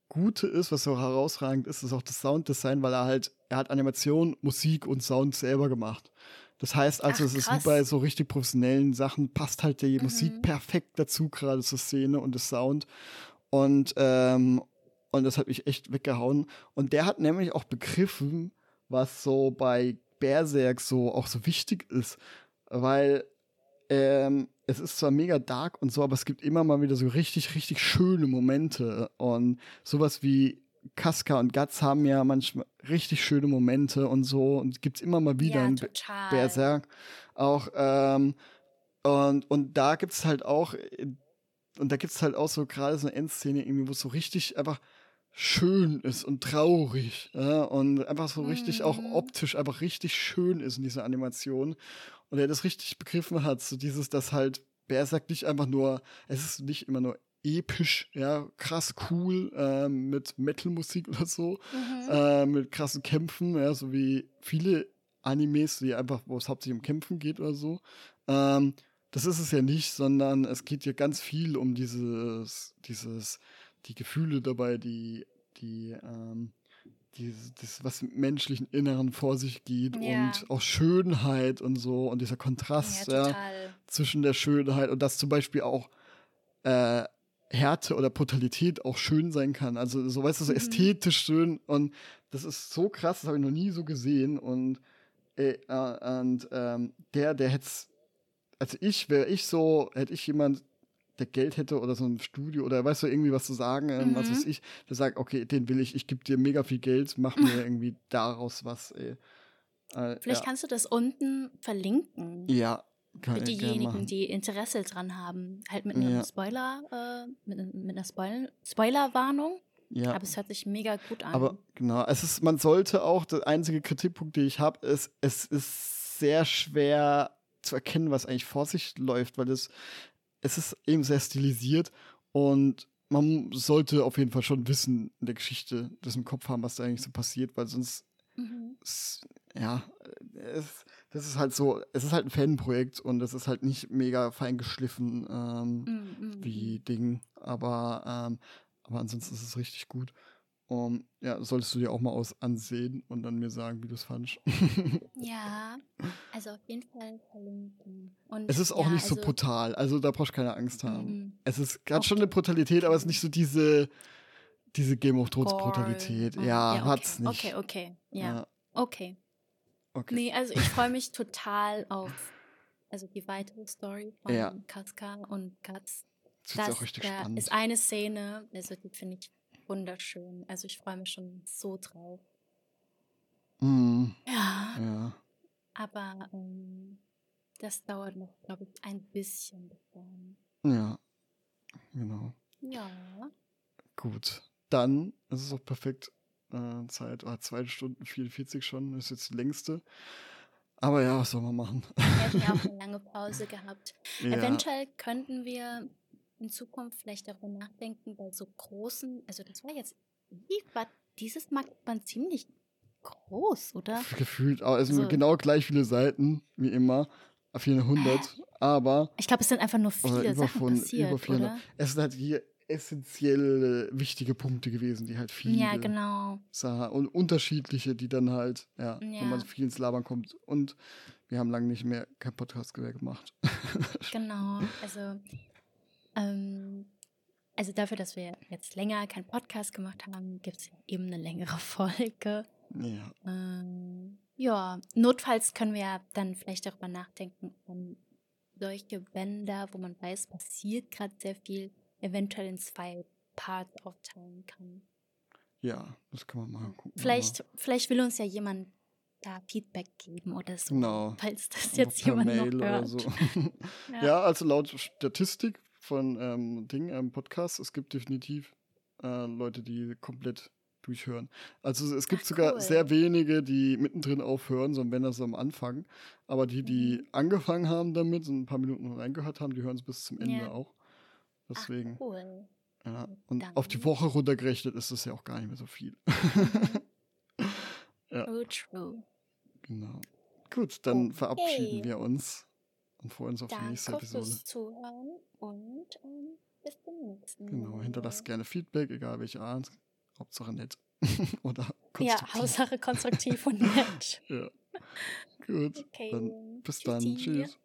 Gute ist, was so herausragend ist, ist auch das Sounddesign, weil er halt, er hat Animation, Musik und Sound selber gemacht. Das heißt also, Ach, es ist wie bei so richtig professionellen Sachen, passt halt die mhm. Musik perfekt dazu, gerade zur Szene und das Sound. Und, ähm, und das hat mich echt weggehauen. Und der hat nämlich auch begriffen, was so bei Berserk so auch so wichtig ist, weil ähm, es ist zwar mega dark und so, aber es gibt immer mal wieder so richtig, richtig schöne Momente und sowas wie Casca und Guts haben ja manchmal richtig schöne Momente und so und gibt es immer mal wieder ja, in total. Berserk auch ähm, und, und da gibt es halt auch und da gibt es halt auch so gerade so eine Endszene irgendwie, wo es so richtig einfach schön ist und traurig ja, und einfach so richtig mhm. auch optisch einfach richtig schön ist in dieser Animation und er das richtig begriffen hat, so dieses, dass halt Berserk nicht einfach nur, es ist nicht immer nur episch, ja, krass cool äh, mit Metal-Musik oder so, mhm. äh, mit krassen Kämpfen, ja, so wie viele Animes, die einfach, wo es hauptsächlich um Kämpfen geht oder so. Ähm, das ist es ja nicht, sondern es geht ja ganz viel um dieses, dieses die Gefühle dabei, die, die, ähm, die, das, was im menschlichen Inneren vor sich geht ja. und auch Schönheit und so und dieser Kontrast ja, ja, zwischen der Schönheit und dass zum Beispiel auch äh, Härte oder Brutalität auch schön sein kann. Also so weißt du, so mhm. ästhetisch schön und das ist so krass, das habe ich noch nie so gesehen und Äh, äh, und ähm, der, der hätte also ich, wäre ich so, hätte ich jemand, der Geld hätte oder so ein Studio oder weißt du, irgendwie was zu sagen, ähm, mhm. was weiß ich, der sagt, okay, den will ich, ich gebe dir mega viel Geld, mach mir irgendwie daraus was, ey. Äh, Vielleicht ja. kannst du das unten verlinken. Ja. Kann Für diejenigen, die Interesse dran haben. Halt mit einem ja. Spoiler, äh, mit, mit einer Spoil Spoilerwarnung. Ja. Aber es hört sich mega gut an. Aber genau, es ist, man sollte auch, der einzige Kritikpunkt, den ich habe, ist, es ist sehr schwer zu erkennen, was eigentlich vor sich läuft, weil es, es ist eben sehr stilisiert und man sollte auf jeden Fall schon wissen in der Geschichte, das im Kopf haben, was da eigentlich so passiert, weil sonst, mhm. es, ja, es, das ist halt so, es ist halt ein Fanprojekt und es ist halt nicht mega fein geschliffen ähm, mhm. wie Ding, aber, ähm, aber ansonsten ist es richtig gut. Um, ja, solltest du dir auch mal aus ansehen und dann mir sagen, wie du es fandest. ja, also auf jeden Fall verlinken. Und es ist auch ja, nicht so also, brutal, also da brauchst du keine Angst haben. Mhm. Es ist gerade schon eine Brutalität, aber es ist nicht so diese, diese Game of Thrones Brutalität. Mhm. Ja, ja okay. hat's nicht. Okay, okay, ja. ja. Okay. okay. Nee, also ich freue mich total auf also die weitere Story von ja. Kaska und Katz. Das, das ist auch richtig da spannend. ist eine Szene, also die finde ich wunderschön. Also ich freue mich schon so drauf. Mm. Ja. ja. Aber ähm, das dauert noch, glaube ich, ein bisschen. Ja, genau. Ja. Gut, dann ist es auch perfekt. Äh, Zeit, oh, zwei Stunden 44 schon, ist jetzt die längste. Aber ja, was soll man machen? Wir haben ja auch eine lange Pause gehabt. Ja. Eventuell könnten wir in Zukunft vielleicht darüber nachdenken, bei so großen, also das war jetzt, wie war dieses Mal man ziemlich groß, oder? Gefühlt, also, also genau gleich viele Seiten wie immer, 400, äh, aber ich glaube, es sind einfach nur viele Sachen von, passiert, über 400. Oder? Es sind halt hier essentiell wichtige Punkte gewesen, die halt viele ja, genau. sah und unterschiedliche, die dann halt, ja, ja. wenn man viel ins Labern kommt und wir haben lange nicht mehr kein Podcast mehr gemacht. genau, also ähm, also dafür, dass wir jetzt länger keinen Podcast gemacht haben, gibt es eben eine längere Folge. Ja. Ähm, ja, notfalls können wir ja dann vielleicht darüber nachdenken, um solche Bänder, wo man weiß, passiert gerade sehr viel, eventuell in zwei Parts aufteilen kann. Ja, das kann man mal gucken. Vielleicht, vielleicht will uns ja jemand da Feedback geben oder so. Genau. Falls das jetzt jemand Mail noch hört. So. ja. ja. also laut Statistik von ähm, Ding, ähm, Podcast. Es gibt definitiv äh, Leute, die komplett durchhören. Also es gibt Ach, sogar cool. sehr wenige, die mittendrin aufhören, sondern wenn das am Anfang. Aber die, die mhm. angefangen haben damit, so ein paar Minuten reingehört haben, die hören es bis zum Ende ja. auch. Deswegen. Ach, cool. Ja. Und Dann. auf die Woche runtergerechnet ist das ja auch gar nicht mehr so viel. ja. Oh, true. Genau. Gut, dann okay. verabschieden wir uns und freuen uns auf Danke die nächste Episode. Fürs Zuhören und ähm, bis zum nächsten genau, Mal. Genau, hinterlasst gerne Feedback, egal welche Art. Hauptsache nett. Oder konstruktiv. Ja, Hauptsache konstruktiv und nett. ja. Gut. Okay. Dann bis Tschüssi. dann. Tschüss.